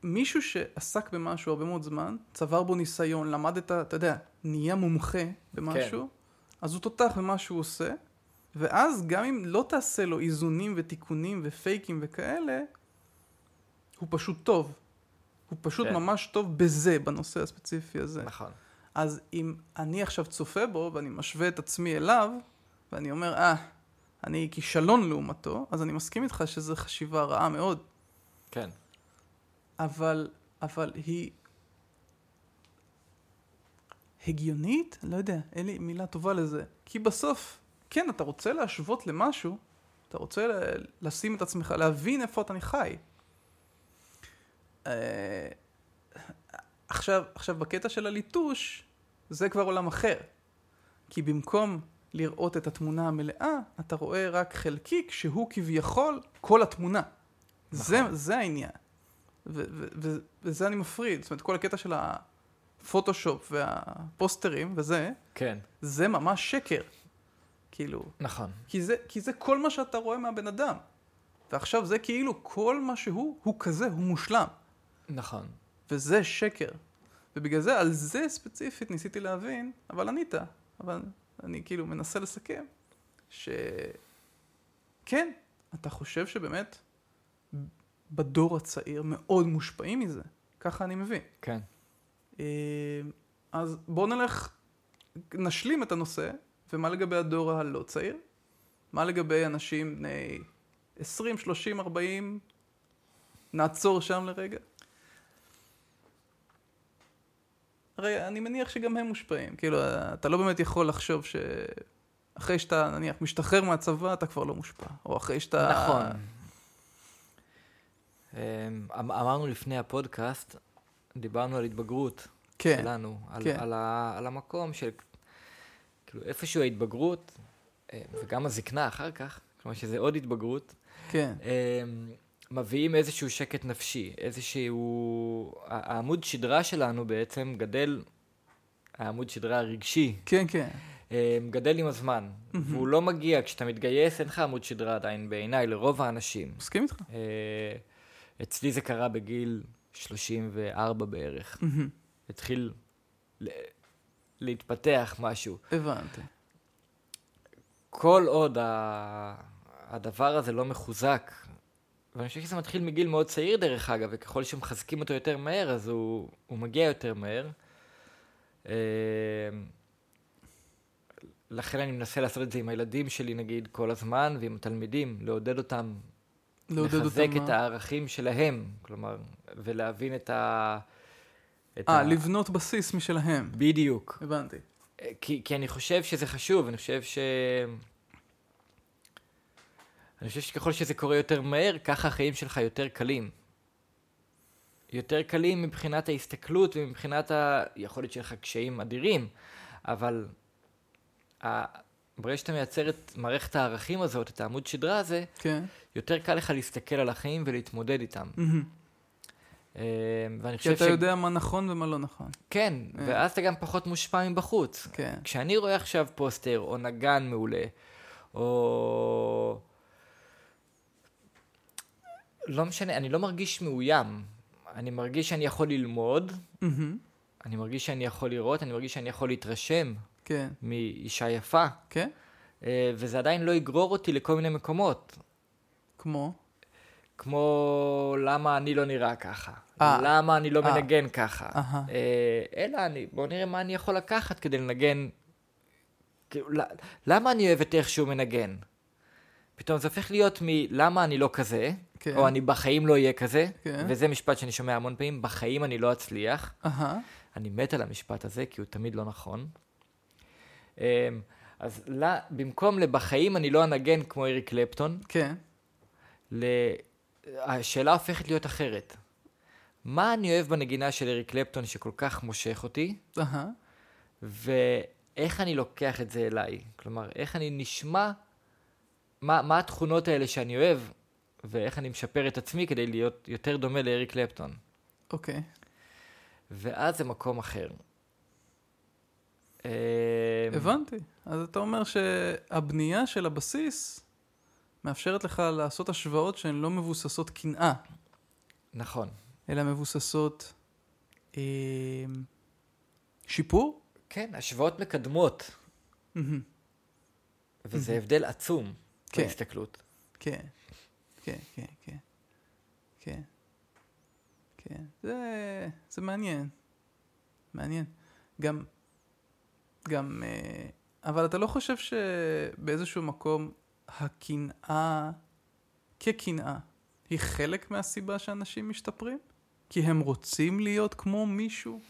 מישהו שעסק במשהו הרבה מאוד זמן, צבר בו ניסיון, למד את ה... אתה יודע, נהיה מומחה במשהו, כן. אז הוא תותח במה שהוא עושה, ואז גם אם לא תעשה לו איזונים ותיקונים ופייקים וכאלה, הוא פשוט טוב. הוא פשוט כן. ממש טוב בזה, בנושא הספציפי הזה. נכון. אז אם אני עכשיו צופה בו ואני משווה את עצמי אליו, ואני אומר, אה, אני כישלון לעומתו, אז אני מסכים איתך שזו חשיבה רעה מאוד. כן. אבל, אבל היא הגיונית? לא יודע, אין לי מילה טובה לזה. כי בסוף, כן, אתה רוצה להשוות למשהו, אתה רוצה ל- לשים את עצמך, להבין איפה אתה חי. אה, עכשיו, עכשיו, בקטע של הליטוש, זה כבר עולם אחר. כי במקום לראות את התמונה המלאה, אתה רואה רק חלקיק שהוא כביכול כל התמונה. זה, נכון. זה העניין. ו- ו- ו- וזה אני מפריד. זאת אומרת, כל הקטע של הפוטושופ והפוסטרים וזה, כן, זה ממש שקר. כאילו, נכון. כי זה, כי זה כל מה שאתה רואה מהבן אדם. ועכשיו זה כאילו כל מה שהוא, הוא כזה, הוא מושלם. נכון. וזה שקר. ובגלל זה, על זה ספציפית ניסיתי להבין, אבל ענית. אבל אני כאילו מנסה לסכם, שכן, אתה חושב שבאמת בדור הצעיר מאוד מושפעים מזה. ככה אני מבין. כן. אה, אז בואו נלך, נשלים את הנושא, ומה לגבי הדור הלא צעיר? מה לגבי אנשים בני 20, 30, 40? נעצור שם לרגע. הרי אני מניח שגם הם מושפעים. כאילו, אתה לא באמת יכול לחשוב ש... אחרי שאתה, נניח, משתחרר מהצבא, אתה כבר לא מושפע. או אחרי שאתה... נכון. אמ, אמ- אמרנו לפני הפודקאסט, דיברנו על התבגרות כן, שלנו, על, כן. על, ה, על המקום של, כאילו, איפשהו ההתבגרות, אה, וגם הזקנה אחר כך, כלומר שזה עוד התבגרות, כן, אמ, מביאים איזשהו שקט נפשי, איזשהו... העמוד שדרה שלנו בעצם גדל, העמוד שדרה הרגשי, כן, כן. אמ, גדל עם הזמן, מהמם. והוא לא מגיע, כשאתה מתגייס אין לך עמוד שדרה עדיין בעיניי, לרוב האנשים. מסכים איתך. אה, אצלי זה קרה בגיל 34 בערך. מהמם. התחיל ל- להתפתח משהו. הבנתי. כל עוד ה... הדבר הזה לא מחוזק, ואני חושב שזה מתחיל מגיל מאוד צעיר דרך אגב, וככל שמחזקים אותו יותר מהר, אז הוא, הוא מגיע יותר מהר. אה, לכן אני מנסה לעשות את זה עם הילדים שלי נגיד כל הזמן, ועם התלמידים, לעודד אותם, לעודד לחזק אותם... את הערכים שלהם, כלומר, ולהבין את ה... אה, ה- לבנות בסיס משלהם. בדיוק. הבנתי. כי, כי אני חושב שזה חשוב, אני חושב ש... אני חושב שככל שזה קורה יותר מהר, ככה החיים שלך יותר קלים. יותר קלים מבחינת ההסתכלות ומבחינת ה... יכול להיות שיהיה לך קשיים אדירים, אבל ה... ברגע שאתה מייצר את מערכת הערכים הזאת, את העמוד שדרה הזה, כן. יותר קל לך להסתכל על החיים ולהתמודד איתם. אה, ואני כי חושב אתה יודע מה נכון ומה לא נכון. כן, אה. ואז אתה גם פחות מושפע מבחוץ. כן. כשאני רואה עכשיו פוסטר, או נגן מעולה, או... לא משנה, אני לא מרגיש מאוים. אני מרגיש שאני יכול ללמוד, מהמם. אני מרגיש שאני יכול לראות, אני מרגיש שאני יכול להתרשם כן. מאישה יפה, כן? אה, וזה עדיין לא יגרור אותי לכל מיני מקומות. כמו? כמו למה אני לא נראה ככה, אה. למה אני לא אה. מנגן ככה. אה, אלא אני, בוא נראה מה אני יכול לקחת כדי לנגן, כאילו, למה אני אוהב את איך שהוא מנגן? פתאום זה הופך להיות מלמה אני לא כזה, כן. או אני בחיים לא אהיה כזה, כן. וזה משפט שאני שומע המון פעמים, בחיים אני לא אצליח. אהה. אני מת על המשפט הזה, כי הוא תמיד לא נכון. אמ, אז לא, במקום לבחיים אני לא אנגן כמו אריק קלפטון, כן. ל... השאלה הופכת להיות אחרת. מה אני אוהב בנגינה של אריק קלפטון שכל כך מושך אותי, אהה. ואיך אני לוקח את זה אליי? כלומר, איך אני נשמע, מה, מה התכונות האלה שאני אוהב, ואיך אני משפר את עצמי כדי להיות יותר דומה לאריק קלפטון. אוקיי. ואז זה מקום אחר. אמ, הבנתי. אז אתה אומר שהבנייה של הבסיס מאפשרת לך לעשות השוואות שהן לא מבוססות קנאה, נכון. אלא מבוססות אה, שיפור? כן, השוואות מקדמות. וזה הבדל עצום כן. בהסתכלות. כן, כן, כן, כן, כן, כן. זה, זה מעניין, מעניין. גם, גם, אה, אבל אתה לא חושב שבאיזשהו מקום הקנאה, כקנאה, היא חלק מהסיבה שאנשים משתפרים? כי הם רוצים להיות כמו מישהו?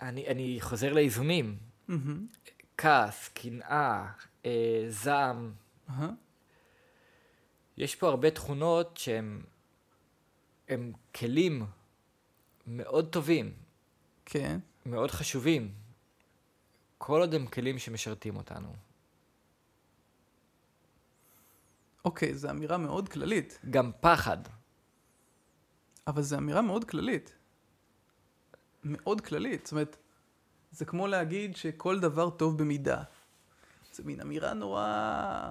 אני, אני חוזר לאיזונים. כעס, קנאה, אה, זעם. יש פה הרבה תכונות שהן הם כלים מאוד טובים, כן. מאוד חשובים, כל עוד הם כלים שמשרתים אותנו. אוקיי, זו אמירה מאוד כללית, גם פחד. אבל זו אמירה מאוד כללית. מאוד כללית. זאת אומרת, זה כמו להגיד שכל דבר טוב במידה. זה מין אמירה נורא...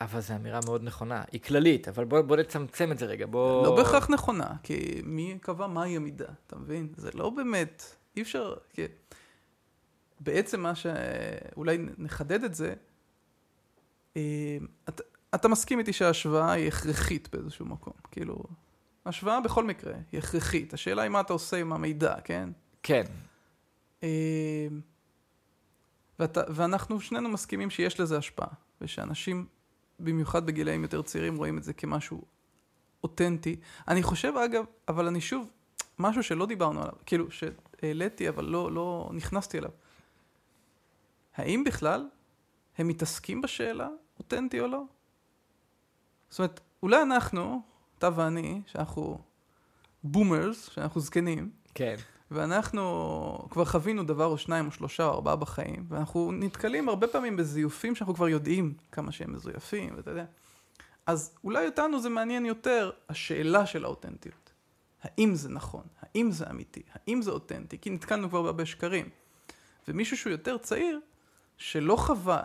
אבל זו אמירה מאוד נכונה. היא כללית, אבל בוא, בוא נצמצם את זה רגע. בוא... לא בהכרח נכונה, כי מי קבע מהי המידה, אתה מבין? זה לא באמת, אי אפשר, כי... בעצם מה ש... אולי נחדד את זה, אה, אתה, אתה מסכים איתי שההשוואה היא הכרחית באיזשהו מקום, כאילו, השוואה בכל מקרה היא הכרחית, השאלה היא מה אתה עושה עם המידע, כן? כן, ואתה, ואנחנו שנינו מסכימים שיש לזה השפעה, ושאנשים, במיוחד בגילאים יותר צעירים, רואים את זה כמשהו אותנטי. אני חושב, אגב, אבל אני שוב, משהו שלא דיברנו עליו, כאילו, שהעליתי, אבל לא, לא נכנסתי אליו. האם בכלל הם מתעסקים בשאלה, אותנטי או לא? זאת אומרת, אולי אנחנו, אתה ואני, שאנחנו boomers, שאנחנו זקנים, כן. ואנחנו כבר חווינו דבר או שניים או שלושה או ארבעה בחיים, ואנחנו נתקלים הרבה פעמים בזיופים שאנחנו כבר יודעים כמה שהם מזויפים, ואתה יודע. אז אולי אותנו זה מעניין יותר השאלה של האותנטיות. האם זה נכון? האם זה אמיתי? האם זה אותנטי? כי נתקלנו כבר בהרבה שקרים. ומישהו שהוא יותר צעיר, שלא חווה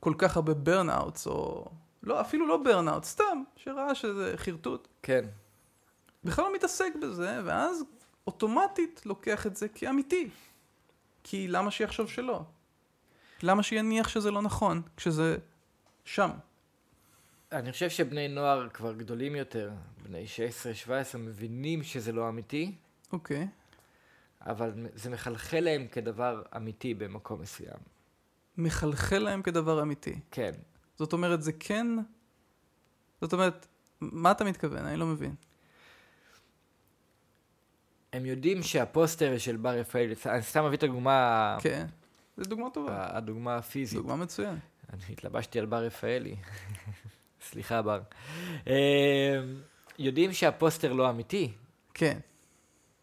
כל כך הרבה burnouts, או לא, אפילו לא burnout, סתם, שראה שזה חרטוט, כן. בכלל לא מתעסק בזה, ואז אוטומטית לוקח את זה כאמיתי. כי למה שיחשוב שלא? למה שיניח שזה לא נכון, כשזה שם? אני חושב שבני נוער כבר גדולים יותר, בני 16-17, מבינים שזה לא אמיתי, אוקיי. אבל זה מחלחל להם כדבר אמיתי במקום מסוים. מחלחל להם כדבר אמיתי. כן. זאת אומרת, זה כן... זאת אומרת, מה אתה מתכוון? אני לא מבין. הם יודעים שהפוסטר של בר רפאל, אני סתם מביא את הדוגמה, כן. זו דוגמה טובה. הדוגמה הפיזית. דוגמה מצוינת. אני התלבשתי על בר רפאלי. סליחה, בר. אה, יודעים שהפוסטר לא אמיתי, כן.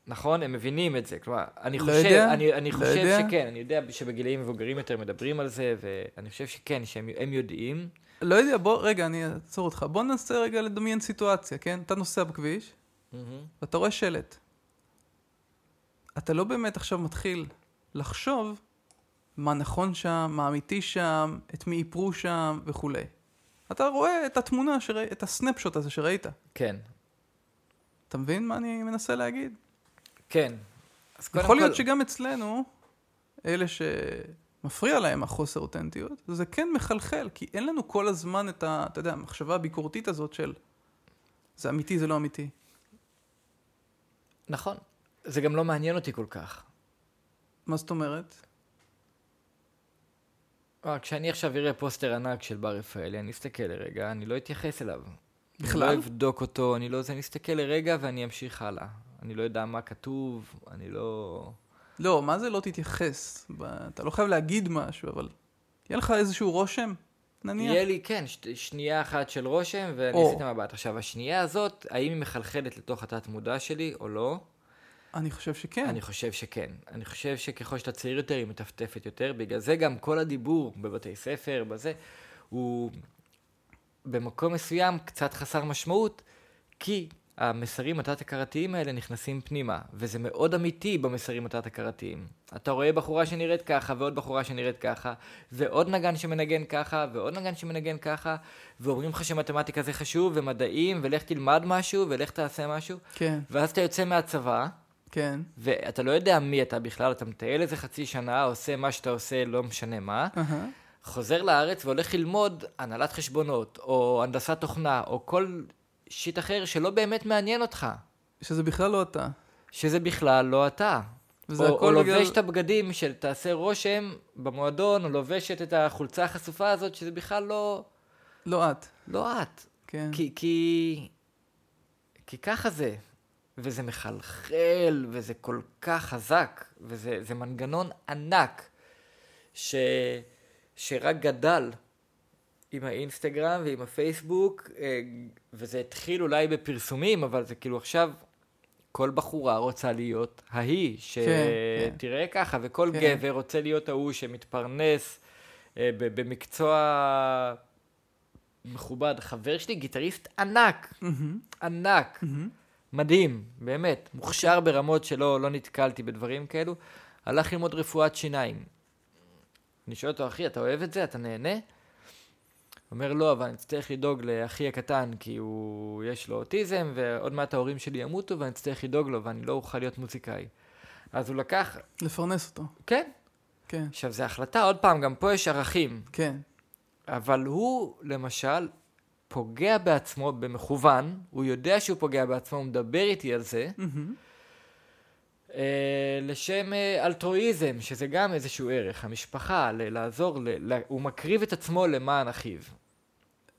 נכון? הם מבינים את זה. כלומר, אני לא חושב, יודע, אני, אני לא חושב יודע. שכן, אני יודע שבגילאים מבוגרים יותר מדברים על זה, ואני חושב שכן, שהם הם יודעים. לא יודע, בוא, רגע, אני אעצור אותך. בוא ננסה רגע לדמיין סיטואציה, כן? אתה נוסע בכביש, ואתה רואה שלט. אתה לא באמת עכשיו מתחיל לחשוב מה נכון שם, מה אמיתי שם, את מי איפרו שם וכולי. אתה רואה את התמונה, שרא... את הסנפשוט הזה שראית. כן, אתה מבין מה אני מנסה להגיד? כן. יכול להיות כל- שגם אצלנו, אלה שמפריע להם החוסר אותנטיות, זה כן מחלחל, כי אין לנו כל הזמן את ה... אתה יודע, המחשבה הביקורתית הזאת של זה אמיתי, זה לא אמיתי. נכון. זה גם לא מעניין אותי כל כך. מה זאת אומרת? כלומר, כשאני עכשיו אראה פוסטר ענק של בר רפאלי, אני אסתכל לרגע, אני לא אתייחס אליו. בכלל? אני לא אבדוק אותו, אני לא אני אסתכל לרגע ואני אמשיך הלאה. אני לא יודע מה כתוב, אני לא... לא, מה זה לא תתייחס? אתה לא חייב להגיד משהו, אבל יהיה לך איזשהו רושם, נניח? יהיה לי, כן, ש... שנייה אחת של רושם, ואני. אעשה את המבט. עכשיו, השנייה הזאת, האם היא מחלחלת לתוך התת-מודע שלי או לא? אני חושב שכן. אני חושב שכן. אני חושב שככל שאתה צעיר יותר, היא מטפטפת יותר. בגלל זה גם כל הדיבור בבתי ספר, בזה, הוא במקום מסוים קצת חסר משמעות, כי המסרים התת-הכרתיים האלה נכנסים פנימה, וזה מאוד אמיתי במסרים התת-הכרתיים. אתה רואה בחורה שנראית ככה, ועוד בחורה שנראית ככה, ועוד נגן שמנגן ככה, ועוד נגן שמנגן ככה, ואומרים לך שמתמטיקה זה חשוב, ומדעים, ולך תלמד משהו, ולך תעשה משהו, כן, ואז אתה יוצא מהצבא, כן. ואתה לא יודע מי אתה בכלל, אתה מטייל איזה חצי שנה, עושה מה שאתה עושה, לא משנה מה, אהה. חוזר לארץ והולך ללמוד הנהלת חשבונות, או הנדסת תוכנה, או כל שיט אחר שלא באמת מעניין אותך, שזה בכלל לא אתה. שזה בכלל לא אתה. וזה או, הכל או בגלל... לובש את הבגדים של תעשה רושם במועדון, או לובשת את החולצה החשופה הזאת, שזה בכלל לא, לא את. לא את. כן. כי, כי, כי ככה זה, וזה מחלחל, וזה כל כך חזק, וזה זה מנגנון ענק, ש, שרק גדל עם האינסטגרם ועם הפייסבוק, אה, וזה התחיל אולי בפרסומים, אבל זה כאילו עכשיו כל בחורה רוצה להיות ההיא שתראה כן, ככה, וכל כן. גבר רוצה להיות ההוא שמתפרנס אה, במקצוע מכובד. חבר שלי, גיטריסט ענק, מהמם, ענק, מהמם. מדהים, באמת, מוכשר ברמות שלא לא נתקלתי בדברים כאלו, הלך ללמוד רפואת שיניים. אני שואל אותו, אחי, אתה אוהב את זה? אתה נהנה? הוא אומר, לא, אבל אני אצטרך לדאוג לאחי הקטן, כי הוא, יש לו אוטיזם, ועוד מעט ההורים שלי ימותו, ואני אצטרך לדאוג לו, ואני לא אוכל להיות מוזיקאי. אז הוא לקח, לפרנס אותו. כן. כן, עכשיו, זו החלטה, עוד פעם, גם פה יש ערכים. כן. אבל הוא, למשל, פוגע בעצמו במכוון, הוא יודע שהוא פוגע בעצמו, הוא מדבר איתי על זה, מהמם. אה, לשם אה, אלטרואיזם, שזה גם איזשהו ערך, המשפחה, ל- לעזור, ל- ל- הוא מקריב את עצמו למען אחיו.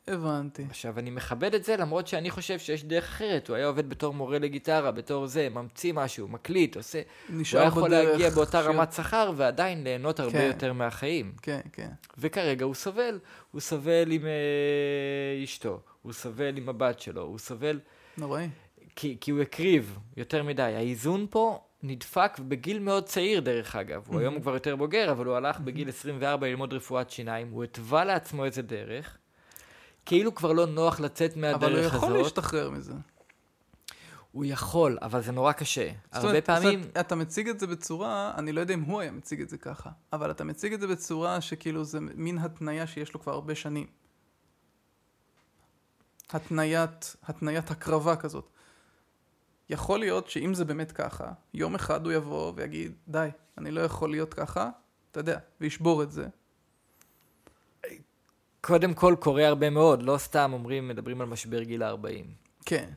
הבנתי. עכשיו, אני מכבד את זה למרות שאני חושב שיש דרך אחרת, הוא היה עובד בתור מורה לגיטרה, בתור זה, ממציא משהו, מקליט, עושה... הוא נשאר היה בדרך. יכול להגיע באותה שיר- רמת שכר ועדיין ליהנות הרבה כן. יותר מהחיים. כן, כן. וכרגע הוא סובל, הוא סובל עם אה, אשתו, הוא סובל עם הבת שלו, הוא סובל... נוראי. כי, כי הוא הקריב יותר מדי. האיזון פה נדפק בגיל מאוד צעיר, דרך אגב. הוא היום כבר יותר בוגר, אבל הוא הלך בגיל 24 ללמוד רפואת שיניים. הוא התווה לעצמו איזה דרך. כאילו כבר לא נוח לצאת מהדרך אבל הוא הזאת. יכול להשתחרר מזה. הוא יכול, אבל זה נורא קשה. זאת הרבה אומרת, פעמים... זאת, אתה מציג את זה בצורה, אני לא יודע אם הוא היה מציג את זה ככה, אבל אתה מציג את זה בצורה שכאילו זה מין התניה שיש לו כבר הרבה שנים. התניית, התניית הקרבה כזאת. יכול להיות שאם זה באמת ככה, יום אחד הוא יבוא ויגיד, די, אני לא יכול להיות ככה, אתה יודע, וישבור את זה. קודם כל קורה הרבה מאוד, לא סתם אומרים, מדברים על משבר גיל ה-40. כן,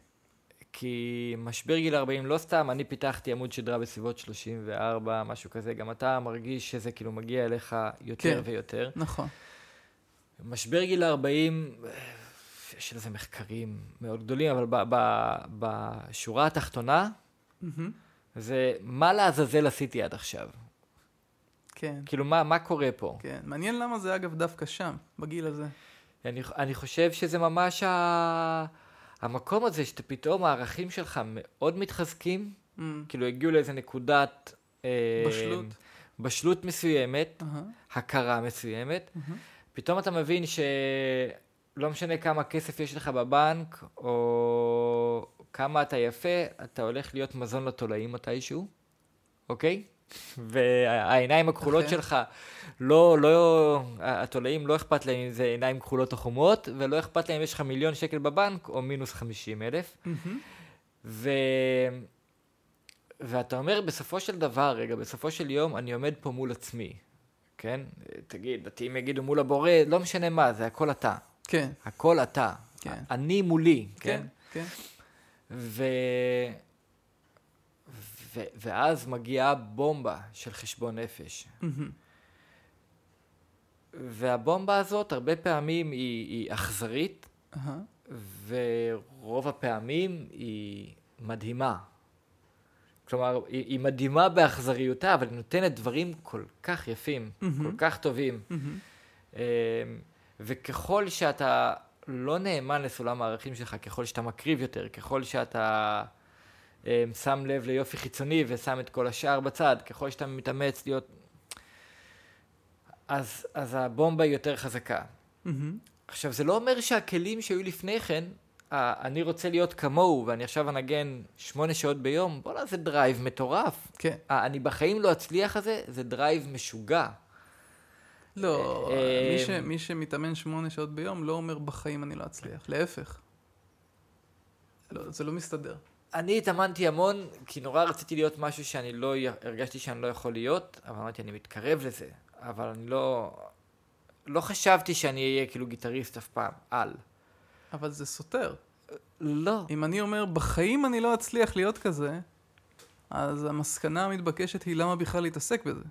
כי משבר גיל 40, לא סתם, אני פיתחתי עמוד שדרה בסביבות 34, משהו כזה, גם אתה מרגיש שזה כאילו מגיע אליך יותר כן. ויותר. נכון. משבר גיל 40, יש לזה מחקרים מאוד גדולים, אבל ב- ב- בשורה התחתונה, מהמם. זה מה לעזאזל עשיתי עד עכשיו. כן, כאילו, מה, מה קורה פה? כן. מעניין למה זה אגב דווקא שם, בגיל הזה. אני, אני חושב שזה ממש ה... המקום הזה, שאתה פתאום, הערכים שלך מאוד מתחזקים, אמ, כאילו הגיעו לאיזה נקודת... אה, בשלות. בשלות מסוימת, אהה, הכרה מסוימת, מהמם. פתאום אתה מבין שלא משנה כמה כסף יש לך בבנק, או כמה אתה יפה, אתה הולך להיות מזון לתולעים מתישהו, אוקיי? והעיניים הכחולות אכן. שלך, לא, לא, התולעים לא אכפת להם אם זה עיניים כחולות או חומות, ולא אכפת להם אם יש לך מיליון שקל בבנק, או מינוס חמישים אלף. מהמם. ו... ואתה אומר, בסופו של דבר, רגע, בסופו של יום, אני עומד פה מול עצמי, כן? תגיד, דתיים יגידו מול הבורא, לא משנה מה, זה הכל אתה. כן, הכל אתה. כן. אני מולי, כן? כן, כן. ו... ו... ואז מגיעה בומבה של חשבון נפש. והבומבה הזאת, הרבה פעמים היא, היא אכזרית, ורוב הפעמים היא מדהימה. כלומר, היא, היא מדהימה באכזריותה, אבל היא נותנת דברים כל כך יפים. כל כך טובים. אמ, וככל שאתה לא נאמן לסולם הערכים שלך, ככל שאתה מקריב יותר, ככל שאתה שם לב ליופי חיצוני ושם את כל השאר בצד, ככל שאתה מתאמץ להיות... אז, אז הבומבה היא יותר חזקה. מהמם. עכשיו, זה לא אומר שהכלים שהיו לפני כן, אה, אני רוצה להיות כמוהו, ואני עכשיו אנגן שמונה שעות ביום, בואנה, זה drive מטורף. כן. אה, אני בחיים לא אצליח הזה, זה drive משוגע. לא, אה, מי ש- מי שמתאמן שמונה שעות ביום לא אומר בחיים אני לא אצליח, להפך. לא, זה לא מסתדר. אני התאמנתי המון, כי נורא רציתי להיות משהו שאני לא, הרגשתי שאני לא יכול להיות, אבל אמרתי, אני מתקרב לזה, אבל אני לא, לא חשבתי שאני אהיה כאילו גיטריסט אף פעם, על. אבל זה סותר. לא. אם אני אומר בחיים אני לא אצליח להיות כזה, אז המסקנה המתבקשת היא למה בכלל להתעסק בזה.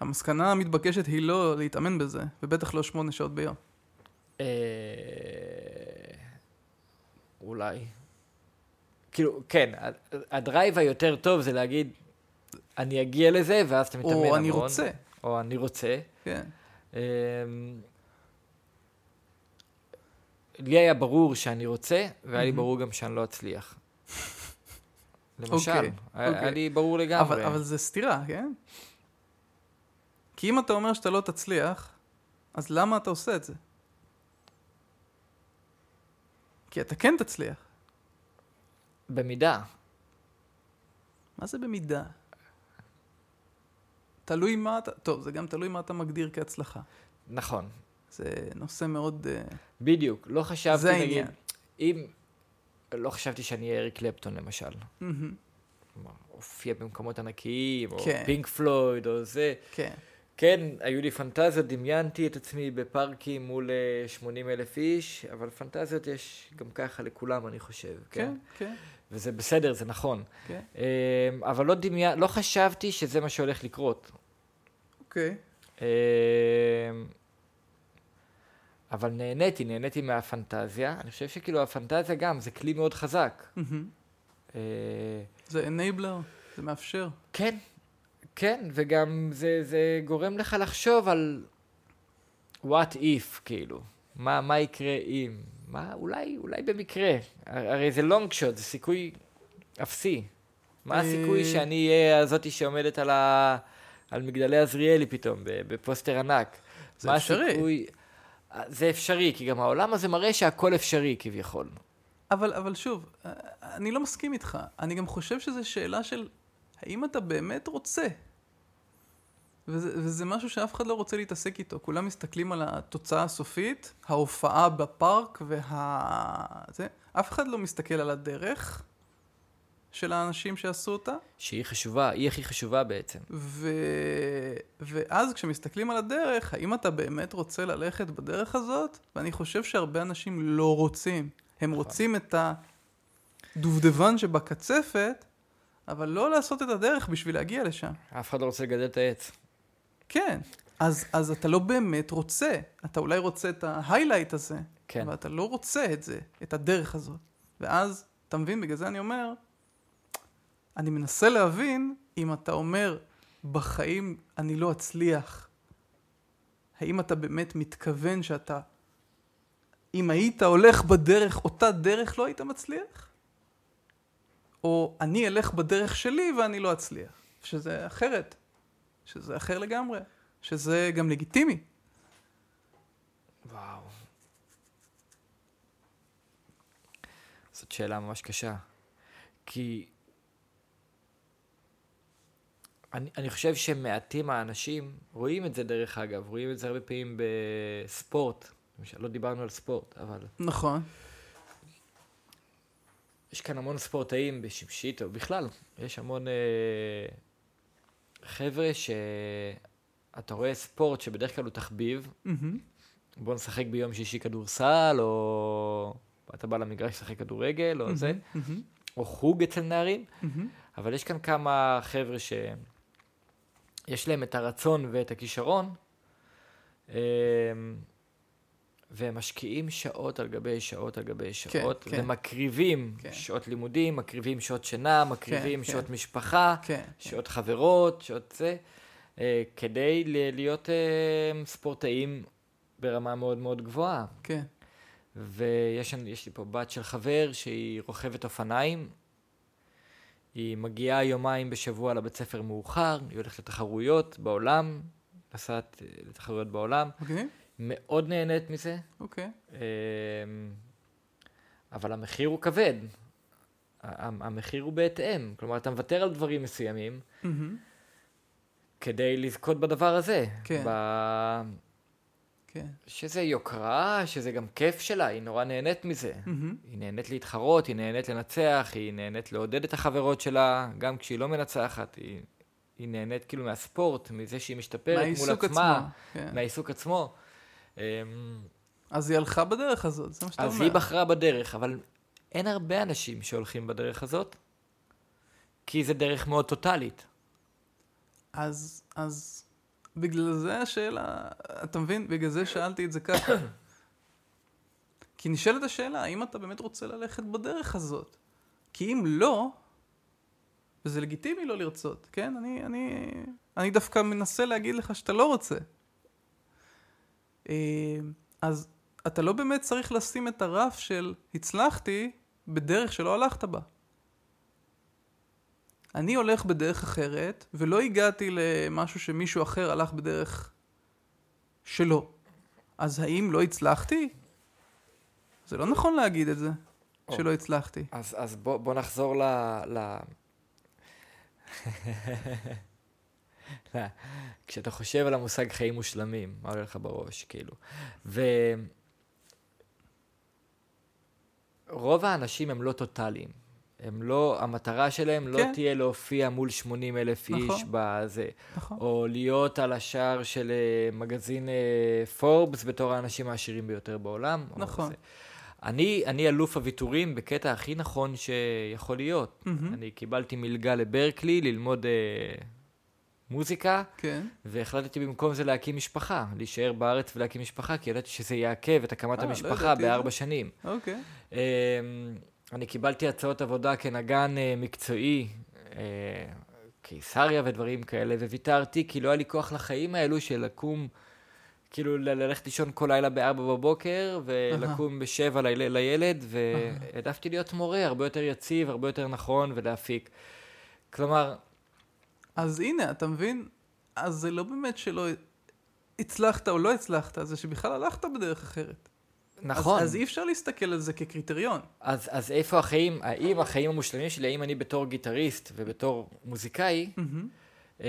המסקנה המתבקשת היא לא להתאמן בזה, ובטח לא שמונה שעות ביום. אה... אולי. כאילו, כן, הדרייב היותר טוב זה להגיד, אני אגיע לזה, ואז אתה מתאמן המון. או אני רוצה, או אני רוצה. כן. אמ, לי היה ברור שאני רוצה, והיה לי מהמם. ברור גם שאני לא אצליח. למשל, אוקיי, היה אוקיי. לי ברור אבל, לגמרי. אבל זה סתירה, כן? כי אם אתה אומר שאתה לא תצליח, אז למה אתה עושה את זה? כי אתה כן תצליח. במידה. מה זה במידה? תלוי מה אתה... טוב, זה גם תלוי מה אתה מגדיר כהצלחה. נכון, זה נושא מאוד... אה, בדיוק. לא חשבתי, זה נגיד, העניין. אם... לא חשבתי שאני אהיה אריק קלפטון, למשל. כלומר, הופיע במקומות ענקיים, או כן. פינק פלויד, או זה. כן. כן, היו לי פנטזיות, דמיינתי את עצמי בפארקים מול אה, 80 אלף איש, אבל פנטזיות יש גם ככה לכולם, אני חושב. כן? כן, כן, וזה בסדר, זה נכון. כן. אה, אבל לא דמיין... לא חשבתי שזה מה שהולך לקרות. אוקיי. אה, אבל נהניתי, נהניתי מהפנטזיה. אני חושב שכאילו הפנטזיה גם, זה כלי מאוד חזק. אה, זה אנייבלר, זה מאפשר. כן, כן, וגם זה, זה גורם לך לחשוב על what if, כאילו. מה, מה יקרה אם? מה, אולי, אולי במקרה. הר- הרי זה long shot, זה סיכוי אפסי. מה אה, הסיכוי שאני אהיה הזאתי שעומדת על, ה... על מגדלי עזריאלי פתאום, בפוסטר ענק? זה מה אפשרי. הסיכוי... אה, זה אפשרי, כי גם העולם הזה מראה שהכל אפשרי כביכול. אבל, אבל שוב, אה, אני לא מסכים איתך. אני גם חושב שזו שאלה של האם אתה באמת רוצה. וזה, וזה משהו שאף אחד לא רוצה להתעסק איתו. כולם מסתכלים על התוצאה הסופית, ההופעה בפארק וה... זה. אף אחד לא מסתכל על הדרך של האנשים שעשו אותה. שהיא חשובה, היא הכי חשובה בעצם. ו... ואז כשמסתכלים על הדרך, האם אתה באמת רוצה ללכת בדרך הזאת? ואני חושב שהרבה אנשים לא רוצים. הם רוצים את הדובדבן שבקצפת, אבל לא לעשות את הדרך בשביל להגיע לשם. אף אחד לא רוצה לגדל את העץ. כן, אז, אז אתה לא באמת רוצה. אתה אולי רוצה את ההיילייט הזה, כן. אבל אתה לא רוצה את זה, את הדרך הזאת. ואז, אתה מבין, בגלל זה אני אומר, אני מנסה להבין אם אתה אומר, בחיים אני לא אצליח, האם אתה באמת מתכוון שאתה, אם היית הולך בדרך, אותה דרך לא היית מצליח? או אני אלך בדרך שלי ואני לא אצליח, שזה אחרת, שזה אחר לגמרי, שזה גם לגיטימי. וואו. זאת שאלה ממש קשה. כי אני, אני חושב שמעטים האנשים רואים את זה דרך אגב, רואים את זה הרבה פעמים בספורט. למשל, לא דיברנו על ספורט, אבל נכון. יש כאן המון ספורטאים בשמשית, או בכלל, יש המון אה, חבר'ה שאתה רואה ספורט שבדרך כלל הוא תחביב, מהמם. בוא נשחק ביום שישי כדורסל, או אתה בא למגרש לשחק כדורגל, או זה, מהמם. או חוג אצל נערים, מהמם. אבל יש כאן כמה חבר'ה שיש להם את הרצון ואת הכישרון, אמ, והם משקיעים שעות על גבי שעות על גבי שעות, כן. ומקריבים כן. שעות לימודים, מקריבים שעות שינה, מקריבים כן. שעות משפחה, כן. שעות חברות, שעות זה, אה, כדי להיות אה, ספורטאים ברמה מאוד מאוד גבוהה. כן. ויש יש לי פה בת של חבר שהיא רוכבת אופניים. היא מגיעה יומיים בשבוע לבית ספר מאוחר, היא הולכת לתחרויות בעולם, נסעת אה, לתחרויות בעולם, מגניב? מאוד נהנית מזה, אוקיי. אמ, אבל המחיר הוא כבד. המחיר הוא בהתאם, כלומר אתה מוותר על דברים מסוימים מהמם. כדי לזכות בדבר הזה. כן. ב... כן. שזה יוקרה, שזה גם כיף שלה, היא נורא נהנית מזה. מהמם. היא נהנית להתחרות, היא נהנית לנצח, היא נהנית לעודד את החברות שלה, גם כשהיא לא מנצחת, היא, היא נהנית כאילו מהספורט, מזה שהיא משתפרת מול עצמה, עצמו. כן. מהעיסוק עצמו. אמ, אז היא הלכה בדרך הזאת, זה מה שאתה אז אומר. היא בחרה בדרך, אבל אין הרבה אנשים שהולכים בדרך הזאת, כי זה דרך מאוד טוטאלית. אז, אז בגלל זה השאלה, אתה מבין? בגלל זה שאלתי את זה ככה. כי נשאלת השאלה, האם אתה באמת רוצה ללכת בדרך הזאת? כי אם לא, וזה לגיטימי לא לרצות, כן? אני, אני, אני דווקא מנסה להגיד לך שאתה לא רוצה. אה, אז, אתה לא באמת צריך לשים את הרף של הצלחתי בדרך שלא הלכת בה. אני הולך בדרך אחרת, ולא הגעתי למשהו שמישהו אחר הלך בדרך שלו. אז האם לא הצלחתי? זה לא נכון להגיד את זה, או. שלא הצלחתי. אז, אז בוא, בוא נחזור ל... ל... לא, כשאתה חושב על המושג חיים מושלמים, מה עולה לך בראש, כאילו. ורוב האנשים הם לא טוטאליים. הם לא, המטרה שלהם לא כן. תהיה להופיע מול 80 אלף איש נכון. בזה, נכון. או להיות על השער של אה, מגזין אה, פורבס בתור האנשים העשירים ביותר בעולם. נכון. אני, אני אלוף הוויתורים בקטע הכי נכון שיכול להיות. מהמם. אני קיבלתי מלגה לברקלי ללמוד אה, מוזיקה, כן. והחלטתי במקום זה להקים משפחה, להישאר בארץ ולהקים משפחה, כי ידעתי שזה יעכב את הקמת אה, לא המשפחה את בארבע. שנים. אוקיי. אה, אני קיבלתי הצעות עבודה כנגן אה, מקצועי, אה, קיסריה ודברים כאלה, וויתרתי כי לא היה לי כוח לחיים האלו של לקום, כאילו ללכת לישון כל לילה בארבע בבוקר, ולקום בשבע ליל- לילד, והעדפתי להיות מורה, הרבה יותר יציב, הרבה יותר נכון, ולהפיק. כלומר, אז הנה, אתה מבין? אז זה לא באמת שלא הצלחת או לא הצלחת, זה שבכלל הלכת בדרך אחרת. נכון. אז, אז אי אפשר להסתכל על זה כקריטריון. אז, אז איפה החיים, האם החיים המושלמים שלי, האם אני בתור גיטריסט ובתור מוזיקאי, מהמם. אמ,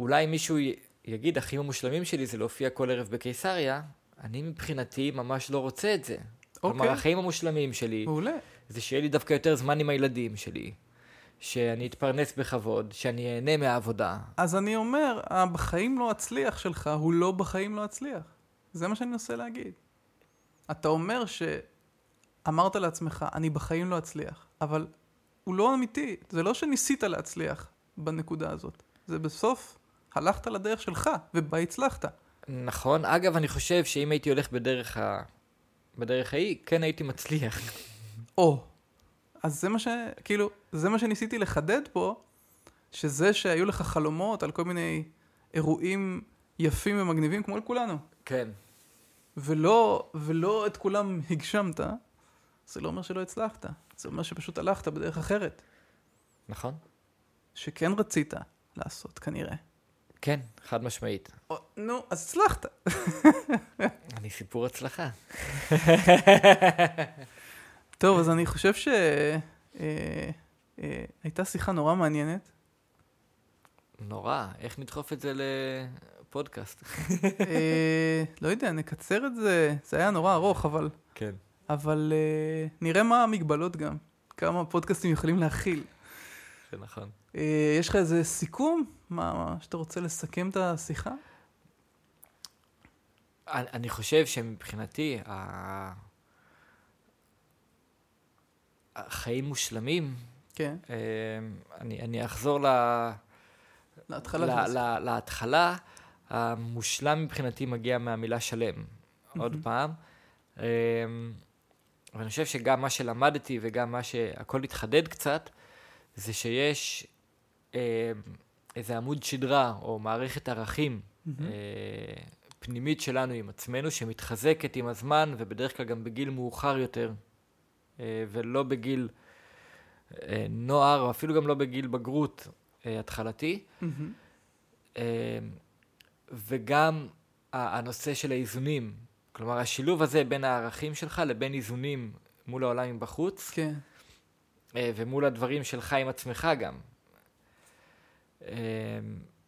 אולי מישהו י- יגיד, החיים המושלמים שלי זה להופיע כל ערב בקיסריה, אני מבחינתי ממש לא רוצה את זה. כלומר, אוקיי. החיים המושלמים שלי, מעולה. זה שיהיה לי דווקא יותר זמן עם הילדים שלי, שאני אתפרנס בכבוד, שאני אהנה מהעבודה. אז אני אומר, בחיים לא אצליח שלך הוא לא בחיים לא אצליח. זה מה שאני מנסה להגיד. אתה אומר שאמרת לעצמך, אני בחיים לא אצליח, אבל הוא לא אמיתי. זה לא שניסית להצליח בנקודה הזאת. זה בסוף הלכת לדרך שלך, ובה הצלחת. נכון. אגב, אני חושב שאם הייתי הולך בדרך ה... בדרך ההיא, כן הייתי מצליח. או. אז זה מה ש... כאילו, זה מה שניסיתי לחדד פה, שזה שהיו לך חלומות על כל מיני אירועים יפים ומגניבים, כמו לכולנו, כן. ולא, ולא את כולם הגשמת, זה לא אומר שלא הצלחת. זה אומר שפשוט הלכת בדרך אחרת, נכון? שכן רצית לעשות, כנראה. כן, חד משמעית. או, נו, אז הצלחת. אני סיפור הצלחה. טוב, אז אני חושב שהייתה אה, הייתה שיחה נורא מעניינת. נורא, איך נדחוף את זה לפודקאסט? אה, לא יודע, נקצר את זה, זה היה נורא ארוך, אבל, כן. אבל אה, נראה מה המגבלות גם, כמה פודקאסטים יכולים להכיל. זה נכון. אה, יש לך איזה סיכום? מה, מה, שאתה רוצה לסכם את השיחה? אני חושב שמבחינתי, ה... החיים מושלמים, כן, אה, אני, אני אחזור ל... להתחלה. ל- של ל- להתחלה, המושלם מבחינתי מגיע מהמילה שלם. עוד פעם. אמ, ואני חושב שגם מה שלמדתי וגם מה שהכל התחדד קצת, זה שיש אמ, איזה עמוד שדרה או מערכת ערכים. אה, פנימית שלנו עם עצמנו, שמתחזקת עם הזמן ובדרך כלל גם בגיל מאוחר יותר, ולא בגיל אה, נוער, אפילו גם לא בגיל בגרות אה, התחלתי. אה, וגם הנושא של האיזונים, כלומר השילוב הזה בין הערכים שלך לבין איזונים מול העולם מבחוץ, כן, אה, ומול הדברים שלך עם עצמך גם. אה,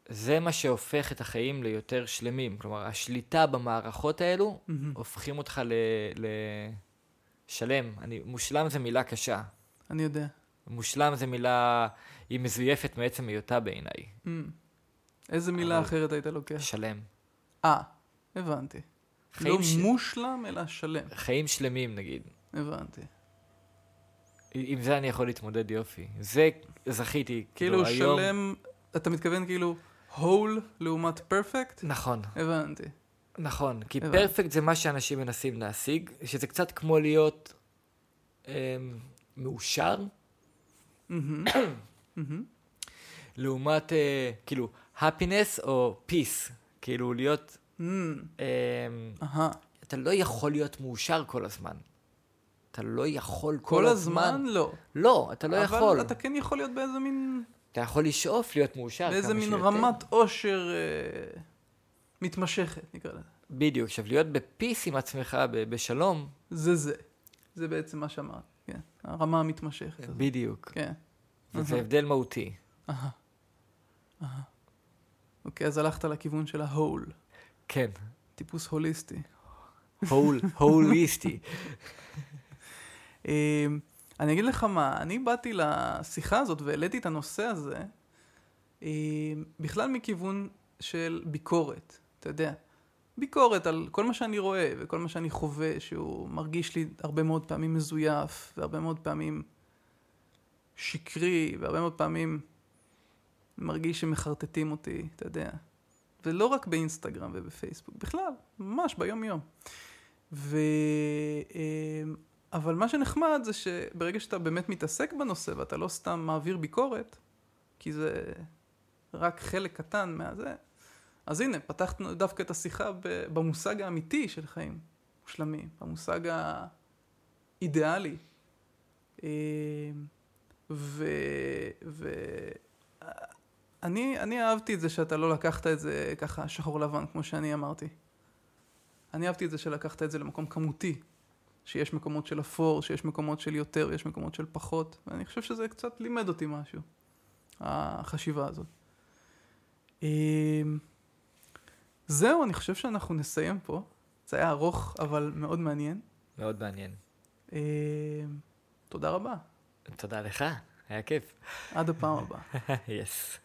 זה מה שהופך את החיים ליותר שלמים. כלומר, השליטה במערכות האלו מהמם. הופכים אותך ל- לשלם. אני, מושלם זה מילה קשה. אני יודע. מושלם זה מילה, היא מזויפת מעצם היותה בעיניי. מהמם. איזה מילה אבל- אחרת היית לוקח? שלם. אה, הבנתי. לא ש- מושלם, אלא שלם. חיים שלמים נגיד. הבנתי. עם זה אני יכול להתמודד יופי. זה זכיתי. כאילו היום... שלם, אתה מתכוון כאילו whole לעומת perfect? נכון, הבנתי. נכון. כי הבנתי. פרפקט זה מה שאנשים מנסים להשיג, שזה קצת כמו להיות אה, מאושר. לעומת אה, כאילו happiness או peace. כאילו להיות. אה. אתה לא יכול להיות מאושר כל הזמן. אתה לא יכול כל, כל הזמן לא. לא, אתה לא אבל יכול. אתה כן יכול להיות באיזה מין, אתה יכול לשאוף להיות מאושר באיזה כמה מין שיותר. רמת עושר אה, מתמשכת, נקרא לזה. בדיוק. עכשיו, להיות בפיס עם עצמך, ב- בשלום, זה זה. זה בעצם מה שאמרת, כן. הרמה המתמשכת. בדיוק. כן. וזה הבדל מהותי. אהה. אהה. אוקיי, אז הלכת לכיוון של ההול. כן. טיפוס הוליסטי. הול, הוליסטי. אה, אני אגיד לך מה, אני באתי לשיחה הזאת והעליתי את הנושא הזה אה, בכלל מכיוון של ביקורת, אתה יודע. ביקורת על כל מה שאני רואה וכל מה שאני חווה, שהוא מרגיש לי הרבה מאוד פעמים מזויף, והרבה מאוד פעמים שקרי, והרבה מאוד פעמים מרגיש שמחרטטים אותי, אתה יודע. ולא רק באינסטגרם ובפייסבוק, בכלל, ממש ביום-יום. ו... אה, אבל מה שנחמד זה שברגע שאתה באמת מתעסק בנושא ואתה לא סתם מעביר ביקורת, כי זה רק חלק קטן מהזה, אז הנה, פתחנו דווקא את השיחה במושג האמיתי של חיים מושלמים, במושג האידיאלי. אה, ו... ו... אני, אני אהבתי את זה שאתה לא לקחת את זה ככה שחור לבן, כמו שאני אמרתי. אני אהבתי את זה שלקחת את זה למקום כמותי. שיש מקומות של אפור, שיש מקומות של יותר, יש מקומות של פחות, ואני חושב שזה קצת לימד אותי משהו, החשיבה הזאת. זהו, אני חושב שאנחנו נסיים פה. זה היה ארוך, אבל מאוד מעניין. מאוד מעניין. אמ, תודה רבה. תודה לך, היה כיף. עד הפעם הבאה. יס.